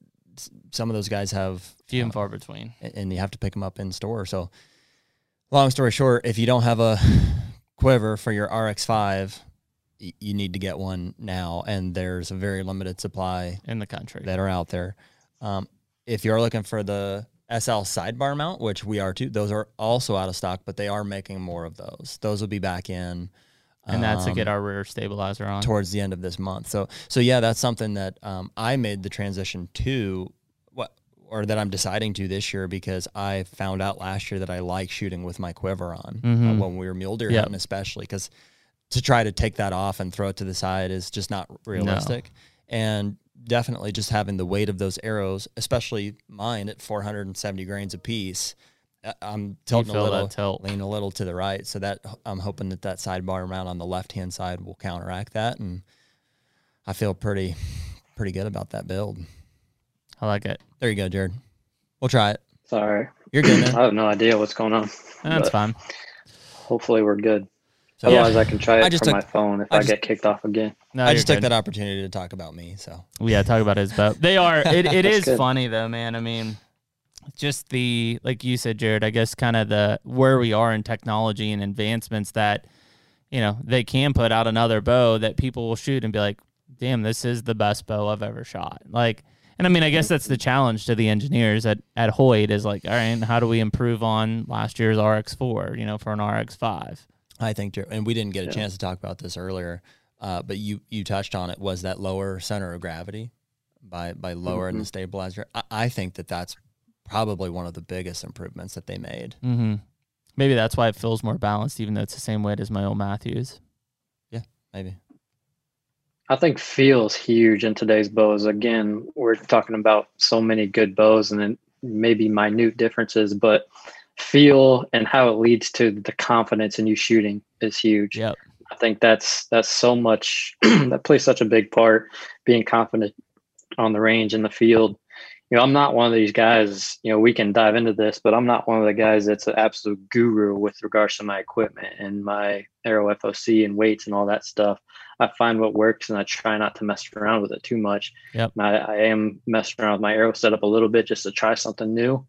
some of those guys have, few uh, and far between. and you have to pick them up in store. So, long story short, if you don't have a quiver for your RX5, y- you need to get one now, and there's a very limited supply in the country. that are out there. Um, if you're looking for the SL sidebar mount, which we are too, those are also out of stock, but they are making more of those. Those will be back in. and that's to get um, our rear stabilizer on. towards the end of this month. So so yeah, that's something that um, I made the transition to what or that I'm deciding to this year because I found out last year that I like shooting with my quiver on uh, Mhm. when we were mule deer Yep. hunting, especially because to try to take that off and throw it to the side is just not realistic. And definitely just having the weight of those arrows, especially mine at 470 grains a piece. uh, I'm tilting a little, that tilt. lean a little to the right. So that I'm hoping that that sidebar mount on the left hand side will counteract that, and I feel pretty pretty good about that build. I like it. There you go, Jared. We'll try it. Sorry. You're good, I have no idea what's going on. That's fine. Hopefully we're good. So, Otherwise, I can try it I just from took- my phone if I I, get kicked off again. No, I you're just took that opportunity to talk about me. So Yeah, talk about his boat. They are. It, it That's is good. funny though, man. I mean, just the like you said, Jared. I guess kind of the where we are in technology and advancements that you know they can put out another bow that people will shoot and be like, "Damn, this is the best bow I've ever shot." Like, and I mean, I guess that's the challenge to the engineers at at Hoyt is like, all right, how do we improve on last year's RX4? You know, for an RX5. I think, Jared, and we didn't get a Yeah. chance to talk about this earlier, uh, but you you touched on it. Was that lower center of gravity by by lowering the Mhm. stabilizer? I, I think that that's probably one of the biggest improvements that they made. Mm-hmm. Maybe that's why it feels more balanced, even though it's the same weight as my old Mathews. Yeah, maybe. I think feels huge in today's bows. Again, we're talking about so many good bows and then maybe minute differences, but feel and how it leads to the confidence in you shooting is huge. Yep. I think that's that's so much that plays such a big part being confident on the range in the field. You know, I'm not one of these guys, you know, we can dive into this, but I'm not one of the guys that's an absolute guru with regards to my equipment and my arrow FOC and weights and all that stuff. I find what works and I try not to mess around with it too much. Yep. I, I am messing around with my arrow setup a little bit just to try something new.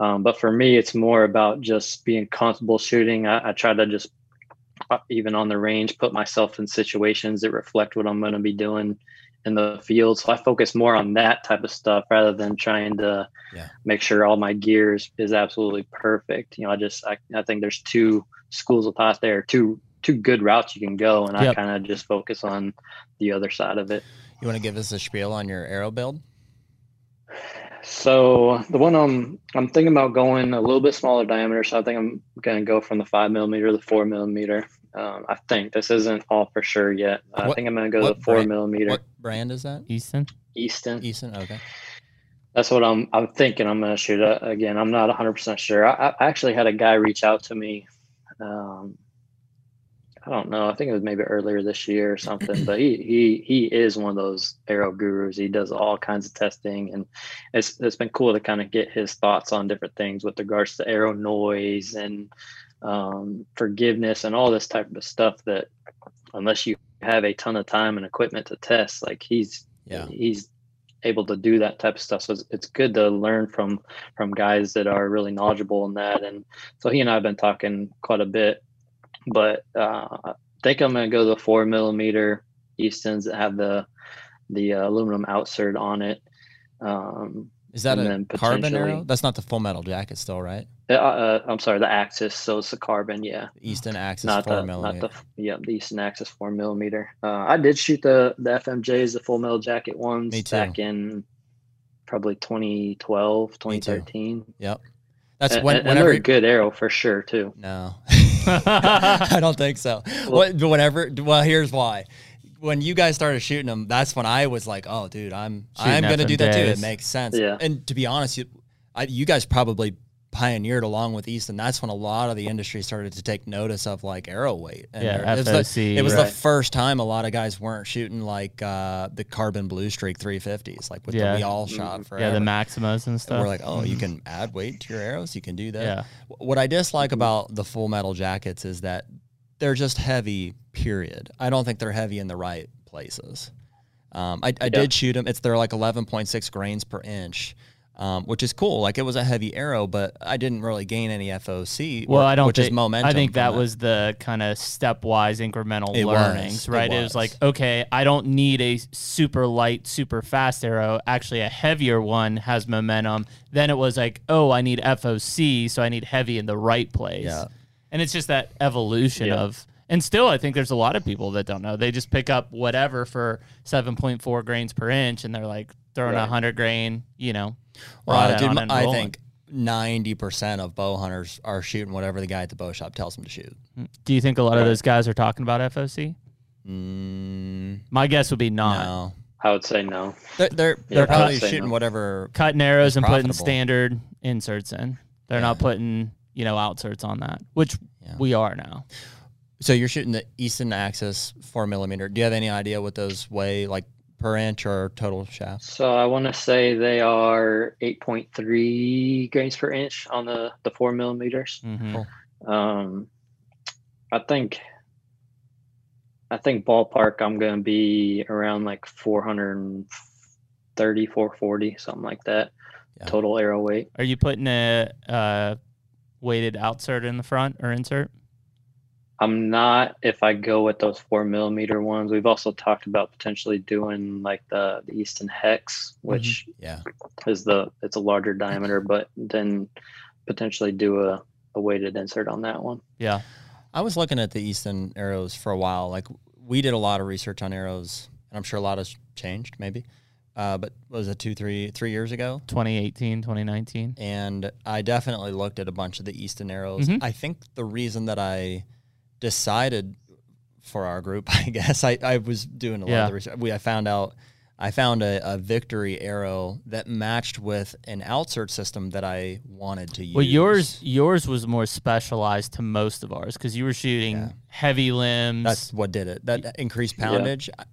Um, but for me, it's more about just being comfortable shooting. I, I try to just, uh, even on the range, put myself in situations that reflect what I'm going to be doing in the field. So I focus more on that type of stuff rather than trying to Yeah. make sure all my gear is, absolutely perfect. You know, I just, I, I think there's two schools of thought there, two, two good routes you can go. And I kind of just focus on the other side of it. You want to give us a spiel on your arrow build? So the one I'm I'm thinking about going a little bit smaller diameter. So I think I'm going to go from the five millimeter to the four millimeter. Um, I think this isn't all for sure yet. I What- think I'm going to go to the four brand- millimeter What brand is that? Easton. Easton. Easton. Okay. That's what I'm I'm thinking. I'm going to shoot it again. I'm not 100 percent sure. I, I actually had a guy reach out to me. Um, I don't know. I think it was maybe earlier this year or something. but he he he is one of those arrow gurus. He does all kinds of testing, and it's it's been cool to kind of get his thoughts on different things with regards to arrow noise and um, forgiveness and all this type of stuff. That unless you have a ton of time and equipment to test, like he's Yeah. he's able to do that type of stuff. So it's, it's good to learn from from guys that are really knowledgeable in that. And so he and I have been talking quite a bit. But uh, I think I'm going to go the four millimeter Eastons that have the the uh, aluminum outsert on it. Um, Is that a carbon arrow? That's not the full metal jacket, still, right? Uh, uh, I'm sorry, the Axis. So it's the carbon, yeah. Easton Axis not four the millimeter. not the yeah the Easton Axis four millimeter. Uh, I did shoot the the FMJs, the full metal jacket ones Me too. back in probably 2012, 2013. Yep. That's when and they're whenever a good arrow for sure too. No, I don't think so. What, but whenever, well, here's why. When you guys started shooting them, that's when I was like, "Oh, dude, I'm I'm gonna do that too." It makes sense. Yeah. And to be honest, you, I, you guys probably pioneered along with Easton. That's when a lot of the industry started to take notice of like arrow weight. And Yeah, there- it was, the, it was the first time a lot of guys weren't shooting like uh, the carbon blue streak 350s, like with Yeah. the we all shot for Yeah, the Maximas and stuff. we're like, oh, you can add weight to your arrows. You can do that. Yeah. What I dislike about the full metal jackets is that they're just heavy. Period. I don't think they're heavy in the right places. Um, I, I did shoot them. It's they're like 11.6 grains per inch, um, which is cool. Like it was a heavy arrow, but I didn't really gain any FOC. Well, or- I don't which think, is momentum. I think from that was the kind of stepwise incremental It learnings, It right? It was. was. like, okay, I don't need a super light, super fast arrow. Actually, a heavier one has momentum. Then it was like, oh, I need FOC, so I need heavy in the right place. Yeah. And it's just that evolution Yeah. of, and still, I think there's a lot of people that don't know. They just pick up whatever for 7.4 grains per inch, and they're like throwing a Right. hundred grain, you know. Well, rod dude, on and I rolling. think 90% of bow hunters are shooting whatever the guy at the bow shop tells them to shoot. Do you think a lot of those guys are talking about FOC? Mm, My guess would be not. no. I would say no. They're they're, Yeah, they're probably shooting no. whatever. cutting arrows It's and putting standard inserts in. They're not putting, you know, outserts on that, which Yeah. we are now. So you're shooting the Easton Axis four millimeter. Do you have any idea what those weigh, like per inch or total shaft? So I want to say they are 8.3 grains per inch on the the four millimeters. Mhm. Cool. Um, I think I think ballpark I'm going to be around like 430, 440, something like that. Yeah. Total arrow weight. Are you putting a uh, weighted outsert in the front or insert? I'm not if I go with those four millimeter ones. We've also talked about potentially doing like the, the Easton Hex, which Yeah. is the it's a larger diameter, but then potentially do a, a weighted insert on that one. Yeah. I was looking at the Easton arrows for a while. Like we did a lot of research on arrows, and I'm sure a lot has changed, maybe. Uh, but was it two, three, three years ago? 2018, 2019. and I definitely looked at a bunch of the Easton arrows. Mhm. I think the reason that I decided for our group, I guess I, I was doing a lot Yeah. of the research. We I found out I found a, a victory arrow that matched with an outsert system that I wanted to use. Well, yours yours was more specialized to most of ours because you were shooting Yeah. heavy limbs. that's what did it. That increased poundage. I-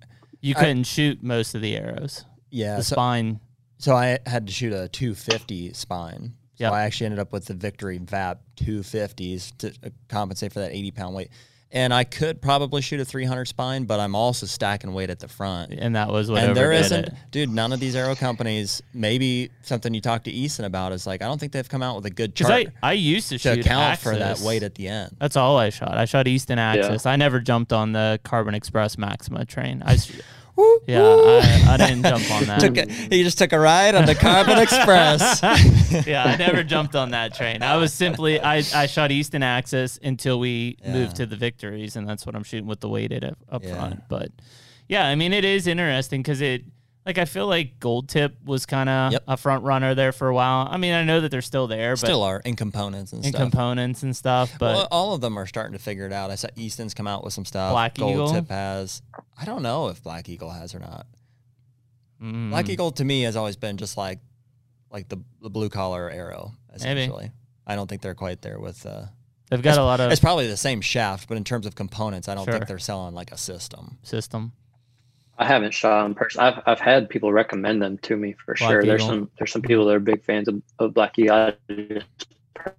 you couldn't shoot most of the arrows. Yeah. the so, spine. so I had to shoot a 250 spine. So Yep. I actually ended up with the Victory VAP 250s to uh, compensate for that 80 pound weight. And I could probably shoot a 300 spine, but I'm also stacking weight at the front. And that was what and there overdid isn't, it. dude. None of these arrow companies. Maybe something you talk to Easton about is like I don't think they've come out with a good chart I, I used to, to shoot account for that weight at the end. That's all I shot. I shot Easton Axis. I never jumped on the Carbon Express Maxima train. I, s- yeah, I, I didn't jump on that. Took a, he just took a ride on the Carbon Express. yeah, I never jumped on that train. I was simply I, I shot Easton Axis until we Yeah. moved to the victories, and that's what I'm shooting with the weighted up, up Yeah. front. But yeah, I mean it is interesting because it Like I feel like Gold Tip was kind of Yep. a front runner there for a while. I mean, I know that they're still there, but Still are in components and in stuff. components and stuff. But well, all of them are starting to figure it out. I saw Easton's come out with some stuff. Black Gold Eagle? Tip has. I don't know if Black Eagle has or not. mm, Black Eagle to me has always been just like like the, the blue collar arrow essentially. I don't think they're quite there with. Uh, they've got a lot of it's probably the same shaft, but in terms of components, I don't Sure. think they're selling like a system. system. I haven't shot them personally. I've I've had people recommend them to me for Black sure. There's some there's some people that are big fans of, of Black Eagle. I just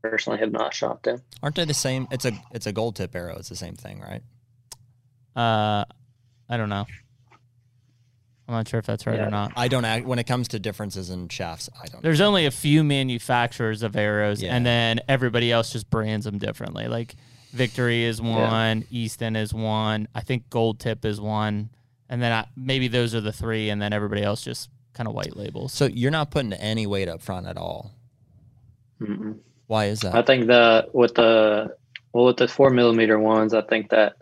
personally have not shot them. Aren't they the same? It's a it's a gold tip arrow. It's the same thing, right? Uh, I don't know. I'm not sure if that's right Yeah. or not. I don't act when it comes to differences in shafts. I don't. There's only a few manufacturers of arrows, Yeah. and then everybody else just brands them differently. Like Victory is one, Easton is one, I think Gold Tip is one, and then I, maybe those are the three, and then everybody else just kind of white labels. So you're not putting any weight up front at all. Mm-mm. Why is that? I think the with the well with the four millimeter ones, I think that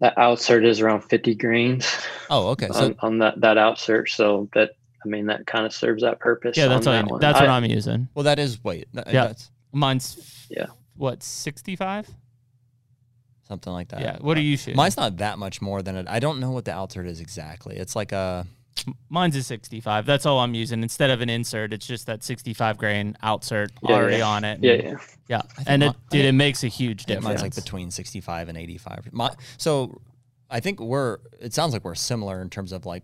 that outsert is around 50 grains Oh, okay. So on, on that that outsert. So that I mean that kind of serves that purpose. yeah, that's on what that I, that's I, what I'm using. well, that is weight. That- Yeah. That's Mine's Yeah. what 65? Something like that. Yeah. What are you shooting? Mine's not that much more than it. I don't know what the outsert is exactly. It's like a Mine's a 65. That's all I'm using. Instead of an insert, it's just that 65 grain outsert Yeah, already yeah. on it. Yeah, And- yeah. yeah. think And it, mi- dude, it makes a huge I think mine's difference. like between 65 and 85. My, so I think we're. It sounds like we're similar in terms of like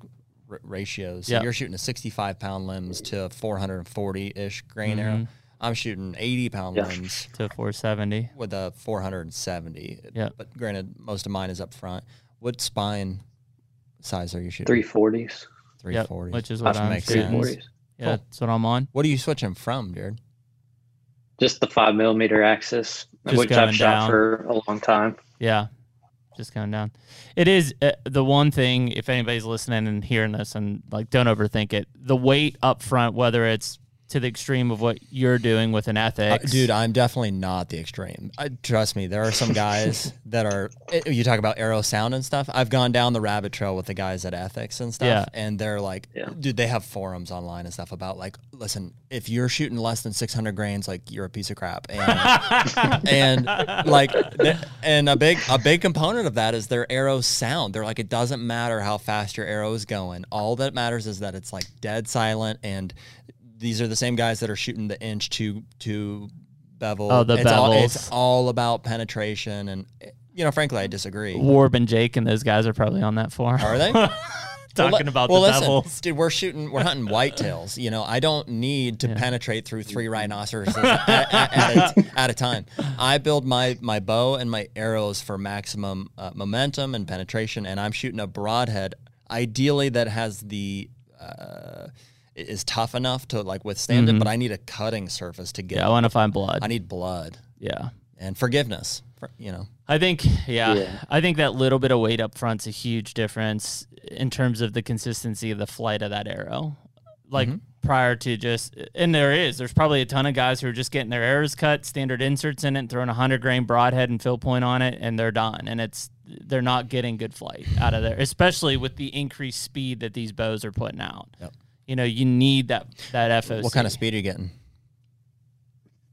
r- ratios. So Yeah. you're shooting a 65 pound limbs to 440 ish grain mm-hmm. arrow. I'm shooting 80 pound Yeah. limbs to 470. with a 470. Yeah. But granted, most of mine is up front. What spine size are you shooting? 340s. Yep, 340. which is what I'm makes shooting. sense. Yeah, Cool. that's what I'm on. What are you switching from, Jared? Just the five millimeter axis, Just which I've shot down. for a long time. Yeah, just going down. It is uh, the one thing. If anybody's listening and hearing this, and like, don't overthink it. The weight up front, whether it's to the extreme of what you're doing with an Uh, ethics, dude, I'm definitely not the extreme. I, trust me, there are some guys that are. eh, You talk about arrow sound and stuff. I've gone down the rabbit trail with the guys at Ethics and stuff, Yeah. and they're like, Yeah. dude, they have forums online and stuff about like, listen, if you're shooting less than 600 grains, like you're a piece of crap, and and like, th- and a big a big component of that is their arrow sound. They're like, it doesn't matter how fast your arrow is going. All that matters is that it's like dead silent and. These are the same guys that are shooting the inch to to bevel. Oh, the it's all, bevels. it's all about penetration, and you know, frankly, I disagree. Warb and Jake and those guys are probably on that forum. Are they? Talking Well, about well, the listen, devils. dude. We're shooting, we're hunting whitetails. You know, I don't need to Yeah. penetrate through three rhinoceroses at, at, at, a, at a time. I build my my bow and my arrows for maximum uh, momentum and penetration, and I'm shooting a broadhead, ideally that has the. Uh, is tough enough to like withstand Mhm. it, but I need a cutting surface to get. Yeah, I want to find blood. I need blood yeah. and forgiveness. For, you know, I think, yeah, Yeah. I think that little bit of weight up front's a huge difference in terms of the consistency of the flight of that arrow. Like Mhm. prior to just, and there is, there's probably a ton of guys who are just getting their arrows cut, standard inserts in it, and throwing a hundred grain broadhead and fill point on it, and they're done. And it's they're not getting good flight out of there, especially with the increased speed that these bows are putting out. Yep. You know, you need that that FOC. what kind of speed are you getting?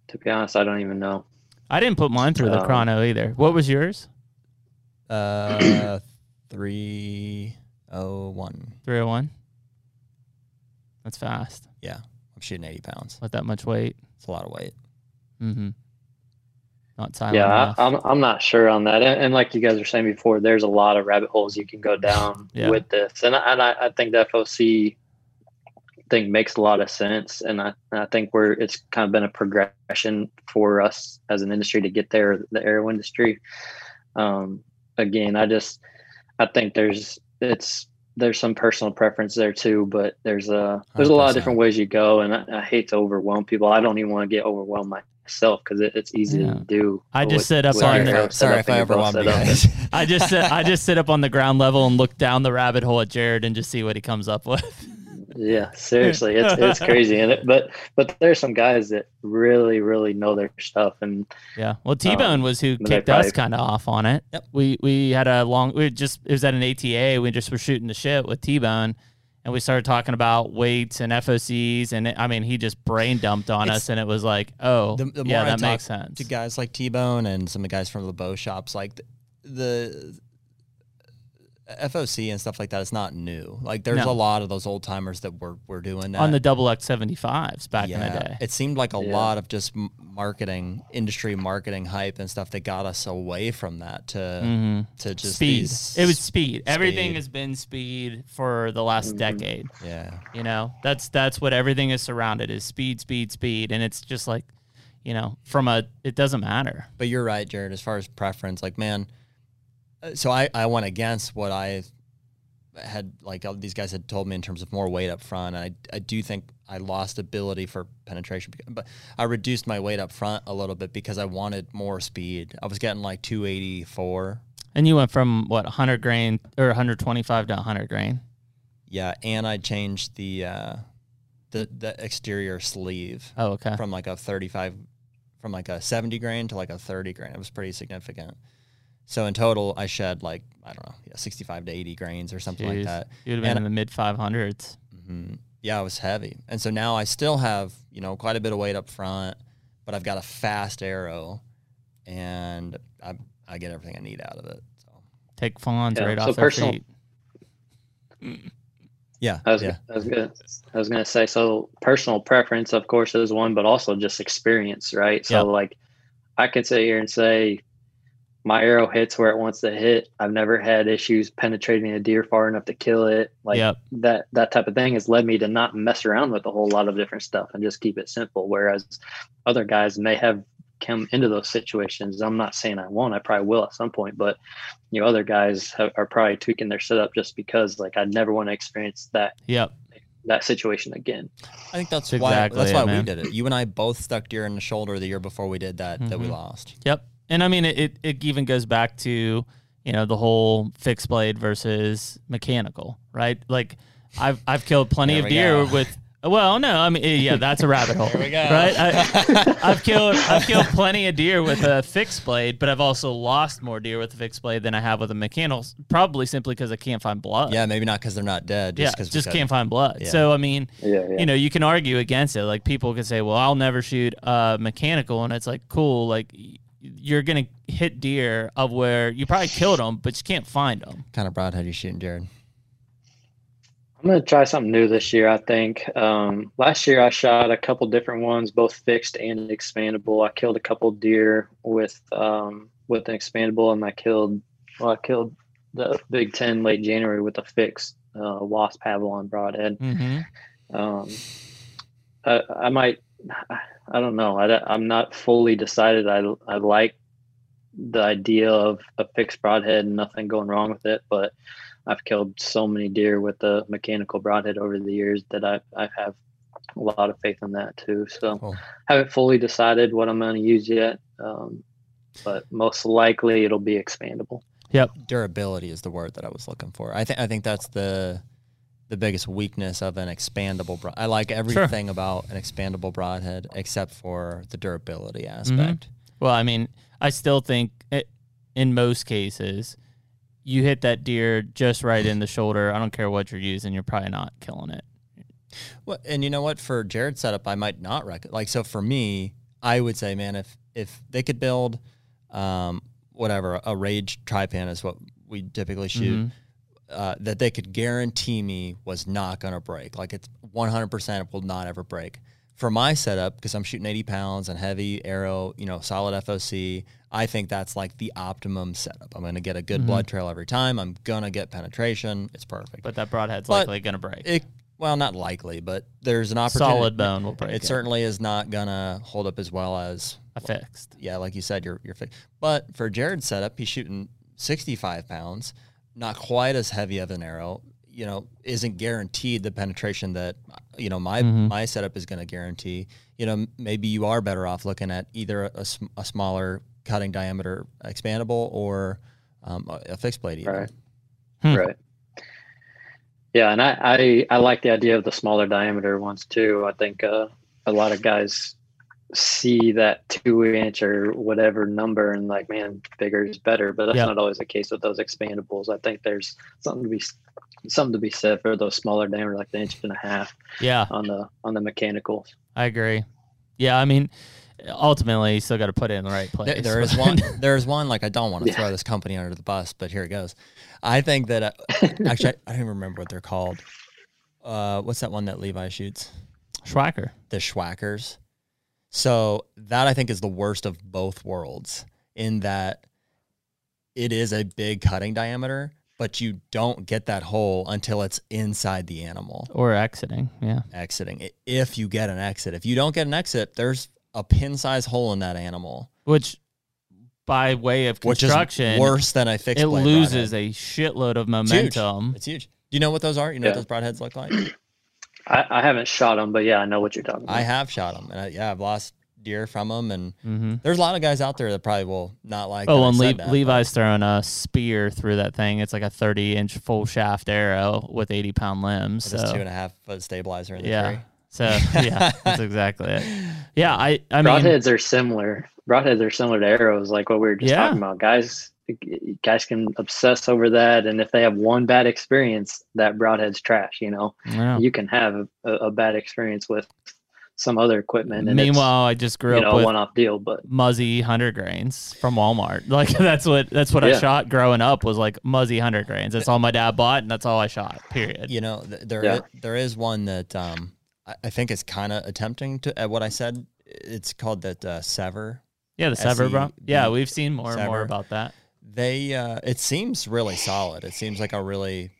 To be honest, I don't even know. I didn't put mine through the Um, chrono either. What was yours? Uh, three oh one. 301. That's fast. Yeah, I'm shooting 80 pounds. With that much weight. It's a lot of weight. Mm-hmm. Not time. Yeah, enough. I, I'm I'm not sure on that. And, and like you guys were saying before, there's a lot of rabbit holes you can go down Yeah. with this, and I, and I, I think the FOC thing makes a lot of sense, and I I think we're it's kind of been a progression for us as an industry to get there, the arrow industry. Um, again, I just I think there's it's there's some personal preference there too, but there's a there's a lot of different ways you go, and I, I hate to overwhelm people. I don't even want to get overwhelmed myself because it, it's easy Yeah. to do. I just with- sit up on the- Sorry if I your bow overwhelmed you guys. I just sit, I just sit up on the ground level and look down the rabbit hole at Jared and just see what he comes up with. Yeah, seriously, it's it's crazy, and it, but but there's some guys that really really know their stuff, and Yeah. Well, T Bone Um, was who but they kicked us kind of off on it. Yep. We we had a long. We just it was at an ATA. We just were shooting the shit with T Bone, and we started talking about weights and FOCs, and it, I mean, he just brain dumped on It's- us, and it was like, oh, The, the more yeah, I that talk makes sense. to guys like T Bone and some of the guys from the bow shops, like the, the FOC and stuff like that is not new. Like there's No. a lot of those old timers that were were doing that on the double X seventy fives back in the day. It seemed like a Yeah. lot of just marketing, industry marketing hype and stuff that got us away from that to hmm to just Speed. these- It was speed. Everything has been speed for the last Mhm. decade. yeah. You know, that's that's what everything is surrounded is speed, speed, speed, and it's just like, you know, from a it doesn't matter. But you're right, Jared. As far as preference, like man, so I I went against what I had like these guys had told me in terms of more weight up front. And I I do think I lost ability for penetration, but I reduced my weight up front a little bit because I wanted more speed. I was getting like 284. And you went from what 100 grain or 125 to 100 grain. Yeah, and I changed the uh, the the exterior sleeve Oh, okay. from like a 35 from like a 70 grain to like a 30 grain. It was pretty significant. So in total, I shed like I don't know, yeah, 65 to 80 grains or something Jeez. like that. You'd have been And- in the mid 500s. hmm Yeah, I was heavy, and so now I still have you know quite a bit of weight up front, but I've got a fast arrow, and I I get everything I need out of it. So Take fawns Yeah, right so off their feet. yeah, I was, yeah, I was gonna, I was gonna say, so personal preference, of course, is one, but also just experience, right? So, Yep. like, I can sit here and say, my arrow hits where it wants to hit. I've never had issues penetrating a deer far enough to kill it. Like Yep. that, that type of thing has led me to not mess around with a whole lot of different stuff and just keep it simple. Whereas other guys may have come into those situations. I'm not saying I won't. I probably will at some point, but you know, other guys have, are probably tweaking their setup just because, like, I never want to experience that Yep. that situation again. I think that's That's why exactly that's it, why we did it. You and I both stuck deer in the shoulder the year before we did that that we Mhm. lost. Yep. And I mean, it, it, it even goes back to, you know, the whole fixed blade versus mechanical, right? Like I've, I've killed plenty of deer go. with, well, no, I mean, yeah, that's a rabbit hole. There we go. Right. I, I've killed, I've killed plenty of deer with a fixed blade, but I've also lost more deer with a fixed blade than I have with a mechanical, probably simply because I can't find blood. yeah, maybe not because they're not dead. Yeah. Just because Just can't find blood. Yeah. So, I mean, Yeah, yeah. you know, you can argue against it. Like people can say, "Well, I'll never shoot uh, mechanical," and it's like, cool. Like y- you're gonna hit deer of where you probably killed them, but you can't find them. kind of broadhead you shooting, Jared. I'm gonna try something new this year. I think um, last year I shot a couple different ones, both fixed and expandable. I killed a couple deer with um, with an expandable, and I killed well, I killed the Big Ten late January with a fixed uh, Wasp Avalon broadhead. Mm-hmm. Um, I, I might, I don't know. I, am not fully decided. I, I like the idea of a fixed broadhead and nothing going wrong with it, but I've killed so many deer with the mechanical broadhead over the years that I, I have a lot of faith in that too. So Cool. haven't fully decided what I'm going to use yet. Um, but most likely it'll be expandable. Yep. Durability is the word that I was looking for. I think I think that's the the biggest weakness of an expandable. Broad- I like everything about an expandable broadhead except for the durability aspect. Well, I mean, I still think it, in most cases, you hit that deer just right in the shoulder. I don't care what you're using, you're probably not killing it. Well, and you know what? For Jared's setup, I might not recommend. Like, so for me, I would say, man, if if they could build, um, whatever a Rage Trypan is what we typically shoot. Mhm. Uh, that they could guarantee me was not going to break. Like it's 100% it will not ever break. For my setup, because I'm shooting 80 pounds and heavy arrow, you know, solid FOC, I think that's like the optimum setup. I'm going to get a good Mhm. blood trail every time. I'm going to get penetration. It's perfect. But that broadhead's But likely going to break. it, well, not likely, but there's an opportunity. Solid bone will break. It certainly is not going to hold up as well as, a fixed. yeah, like you said, you're, you're fixed. But for Jared's setup, he's shooting 65 pounds, not quite as heavy of an arrow. You know, isn't guaranteed the penetration that you know my Mhm. my setup is going to guarantee. You know, maybe you are better off looking at either a, sm- a smaller cutting diameter expandable or um, a, a fixed blade. Even. Right. Hmm. Right. Yeah, and I, I I like the idea of the smaller diameter ones too. I think uh, a lot of guys see that two inch or whatever number and like, man, bigger is better. But that's Yeah. not always the case with those expandables. I think there's something to be something to be said for those smaller diameter, like the inch and a half Yeah, on the on the mechanicals. I agree. Yeah, I mean, ultimately, you still got to put it in the right place. There, there is one. There is one. Like I don't want to Yeah. throw this company under the bus, but here it goes. I think that uh, actually I, I don't even remember what they're called. Uh, what's that one that Levi shoots? Swhacker. The Swhackers. So that I think is the worst of both worlds in that it is a big cutting diameter, but you don't get that hole until it's inside the animal Or exiting. Yeah. exiting. If you get an exit, if you don't get an exit, there's a pin size hole in that animal, Which, by way of which is construction, worse than a fixed it loses broadhead. a shitload of It's huge. momentum. It's huge. Do you know what those are? You know Yeah. what those broadheads look like? I, I haven't shot them, but yeah, I know what you're talking about. I have shot them, and I, yeah, I've lost deer from them. And hmm there's a lot of guys out there that probably will not like. Oh, and Le- that, but Levi's throwing a spear through that thing. It's like a 30 inch full shaft arrow with 80 pound limbs. with this So, two and a half foot stabilizer in the yeah. tree. So, yeah, that's exactly it. Yeah. I, I mean, broadheads are similar. Broadheads are similar to arrows, like what we were just Yeah. talking about. Guys, guys can obsess over that, and if they have one bad experience, that broadhead's trash. You know, yeah. you can have a, a bad experience with some other equipment. And meanwhile, I just grew it's, you up know, a with one-off deal, but Muzzy hundred grains from Walmart. Like that's what that's what I shot growing up was like Muzzy hundred grains. That's all my dad bought, and that's all I shot. Period. You know, th- there Yeah. i- there is one that um, I, I think is kind of attempting to at what I said. It's called that uh, Sevr. Yeah, the Sevr, bro. Yeah, we've seen more and more about that. They uh, it seems really solid. It seems like a really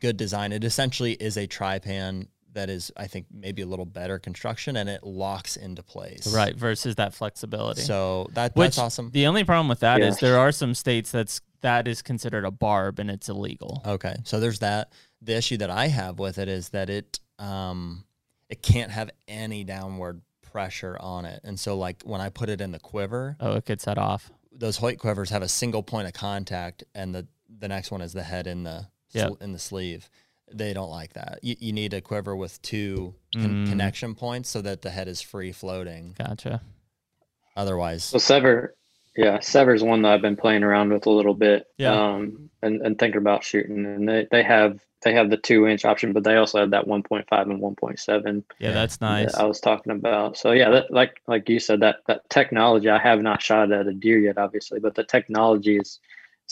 good design. It essentially is a Trypan that is, I think, maybe a little better construction, and it locks into place. Right, versus that flexibility. So that Which that's awesome. the only problem with that is Yeah. there are some states that's that is considered a barb and it's illegal. Okay, so there's that. The issue that I have with it is that it um it can't have any downward pressure on it, and so like when I put it in the quiver, Oh, it gets set off. Those Hoyt quivers have a single point of contact, and the the next one is the head in the Yep. sl- in the sleeve. They don't like that. You, you need a quiver with two con- Mm. connection points so that the head is free floating. Gotcha. Otherwise, So Sevr, yeah, Sevr's one that I've been playing around with a little bit. Yeah. Um, and, and thinking about shooting, and they, they have they have the two inch option, but they also have that one point five and one point seven. Yeah, Yeah. that's nice. I was talking about. So yeah, that, like like you said, that that technology. I have not shot at a deer yet, obviously, but the technology is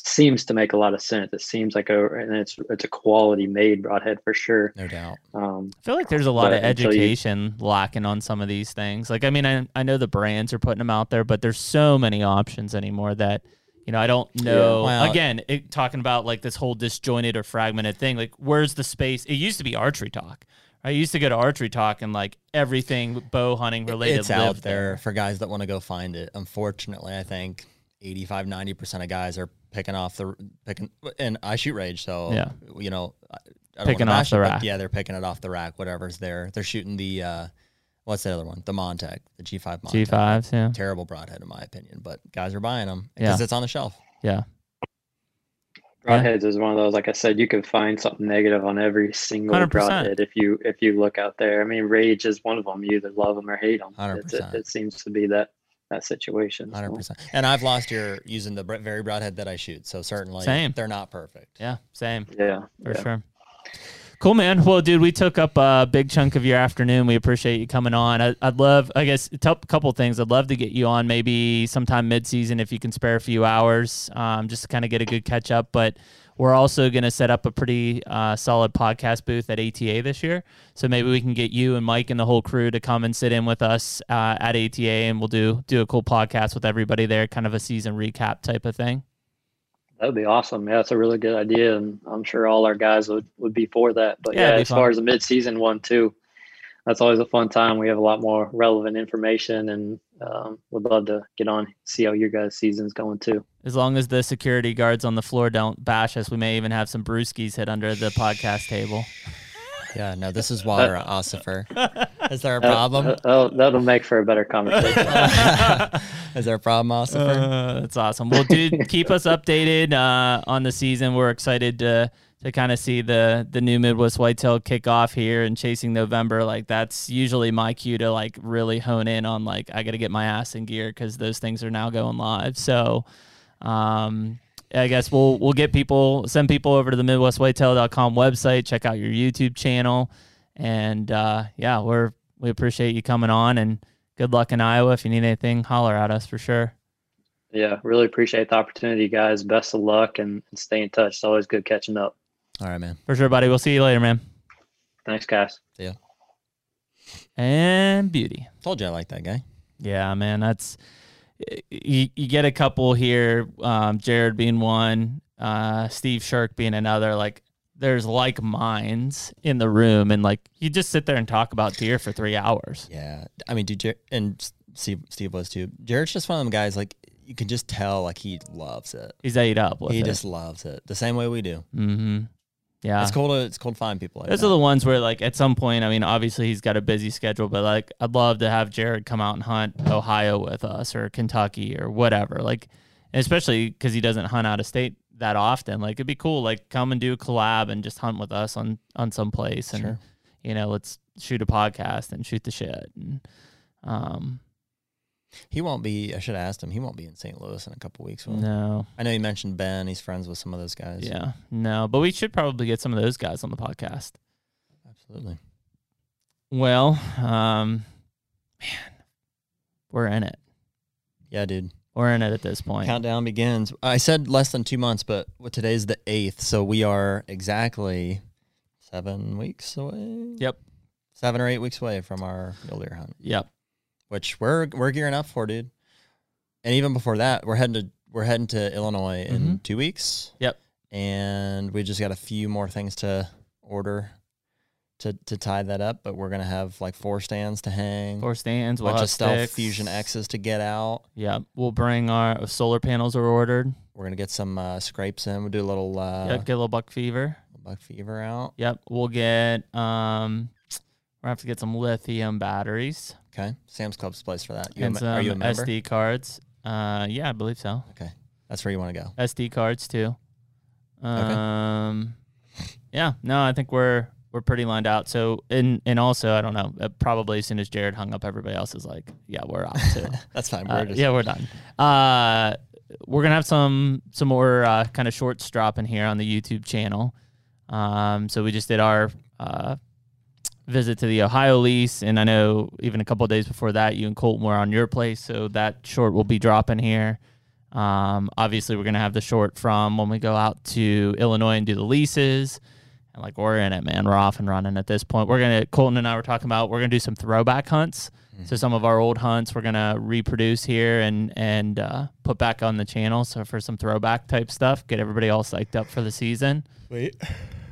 seems to make a lot of sense. It seems like a and it's it's a quality made broadhead for sure. no doubt. Um, I feel like there's a lot of But until you- education lacking on some of these things. Like, I mean, I, I know the brands are putting them out there, but there's so many options anymore that, you know, I don't know. Well- Again, it, talking about like this whole disjointed or fragmented thing, like, where's the space? It used to be ArcheryTalk. I used to go to ArcheryTalk and like everything bow hunting related it's out lived there for guys that want to go find it. Unfortunately, I think 85 90% of guys are picking off the picking and I shoot rage so Yeah. you know I, I don't Picking off the it, rack. yeah they're picking it off the rack whatever's there they're shooting the uh what's the other one the Montec the G5 Montec G5s. Yeah. terrible broadhead in my opinion but guys are buying them because Yeah. it's on the shelf Yeah. broadheads is one of those. Like I said, you can find something negative on every single 100%. broadhead if you if you look out there. I mean, rage is one of them. You either love them or hate them. 100%. It, it seems to be that that situation. so. Hundred percent. And I've lost your using the very broadhead that I shoot. So certainly, Same. they're not perfect. Yeah. Same. Yeah, for yeah. sure. Cool, man. Well, dude, we took up a big chunk of your afternoon. We appreciate you coming on. I, I'd love, I guess, a couple things. I'd love to get you on maybe sometime mid-season if you can spare a few hours, um, just to kind of get a good catch up. But we're also going to set up a pretty uh, solid podcast booth at ATA this year, so maybe we can get you and Mike and the whole crew to come and sit in with us uh, at ATA, and we'll do do a cool podcast with everybody there, kind of a season recap type of thing. That would be awesome. Yeah, that's a really good idea, and I'm sure all our guys would, would be for that. But Yeah, yeah, as fun. far as the mid-season one too, that's always a fun time. We have a lot more relevant information, and um, would love to get on see how your guys' season's going too. As long as the security guards on the floor don't bash us, we may even have some brewskis hit under the podcast table. Yeah. No, this is water, Ossifer. Is there a problem? that- that'll, that'll make for a better conversation. is there a problem, Ossifer? Uh, that's awesome. Well, dude, keep us updated uh, on the season. We're excited to to kind of see the the new Midwest Whitetail kick off here and chasing November. Like that's usually my cue to like really hone in on like I got to get my ass in gear because those things are now going live. So, um, I guess we'll we'll get people send people over to the MidwestWhitetail.com website, check out your YouTube channel, and uh, yeah, we're we appreciate you coming on and good luck in Iowa. If you need anything, holler at us for sure. Yeah, really appreciate the opportunity, guys. Best of luck and, and stay in touch. It's always good catching up. All right, man. For sure, buddy. We'll see you later, man. Thanks, guys. See ya. And beauty. Told you I like that guy. Yeah, man. That's you, you get a couple here, um, Jared being one, uh, Steve Shirk being another. Like there's like minds in the room, and like you just sit there and talk about deer for three hours. Yeah, I mean, dude, Jer- and Steve, Steve was too. Jared's just one of them guys. Like you can just tell, like he loves it. He's ate up with he it. just loves it the same way we do. mm-hmm. Yeah, It's cool to it's cool to find people like Those that. are the ones where, like, at some point, I mean, obviously he's got a busy schedule, but like, I'd love to have Jared come out and hunt Ohio with us or Kentucky or whatever. Like, especially because he doesn't hunt out of state that often. Like, it'd be cool. Like, come and do a collab and just hunt with us on on some place, and Sure. you know, let's shoot a podcast and shoot the shit. And um, he won't be. I should have asked him. He won't be in St. Louis in a couple weeks. will he? no, I know you mentioned Ben. He's friends with some of those guys. yeah, no, but we should probably get some of those guys on the podcast. absolutely. Well, um, man, we're in it. Yeah, dude. We're in it at this point. Countdown begins. I said less than two months, but what- today's the eighth, so we are exactly seven weeks away. Yep. Seven or eight weeks away from our mule deer hunt, Yep. Which we're we're gearing up for, dude. And even before that, we're heading to we're heading to Illinois in Mhm. two weeks. Yep. And we just got a few more things to order to to tie that up, but we're gonna have like four stands to hang, Four stands. a We'll bunch of stealth sticks. fusion X's to get out. Yeah, we'll bring our solar panels are ordered. We're gonna get some uh, scrapes in. We'll do a little uh, yep, get a little buck fever. buck fever out. Yep, we'll get um, we'll have to get some lithium batteries Okay, Sam's Club's place for that. You and some are you a member? SD cards. Uh, yeah, I believe so. Okay, that's where you want to go. SD cards too. Um, yeah, no, I think we're we're pretty lined out. So and and also I don't know, uh, probably as soon as Jared hung up, everybody else is like, yeah, we're out too. That's fine. We're Uh, just, yeah, we're done. Uh, we're gonna have some some more uh, kind of shorts dropping here on the YouTube channel. Um, so we just did our uh, visit to the Ohio lease, and I know even a couple of days before that, you and Colton were on your place, so that short will be dropping here. Um, obviously, we're gonna have the short from when we go out to Illinois and do the leases. And like we're in it, man. We're off and running at this point. We're gonna Colton and I were talking about we're gonna do some throwback hunts. So some of our old hunts we're gonna reproduce here and and uh, put back on the channel. So for some throwback type stuff, get everybody all psyched up for the season. Wait.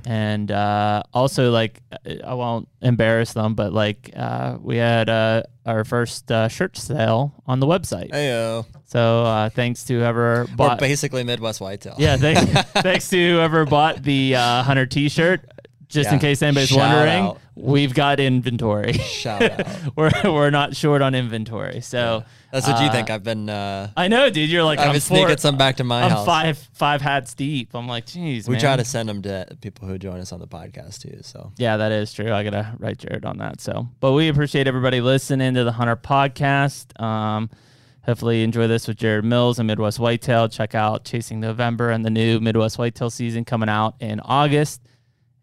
And uh, also like I won't embarrass them, but like uh, we had uh, our first uh, shirt sale on the website. Heyo. So uh, thanks to whoever We're bought. basically Midwest Whitetail. yeah, thanks, thanks to whoever bought the uh, Hunter T-shirt. Just in case anybody's Shout wondering, out. we've got inventory. Shout out. we're we're not short on inventory. So That's what you uh, think. I've been. Uh, I know, dude. You're like I've I'm been sneaking some back to my I'm house. five five hats deep. I'm like, geez, we man. try to send them to people who join us on the podcast too. So Yeah, that is true. I gotta write Jared on that. So, but we appreciate everybody listening to the Hunter podcast. Um, hopefully, you enjoy this with Jared Mills and Midwest Whitetail. Check out Chasing November and the new Midwest Whitetail season coming out in August.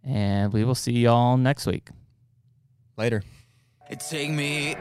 And we will see y'all next week. later. Take me